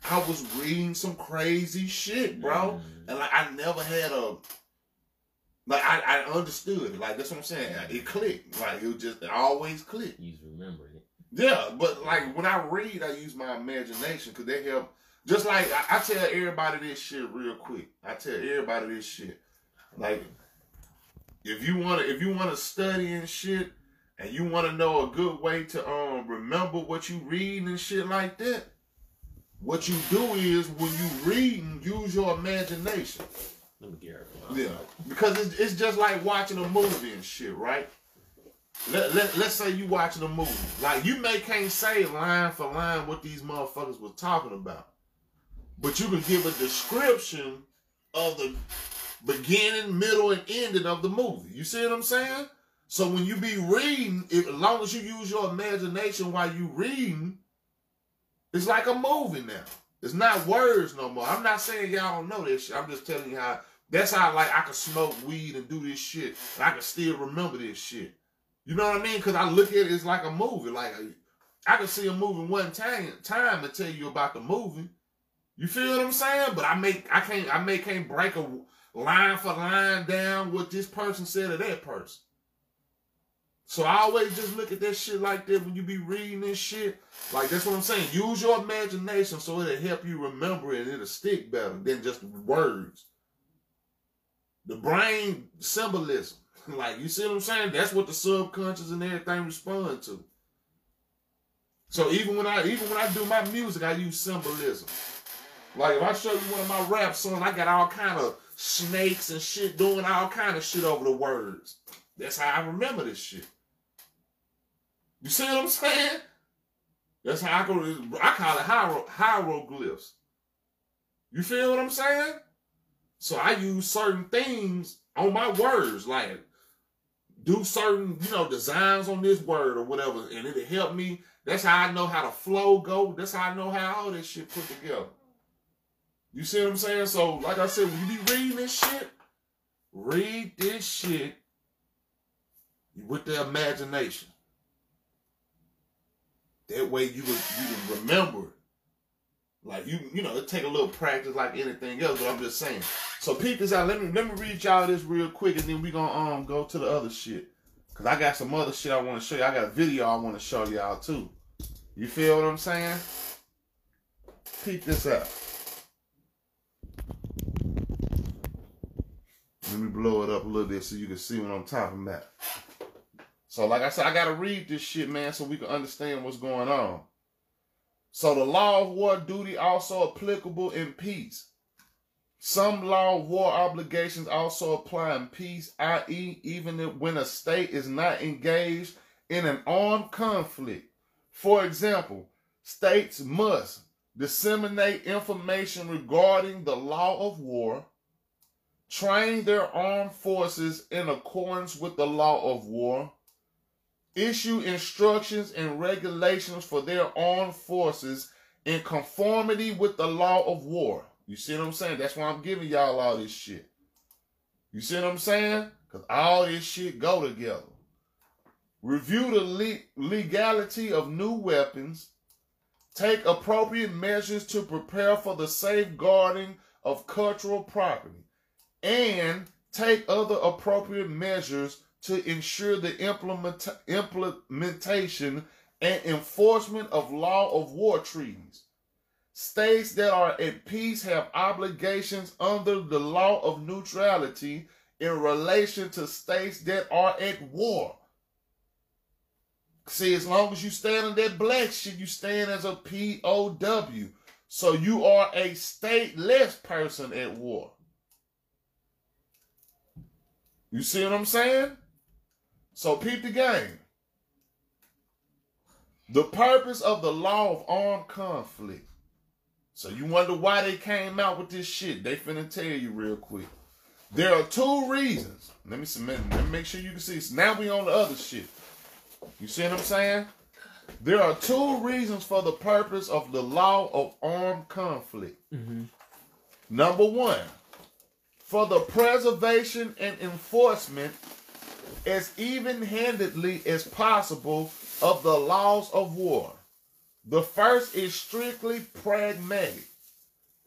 I was reading some crazy shit, bro. Mm. And like I never had a like I, I understood. Like that's what I'm saying. It clicked. Like it just it always clicked. You remember it. Yeah, but like when I read, I use my imagination because they help. Just like I, I, tell everybody this shit real quick. I tell everybody this shit. Like if you wanna if you wanna study and shit, and you wanna know a good way to um remember what you read and shit like that, what you do is when you read and use your imagination. Let me get her. Yeah, because it's, it's just like watching a movie and shit, right? Let, let, let's say you watching a movie. Like, you may can't say line for line what these motherfuckers was talking about. But you can give a description of the beginning, middle, and ending of the movie. You see what I'm saying? So when you be reading, if, as long as you use your imagination while you reading, it's like a movie now. It's not words no more. I'm not saying y'all don't know this shit. I'm just telling you how that's how like I can smoke weed and do this shit. And I can still remember this shit. You know what I mean? Because I look at it as like a movie. Like I can see a movie one time time and tell you about the movie. You feel what I'm saying? But I make I can't I may can't break a line for line down what this person said to that person. So I always just look at that shit like that when you be reading this shit. Like that's what I'm saying. Use your imagination so it'll help you remember it and it'll stick better than just words. The brain symbolism. Like you see what I'm saying? That's what the subconscious and everything respond to. So even when I even when I do my music, I use symbolism. Like if I show you one of my rap songs, I got all kind of snakes and shit doing all kind of shit over the words. That's how I remember this shit. You see what I'm saying? That's how I go. I call it hiero, hieroglyphs. You feel what I'm saying? So I use certain things on my words, like do certain, you know, designs on this word or whatever, and it'll help me. That's how I know how the flow go. That's how I know how all this shit put together. You see what I'm saying? So, like I said, when you be reading this shit, read this shit with the imagination. That way you can you can remember. Like you, you know, it take a little practice like anything else, but I'm just saying. So peep this out. Let me let me read y'all this real quick, and then we gonna um go to the other shit. Cause I got some other shit I want to show you. I got a video I want to show y'all too. You feel what I'm saying? Peep this out. Let me blow it up a little bit so you can see what I'm talking about. So, like I said, I gotta read this shit, man, so we can understand what's going on. So the law of war duty also applicable in peace. Some law of war obligations also apply in peace, i.e., even when a state is not engaged in an armed conflict. For example, states must disseminate information regarding the law of war, train their armed forces in accordance with the law of war, issue instructions and regulations for their armed forces in conformity with the law of war. You see what I'm saying? That's why I'm giving y'all all this shit. You see what I'm saying? Because all this shit go together. Review the le- legality of new weapons. Take appropriate measures to prepare for the safeguarding of cultural property. And take other appropriate measures to ensure the implement, implementation and enforcement of law of war treaties. States that are at peace have obligations under the law of neutrality in relation to states that are at war. See, as long as you stand on that black shit, you stand as a POW. So you are a stateless person at war. You see what I'm saying? So peep the game. The purpose of the law of armed conflict. So you wonder why they came out with this shit. They finna tell you real quick. There are two reasons. Let me submit. Let me make sure you can see. So now we on the other shit. You see what I'm saying? There are two reasons for the purpose of the law of armed conflict. Mm-hmm. Number one, for the preservation and enforcement as even handedly as possible of the laws of war. The first is strictly pragmatic.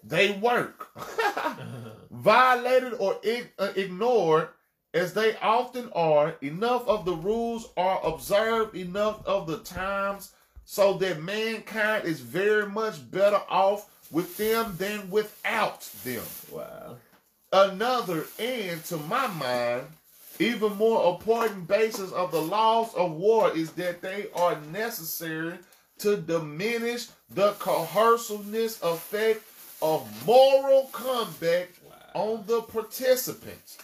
They work. Violated or uh, ignored, as they often are, enough of the rules are observed enough of the times so that mankind is very much better off with them than without them. Wow. Another, and to my mind, even more important basis of the laws of war is that they are necessary to diminish the coerciveness effect of moral combat on the participants.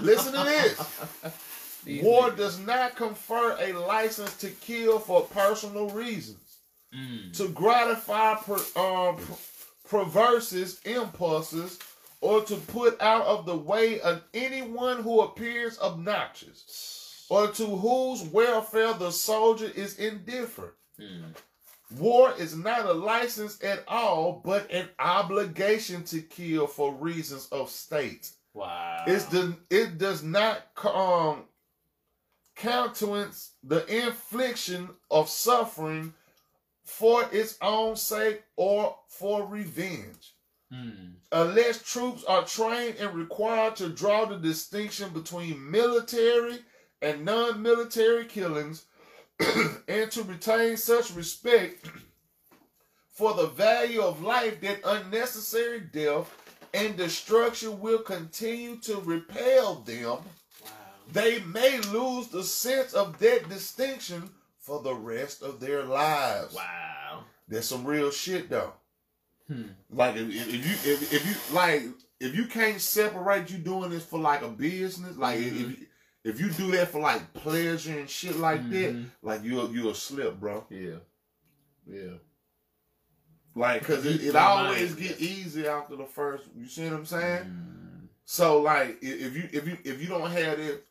Listen to this. War niggas. does not confer a license to kill for personal reasons, Mm. to gratify per, um, per- perverses impulses, or to put out of the way of anyone who appears obnoxious, or to whose welfare the soldier is indifferent. Mm. War is not a license at all, but an obligation to kill for reasons of state. Wow. The it does not um countenance the infliction of suffering for its own sake or for revenge. Mm. Unless troops are trained and required to draw the distinction between military and non-military killings and to retain such respect for the value of life that unnecessary death and destruction will continue to repel them, Wow. they may lose the sense of that distinction for the rest of their lives. Wow. That's some real shit though. Hmm. Like if, if you if, if you like if you can't separate you doing this for like a business, like if Mhm. if you, if you do that for like pleasure and shit like that, Mhm. like you you a slip, bro. Yeah. Yeah. Like because it, it always get easy after the first. You see what I'm saying? Mm. So like if you if you if you don't have it,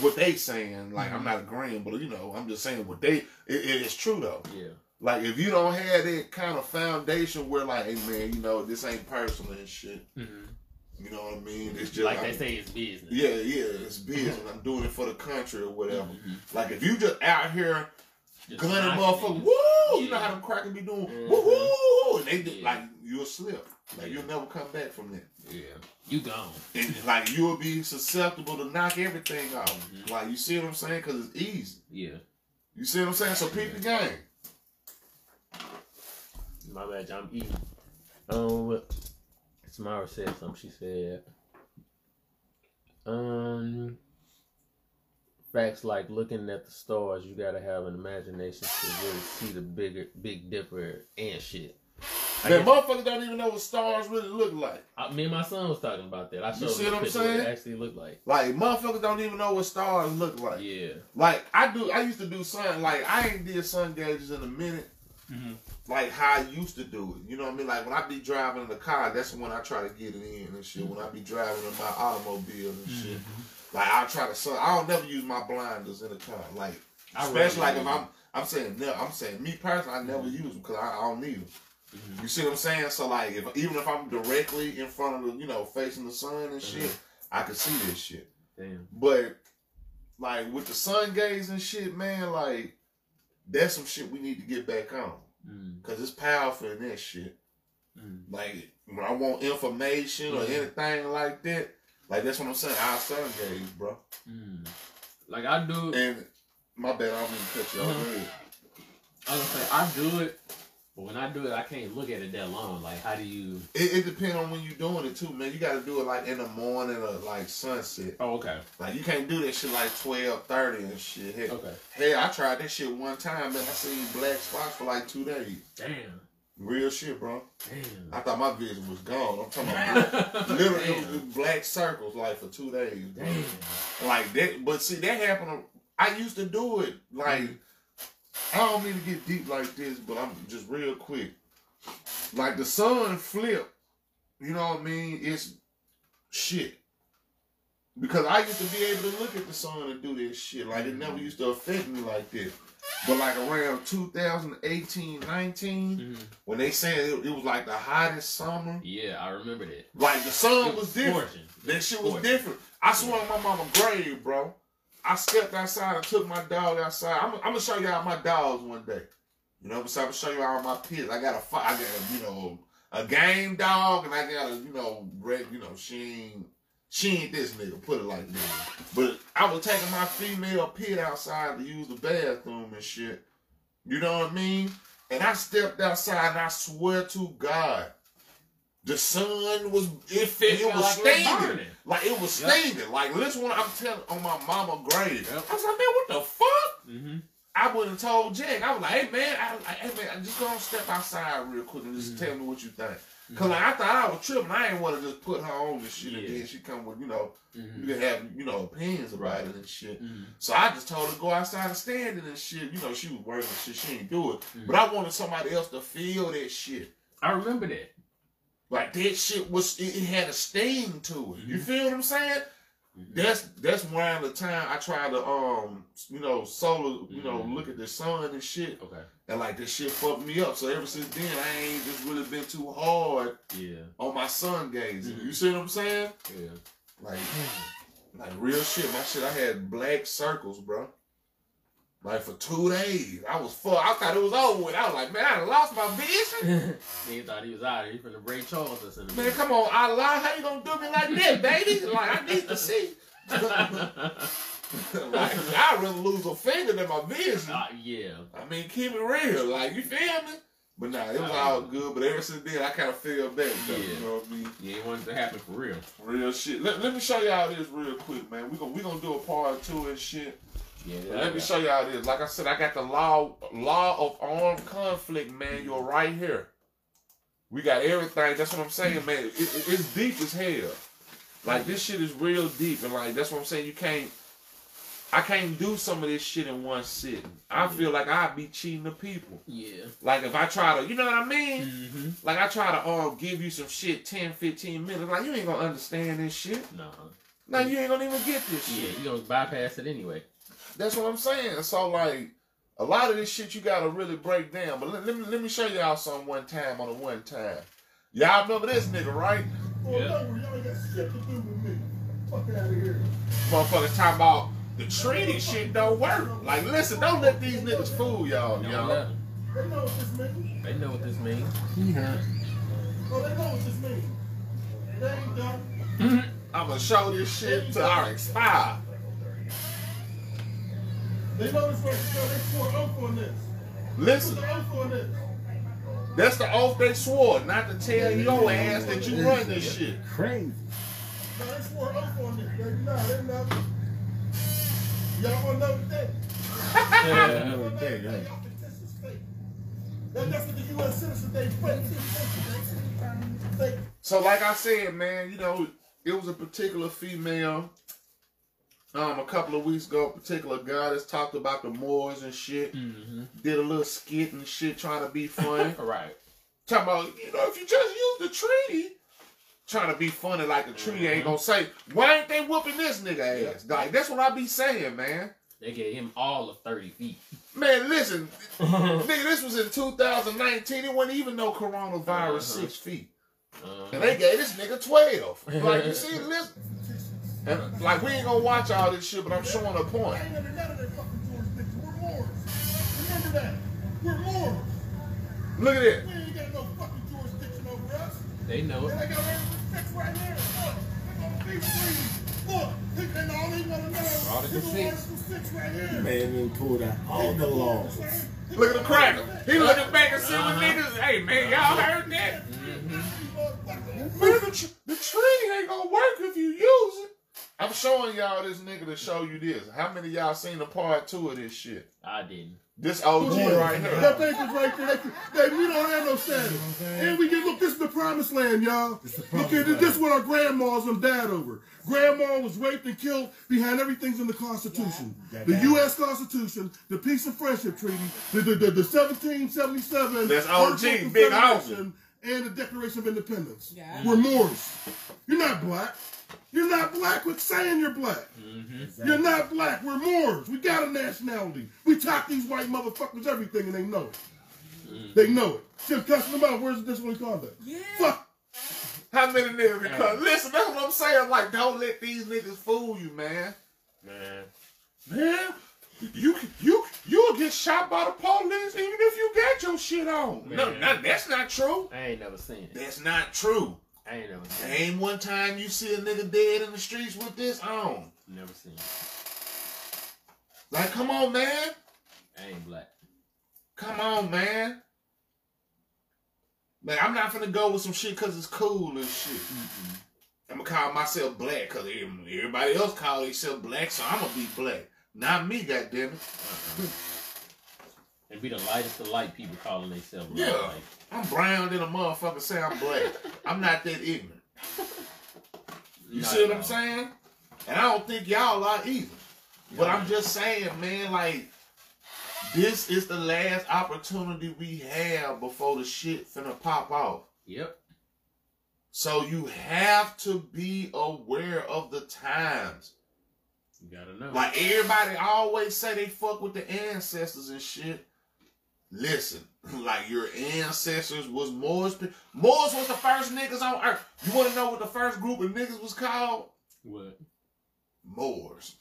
what they saying, like I'm Mhm. not agreeing, but you know I'm just saying what they. It, it is true though. Yeah. Like if you don't have that kind of foundation where like, hey man, you know this ain't personal and shit. Mm-hmm. You know what I mean? It's just Like I'm- they say, it's business. Yeah, yeah, it's business. I'm doing it for the country or whatever. Mhm. Like if you just out here Just gunning niggas. woo! You know how them crackers be doing, Mhm. woo and they do, Yeah. like you'll slip, like Yeah. you'll never come back from that, Yeah. You gone. and like you'll be susceptible to knock everything off. Mhm. Like you see what I'm saying? Because it's easy. Yeah. You see what I'm saying? So peep the game. My bad, I'm eating. Um, Samara said something. She said, um, facts like looking at the stars, you gotta have an imagination to really see the bigger, big dipper and shit. I Man, guess- motherfuckers don't even know what stars really look like. I, me and my son was talking about that. I showed see what I'm the picture what saying? it actually look like. Like motherfuckers don't even know what stars look like. Yeah. Like I do, I used to do sun. Like I ain't did sun gazes in a minute. Mm-hmm. Like how I used to do it. You know what I mean? Like when I be driving in the car, that's when I try to get it in and shit. When I be driving in my automobile and shit, like I try to sun. I don't never use my blinders in the car. Like especially like if I'm, I'm saying no. I'm saying me personally, I never use them because I, I don't need them. Mhm. You see what I'm saying? So like if even if I'm directly in front of the, you know, facing the sun and shit, Mhm. I can see this shit. Damn. But like with the sun gaze and shit, man, like that's some shit we need to get back on. Mm. Cause it's powerful in that shit. Mm. Like when I want information or anything like that, like that's what I'm saying. I sun gaze, bro. Mm. Like I do. And my bad, I don't mean to cut you ahead. I was gonna say I do it, but when I do it, I can't look at it that long. Like, how do you? It, it depends on when you're doing it too, man. You got to do it like in the morning or like sunset. Oh, okay, Like you can't do that shit like 12, 30 and shit. Hey, okay. hey, I tried that shit one time, man. I seen black spots for like two days. Damn, Real shit, bro. damn. I thought my vision was gone. I'm talking about literally black circles like for two days. Bro. Damn. Like that, but see that happened. I used to do it. Like mm-hmm. I don't mean to get deep like this, but I'm just real quick. Like the sun flip, you know what I mean? It's shit. because I used to be able to look at the sun and do this shit. Like it never used to affect me like this. But like around 2018, 19, Mhm. when they said it, it was like the hottest summer, Yeah, I remember that. like the sun It was different. scorching. That shit was Scorching. different. I swear on my mama grave, bro. I stepped outside and took my dog outside. I'm, I'm gonna show y'all my dogs one day. You know, so I'm gonna show you all my pits. I got a, fi- got you know, a game dog, and I got a, you know, red, you know, she ain't, she ain't this nigga. Put it like that. But I was taking my female pit outside to use the bathroom and shit. You know what I mean? And I stepped outside, and I swear to God, the sun was it, It it was like it was stinging. Like it was Yep. stinging. Like this one I'm telling on my mama grave. Yep. I was like, man, what the fuck? Mm-hmm. I wouldn't have told Jack. I was like, hey man, I, like, hey man, just go and step outside real quick and just Mhm. tell me what you think. Cause like I thought I was tripping. I ain't want to just put her on this shit Yeah. then she come with, you know, Mm-hmm. you can have, you know, opinions about Right. it and shit. Mm-hmm. So I just told her to go outside and stand it and shit. You know, she was working and shit. She ain't do it. But I wanted somebody else to feel that shit. I remember that. Like that shit was it, had a sting to it. You Mhm. feel what I'm saying? Mhm. That's that's around the time I tried to um you know solar you know Mhm. look at the sun and shit Okay. and like this shit fucked me up. So ever since then I ain't just really been too hard Yeah. on my sun gazing. You see what I'm saying? Yeah. Like like real shit. My shit I had black circles, bro. Like for two days, I was fuck. I thought it was over with. I was like, man, I lost my vision. he thought he was out of here. He from the Ray Charles or something. Man, come on, Allah, how you gonna do me like that, baby? Like I need to see. like I'd rather lose a finger than my vision. Uh, yeah. I mean, keep it real. Like you feel me? But nah, it was all good. But ever since then, I kind of feel better. Yeah. You know what I mean? Yeah, he wanted it to happen for real. Real shit. Let, let me show y'all this real quick, man. We gonna we gonna do a part two and shit. Yeah. Let me show y'all this. Like I said, I got the law law of armed conflict, manual right here. We got everything. That's what I'm saying, man. It, it- it's deep as hell. Like this shit is real deep, and like that's what I'm saying. You can't. I can't do some of this shit in one sitting. I feel like I'd be cheating the people. Yeah. Like if I try to, you know what I mean? Mm-hmm. Like I try to um give you some shit 10, 15 minutes. Like you ain't gonna understand this shit. No. No, you ain't gonna even get this Yeah, shit. you gonna bypass it anyway. That's what I'm saying. So like a lot of this shit you gotta really break down. But let, let me let me show y'all some one time on a one time. Y'all remember this nigga, right? Oh, Yeah. no, y'all ain't got shit to do with me. Fuck out of here. Motherfuckers talking about the treaty shit don't work. Like listen, don't let these niggas fool y'all, Don't y'all. They know what this means. They know what this means. Yeah. Oh, they know what this means. They ain't dumb. I'm gonna show this shit to our expire. They know this right so they swore oath on this. Listen, Put the oath on this. that's the oath they swore, not to tell your ass that you run this shit. Crazy. No, they swore oath on this, baby. Nah, they know. Y'all wanna know what they? Y'all Yeah. wanna know what they? Y'all fictitious fake. That- That's what the U.S. citizens they fake. Fake. So, like I said, man, you know, it was a particular female. Um, a couple of weeks ago, a particular guy that's talked about the Moors and shit. Mm-hmm. Did a little skit and shit, trying to be funny. All right. Talking about, you know, if you just use the treaty, trying to be funny like the treaty ain't gonna say, why ain't they whooping this nigga ass? Like that's what I be saying, man. They gave him all of 30 feet. Man, listen, nigga, this was in 2019. It wasn't even no coronavirus Uh-huh. six feet. Uh, And they gave this nigga 12. Like, you see, listen. And, like, we ain't gonna watch all this shit, but I'm showing a point. I ain't under none of that fucking jurisdiction. We're Moors. Remember that. We're Moors. Look at it. We ain't got no fucking jurisdiction over us. they know And it. I got everything right here. Look, they're gonna be free. Look, they- and all they wanna know Article is the six. Article six right here. Man done pulled out all the laws. Look at the cracker. He looking back and see what Uh-huh. niggas. Hey, man, y'all heard that? Man, the, tr- the treaty ain't gonna work if you use it. I'm showing y'all this nigga to show you this. How many of y'all seen the part two of this shit? I didn't. This OG right here. That thing is right there. Baby, we don't have no status. And we get, look, this is the promised land, y'all. This Look at this. This is what our grandmas and died over. Grandma was raped and killed behind everything's in the Constitution. Yeah. The U.S. Constitution, the Peace and Friendship Treaty, the, the, the, the 1777 That's OG, Articles of Big Confederation, and the Declaration of Independence. Yeah. We're Moors. You're not black. You're not black with saying you're black. Mm-hmm. You're not black. We're Moors. We got a nationality. We talk these white motherfuckers everything and they know it. Mm-hmm. They know it. Just cussing them out. Where's this one conduct? Yeah. Fuck. How many niggas? Because listen, that's what I'm saying. Like, don't let these niggas fool you, man. Man. Man, you you you'll get shot by the police even if you got your shit on. No, no, that's not true. I ain't never seen it. That's not true. I ain't never seen it. Ain't one time you see a nigga dead in the streets with this on. Never seen it. Like, come on, man. I ain't black. Come on, man. Man, I'm not finna go with some shit because it's cool and shit. I'm gonna call myself black because everybody else call themselves black, so I'm gonna be black. Not me, goddammit. Uh-uh. And be the lightest of light people calling themselves. Yeah. Like, I'm brown than a motherfucker say I'm black. I'm not that ignorant. You not see what I'm saying? And I don't think y'all are either. But Yeah. I'm just saying, man, like, this is the last opportunity we have before the shit finna pop off. Yep. So you have to be aware of the times. You gotta know. Like everybody always say they fuck with the ancestors and shit. Listen, like your ancestors was Moors. Moors was the first niggas on earth. You want to know what the first group of niggas was called? what? Moors.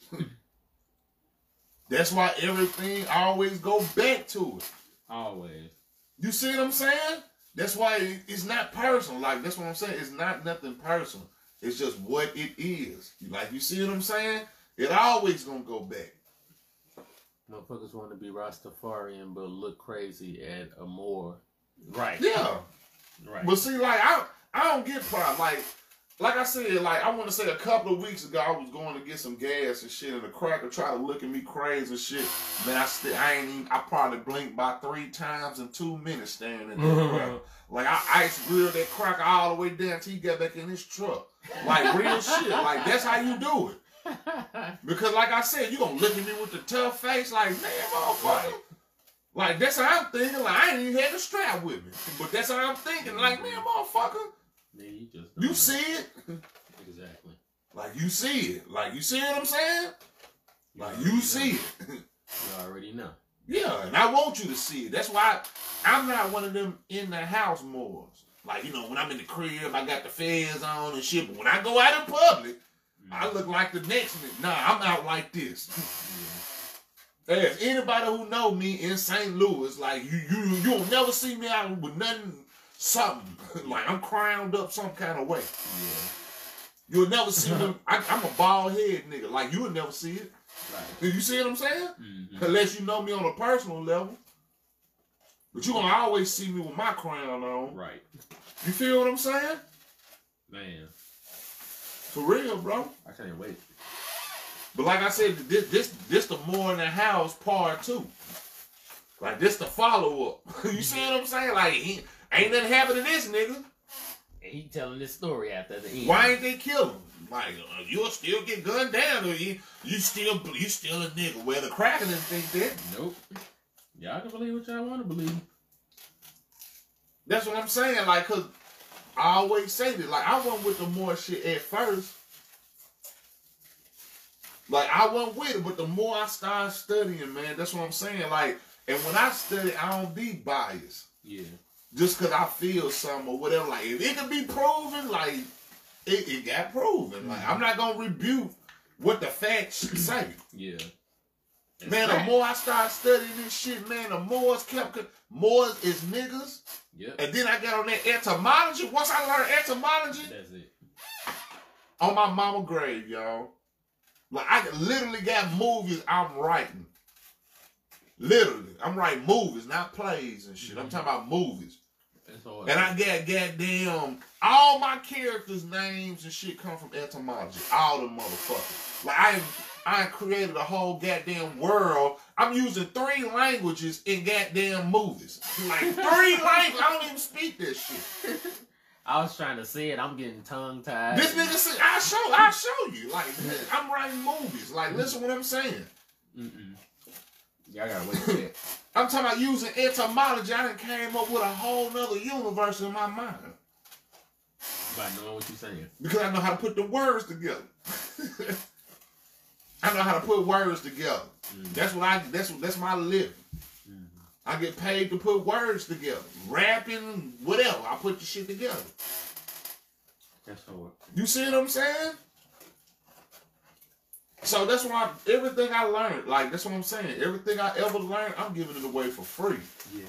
That's why everything always go back to it. Always. You see what I'm saying? That's why it's not personal. Like that's what I'm saying. It's not nothing personal. It's just what it is. Like you see what I'm saying? It always gonna go back. Motherfuckers want to be Rastafarian but look crazy at a Moor. Right. Yeah. Right. But see, like I I don't get pride. Like like I said, like I want to say a couple of weeks ago, I was going to get some gas and shit, and the cracker tried to look at me crazy and shit. Man, I still I ain't even. I probably blinked by three times in two minutes staring at that cracker. Like I ice grilled that cracker all the way down till he got back in his truck. Like real shit. Like that's how you do it. Because like I said, you gonna look at me with the tough face, like man, motherfucker. Like that's how I'm thinking. Like I ain't even had the strap with me, but that's how I'm thinking. Like man, motherfucker, Man, you just. you see it. Exactly. Like you see it. Like you see what I'm saying? Like you see it. You already know. yeah, and I want you to see it. That's why I'm not one of them in the house Moors. Like you know, when I'm in the crib, I got the fez on and shit. But when I go out in public, I look like the next nigga. Nah, I'm out like this. There's anybody who know me in St. Louis, like you, you, you'll never see me out with nothing, something like I'm crowned up some kind of way. Yeah. You'll never see me. I, I'm a bald head nigga. Like you'll never see it. Right. You see what I'm saying? Mm-hmm. Unless you know me on a personal level. But you're gonna always see me with my crown on. Right. You feel what I'm saying? Man, For real, bro. I can't wait. But like I said, this this this the Moor in the house part two. Like this the follow up. you see what I'm saying? Like he, ain't nothing happened to this nigga. And he telling this story after the end. Why ain't they kill him? Like uh, you'll still get gunned down, or you you still you still a nigga. Where the Kraken didn't think that. Nope. Y'all can believe what y'all want to believe. That's what I'm saying. Like, cause I always say that. Like, I went with the Moor shit at first. Like, I went with it, but the more I started studying, man, that's what I'm saying. Like, and when I study, I don't be biased Yeah. just cause I feel something or whatever. Like, if it can be proven, like, it, it got proven. Like, mm-hmm. I'm not gonna rebuke what the facts say. Yeah. That's Man, the more I started studying this shit, man, the more it's kept. More is niggas. Yep. And then I got on that etymology. Once I learned etymology, That's it. on my mama grave, y'all. Like I literally got movies I'm writing. Literally, I'm writing movies, not plays and shit. I'm talking about movies. And I got goddamn all my characters' names and shit come from etymology. All the motherfuckers. Like I I created a whole goddamn world. I'm using three languages in goddamn movies. Like three languages. I don't even speak this shit. I was trying to say it. I'm getting tongue tied. This nigga said, I show, I show you. Like, I'm writing movies. Like, listen what I'm saying. Mm-mm. Y'all gotta wait for that. I'm talking about using etymology. I done came up with a whole nother universe in my mind. By knowing what you're saying. because I know how to put the words together. I know how to put words together. Mm. That's what I. That's what that's my living. Mhm. I get paid to put words together, rapping, whatever. I put the shit together. That's hard. You see what I'm saying? So that's why everything I learned, like that's what I'm saying. Everything I ever learned, I'm giving it away for free. Yeah.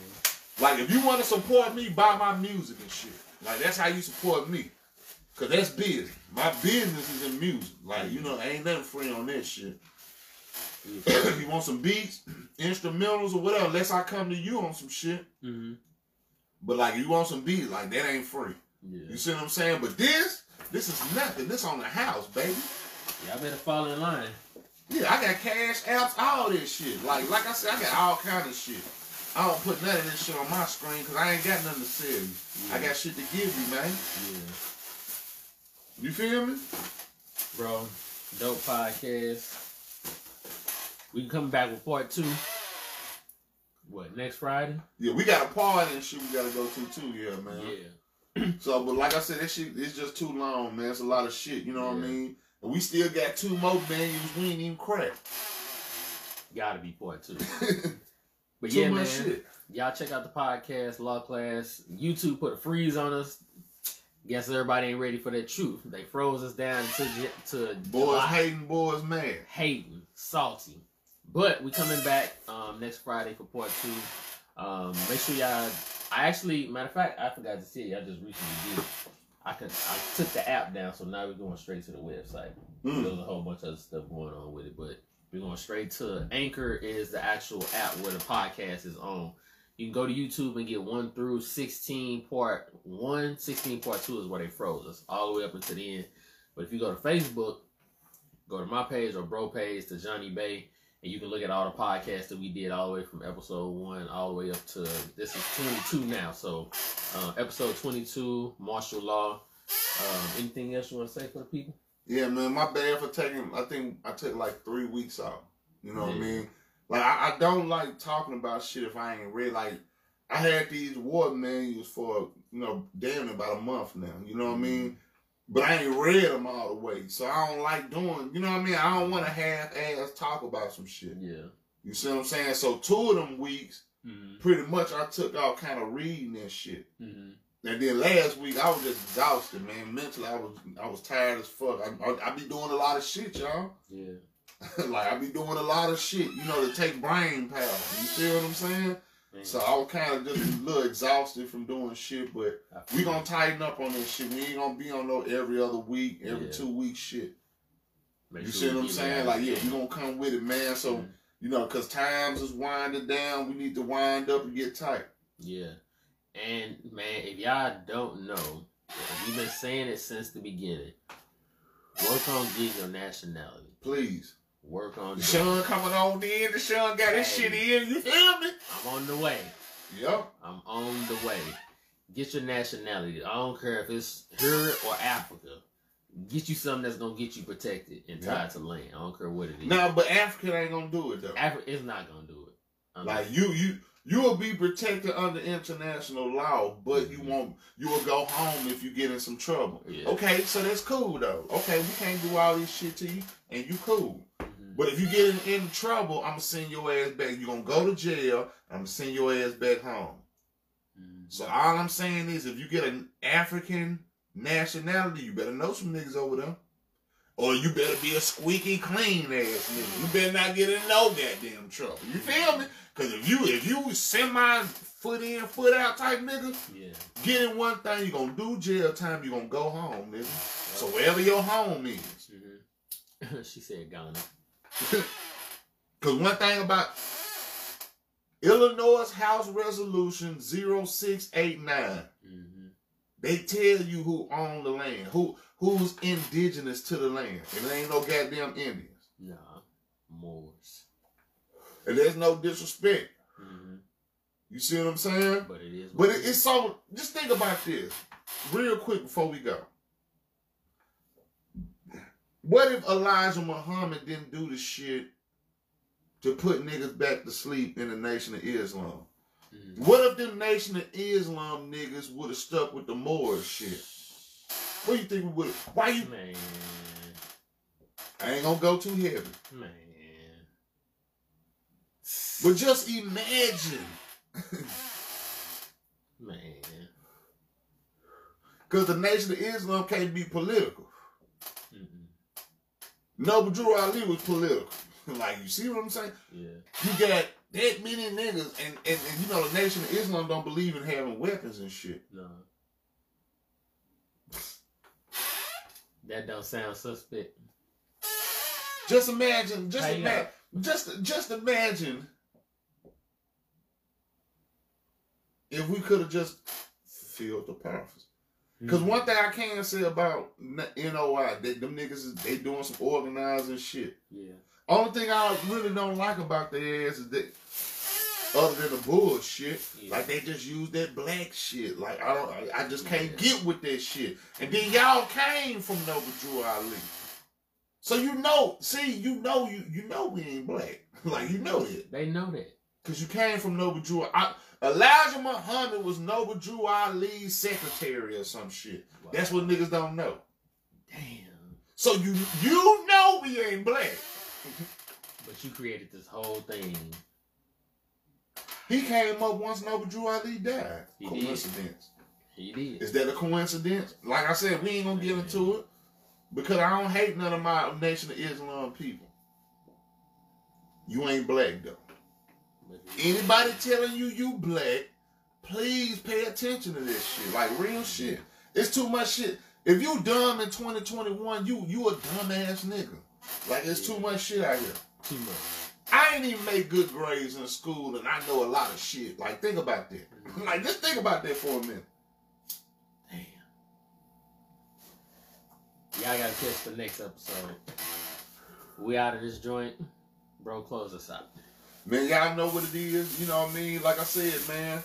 Like if you want to support me, buy my music and shit. Like that's how you support me. Cause that's business. My business is in music. Like, you know, ain't nothing free on that shit. you want some beats, instrumentals or whatever, unless I come to you on some shit. Mm-hmm. But like you want some beats, like that ain't free. Yeah. You see what I'm saying? But this, this is nothing. This on the house, baby. Y'all better fall in line. Yeah, I got cash apps, all this shit. Like, like I said, I got all kind of shit. I don't put none of this shit on my screen because I ain't got nothing to sell you. I got shit to give you, man. Yeah. You feel me? Bro, dope podcast. We can come back with part two. What, next Friday? Yeah, we got a party and shit we gotta go to too, yeah, man. Yeah. So, but like I said, that shit it's just too long, man. It's a lot of shit, you know what I mean? And we still got two more venues we ain't even cracked. Gotta be part two. But yeah, man. shit. Y'all check out the podcast, Law Class. YouTube put a freeze on us. Guess everybody ain't ready for that truth. They froze us down to to Boys July. hating, boys mad. hating, salty. But we coming back um, next Friday for part two. Um, make sure y'all. I actually, matter of fact, I forgot to tell you. I just recently did. I could. I took the app down, so now we're going straight to the website. Mm. There's a whole bunch of other stuff going on with it, but we're going straight to Anchor. Is the actual app where the podcast is on. You can go to YouTube and get one through 16 part one, 16 part two is where they froze us all the way up until the end. But if you go to Facebook, go to my page or bro page to Johnny Bay, and you can look at all the podcasts that we did all the way from episode one all the way up to this is 22 now. So uh, episode 22, martial law. Um, anything else you want to say for the people? Yeah, man, my bad for taking. I think I took like three weeks off. You know what I mean? Like I, I don't like talking about shit if I ain't read. Like I had these water manuals for you know damn about a month now. You know what I mean? But I ain't read them all the way, so I don't like doing. You know what I mean? I don't want to half ass talk about some shit. Yeah. You see what I'm saying? So two of them weeks, Mm-hmm. pretty much, I took out kind of reading that shit. Mm-hmm. And then last week I was just exhausted, man. Mentally, I was I was tired as fuck. I, I, I be doing a lot of shit, y'all. Yeah. like I be doing a lot of shit, you know, to take brain power. You feel what I'm saying? Man, So I was kind of just a little exhausted from doing shit, but we gonna tighten up on this shit. We ain't gonna be on no every other week, every Yeah. two week shit. Make You sure see what I'm saying? Like yeah, you gonna come with it, man. So Mhm. you know, cause times is winding down. We need to wind up and get tight. Yeah. And man, if y'all don't know, we've been saying it since the beginning. Work on getting your nationality. Please. Work on. Sean coming on in. The Sean got his Hey. shit in. You feel me? I'm on the way. Yep. I'm on the way. Get your nationality. I don't care if it's here or Africa. Get you something that's gonna get you protected and tied Yeah. to land. I don't care what it is. Nah, but Africa ain't gonna do it though. Africa is not gonna do it. I'm Like you, you, you will be protected under international law, but you mm-hmm. won't. You will go home if you get in some trouble. Yeah. Okay, so that's cool though. Okay, we can't do all this shit to you, and you cool. But if you get in, in trouble, I'm gonna send your ass back. You're gonna go to jail. I'm gonna send your ass back home. Mhm. So all I'm saying is, if you get an African nationality, you better know some niggas over there. Or you better be a squeaky clean ass nigga. You better not get in no goddamn trouble. You feel me? Cause if you if you semi foot in, foot out type nigga, Yeah. get in one thing, you are gonna do jail time, You are gonna go home, nigga. So wherever your home is. Mhm. she said Ghana. Cause one thing about Illinois House Resolution 0689, hmm they tell you who own the land, who who's indigenous to the land. And there ain't no goddamn Indians. Nah. Moors. And there's no disrespect. hmm You see what I'm saying? But it is. But it, it's so just think about this real quick before we go. What if Elijah Muhammad didn't do the shit to put niggas back to sleep in the Nation of Islam? Mhm. What if the Nation of Islam niggas would have stuck with the Moors shit? What do you think we would? Why you? Man, I ain't gonna go too heavy. man. But just imagine, Man. because the Nation of Islam can't be political. Noble Drew Ali was political. like you see what I'm saying? Yeah. You got that many niggas, and, and, and you know the Nation of Islam don't believe in having weapons and shit. No. That don't sound suspect. Just imagine, just imagine, just just imagine if we could have just filled the purpose. Because Mm-hmm. one thing I can say about NOI, they, them niggas is they doing some organizing shit. Yeah. Only thing I really don't like about their ass is that other than the bullshit, Yeah. like they just use that black shit. Like I don't, I, just can't Yeah. get with that shit. And then y'all came from Noble Drew Ali, so you know, see, you know, you you know we ain't black. like you know that They know that. because you came from Noble Drew. I, Elijah Muhammad was Noble Drew Ali's secretary or some shit. Wow. That's what niggas don't know. Damn. So you you know we ain't black. But you created this whole thing. He came up once Noble Drew Ali died. He did. coincidence. He did. Is that a coincidence? Like I said, we ain't gonna get into it because I don't hate none of my Nation of Islam people. You ain't black though. But he- Anybody telling you you black, please pay attention to this shit. Like real shit. It's too much shit. If you dumb in 2021, you you a dumbass nigga. Like it's too much shit out here. Too much. I ain't even make good grades in school, and I know a lot of shit. Like, think about that. Like, just think about that for a minute. Damn. Y'all gotta catch the next episode. We out of this joint. Bro, close us out. Man, y'all know what it is. You know what I mean? Like I said, man,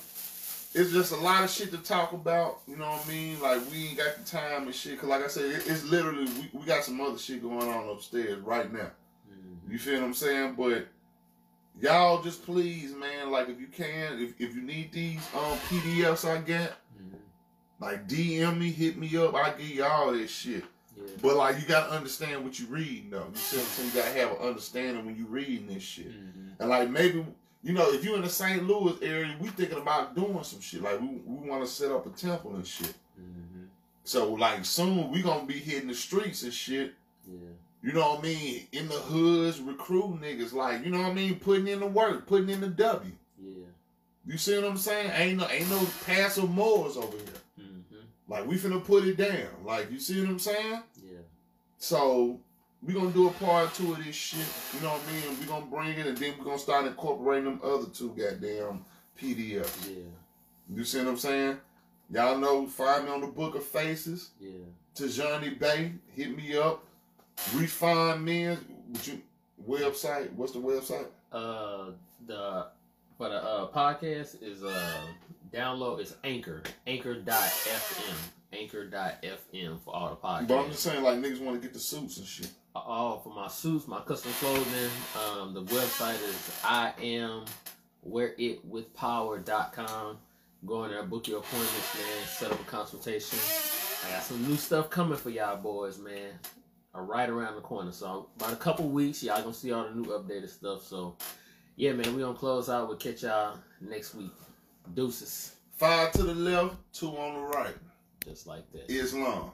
it's just a lot of shit to talk about. You know what I mean? Like, we ain't got the time and shit. Cause, like I said, it- it's literally we, we got some other shit going on upstairs right now. Mhm. You feel what I'm saying? But y'all just please, man. Like, if you can, if, if you need these um PDFs I got, Mhm. like DM me, hit me up. I give y'all this shit. Yeah. But like you gotta understand what you reading though. You see what I'm saying? You gotta have an understanding when you reading this shit. Mhm. And like maybe you know, if you're in the St. Louis area, we thinking about doing some shit. Like we we wanna set up a temple and shit. Mhm. So like soon we gonna be hitting the streets and shit. Yeah. You know what I mean? In the hoods, recruiting niggas, like, you know what I mean? Putting in the work, putting in the W. Yeah. You see what I'm saying? Ain't no ain't no passive Moors over here. Mhm. Like we finna put it down. Like you see what I'm saying? Yeah. So we gonna do a part two of this shit. You know what I mean? We're gonna bring it and then we're gonna start incorporating them other two goddamn PDFs. Yeah. You see what I'm saying? Y'all know, find me on the Book of Faces. Yeah. To Johnny Bay, hit me up. Refine Men, what you website? What's the website? Uh, the for the uh podcast is uh download is Anchor Anchor.fm Anchor.fm for all the podcasts. But I'm just saying, like niggas want to get the suits and shit. all for my suits, my custom clothing. Um, the website is I am where it with power.com. Go in there, book your appointments, man. Set up a consultation. I got some new stuff coming for y'all boys, man. Are right around the corner. So about a couple weeks, y'all gonna see all the new updated stuff. So yeah, man, we gonna close out. We'll catch y'all next week. Deuces. Five to the left, two on the right. Just like that. Islam.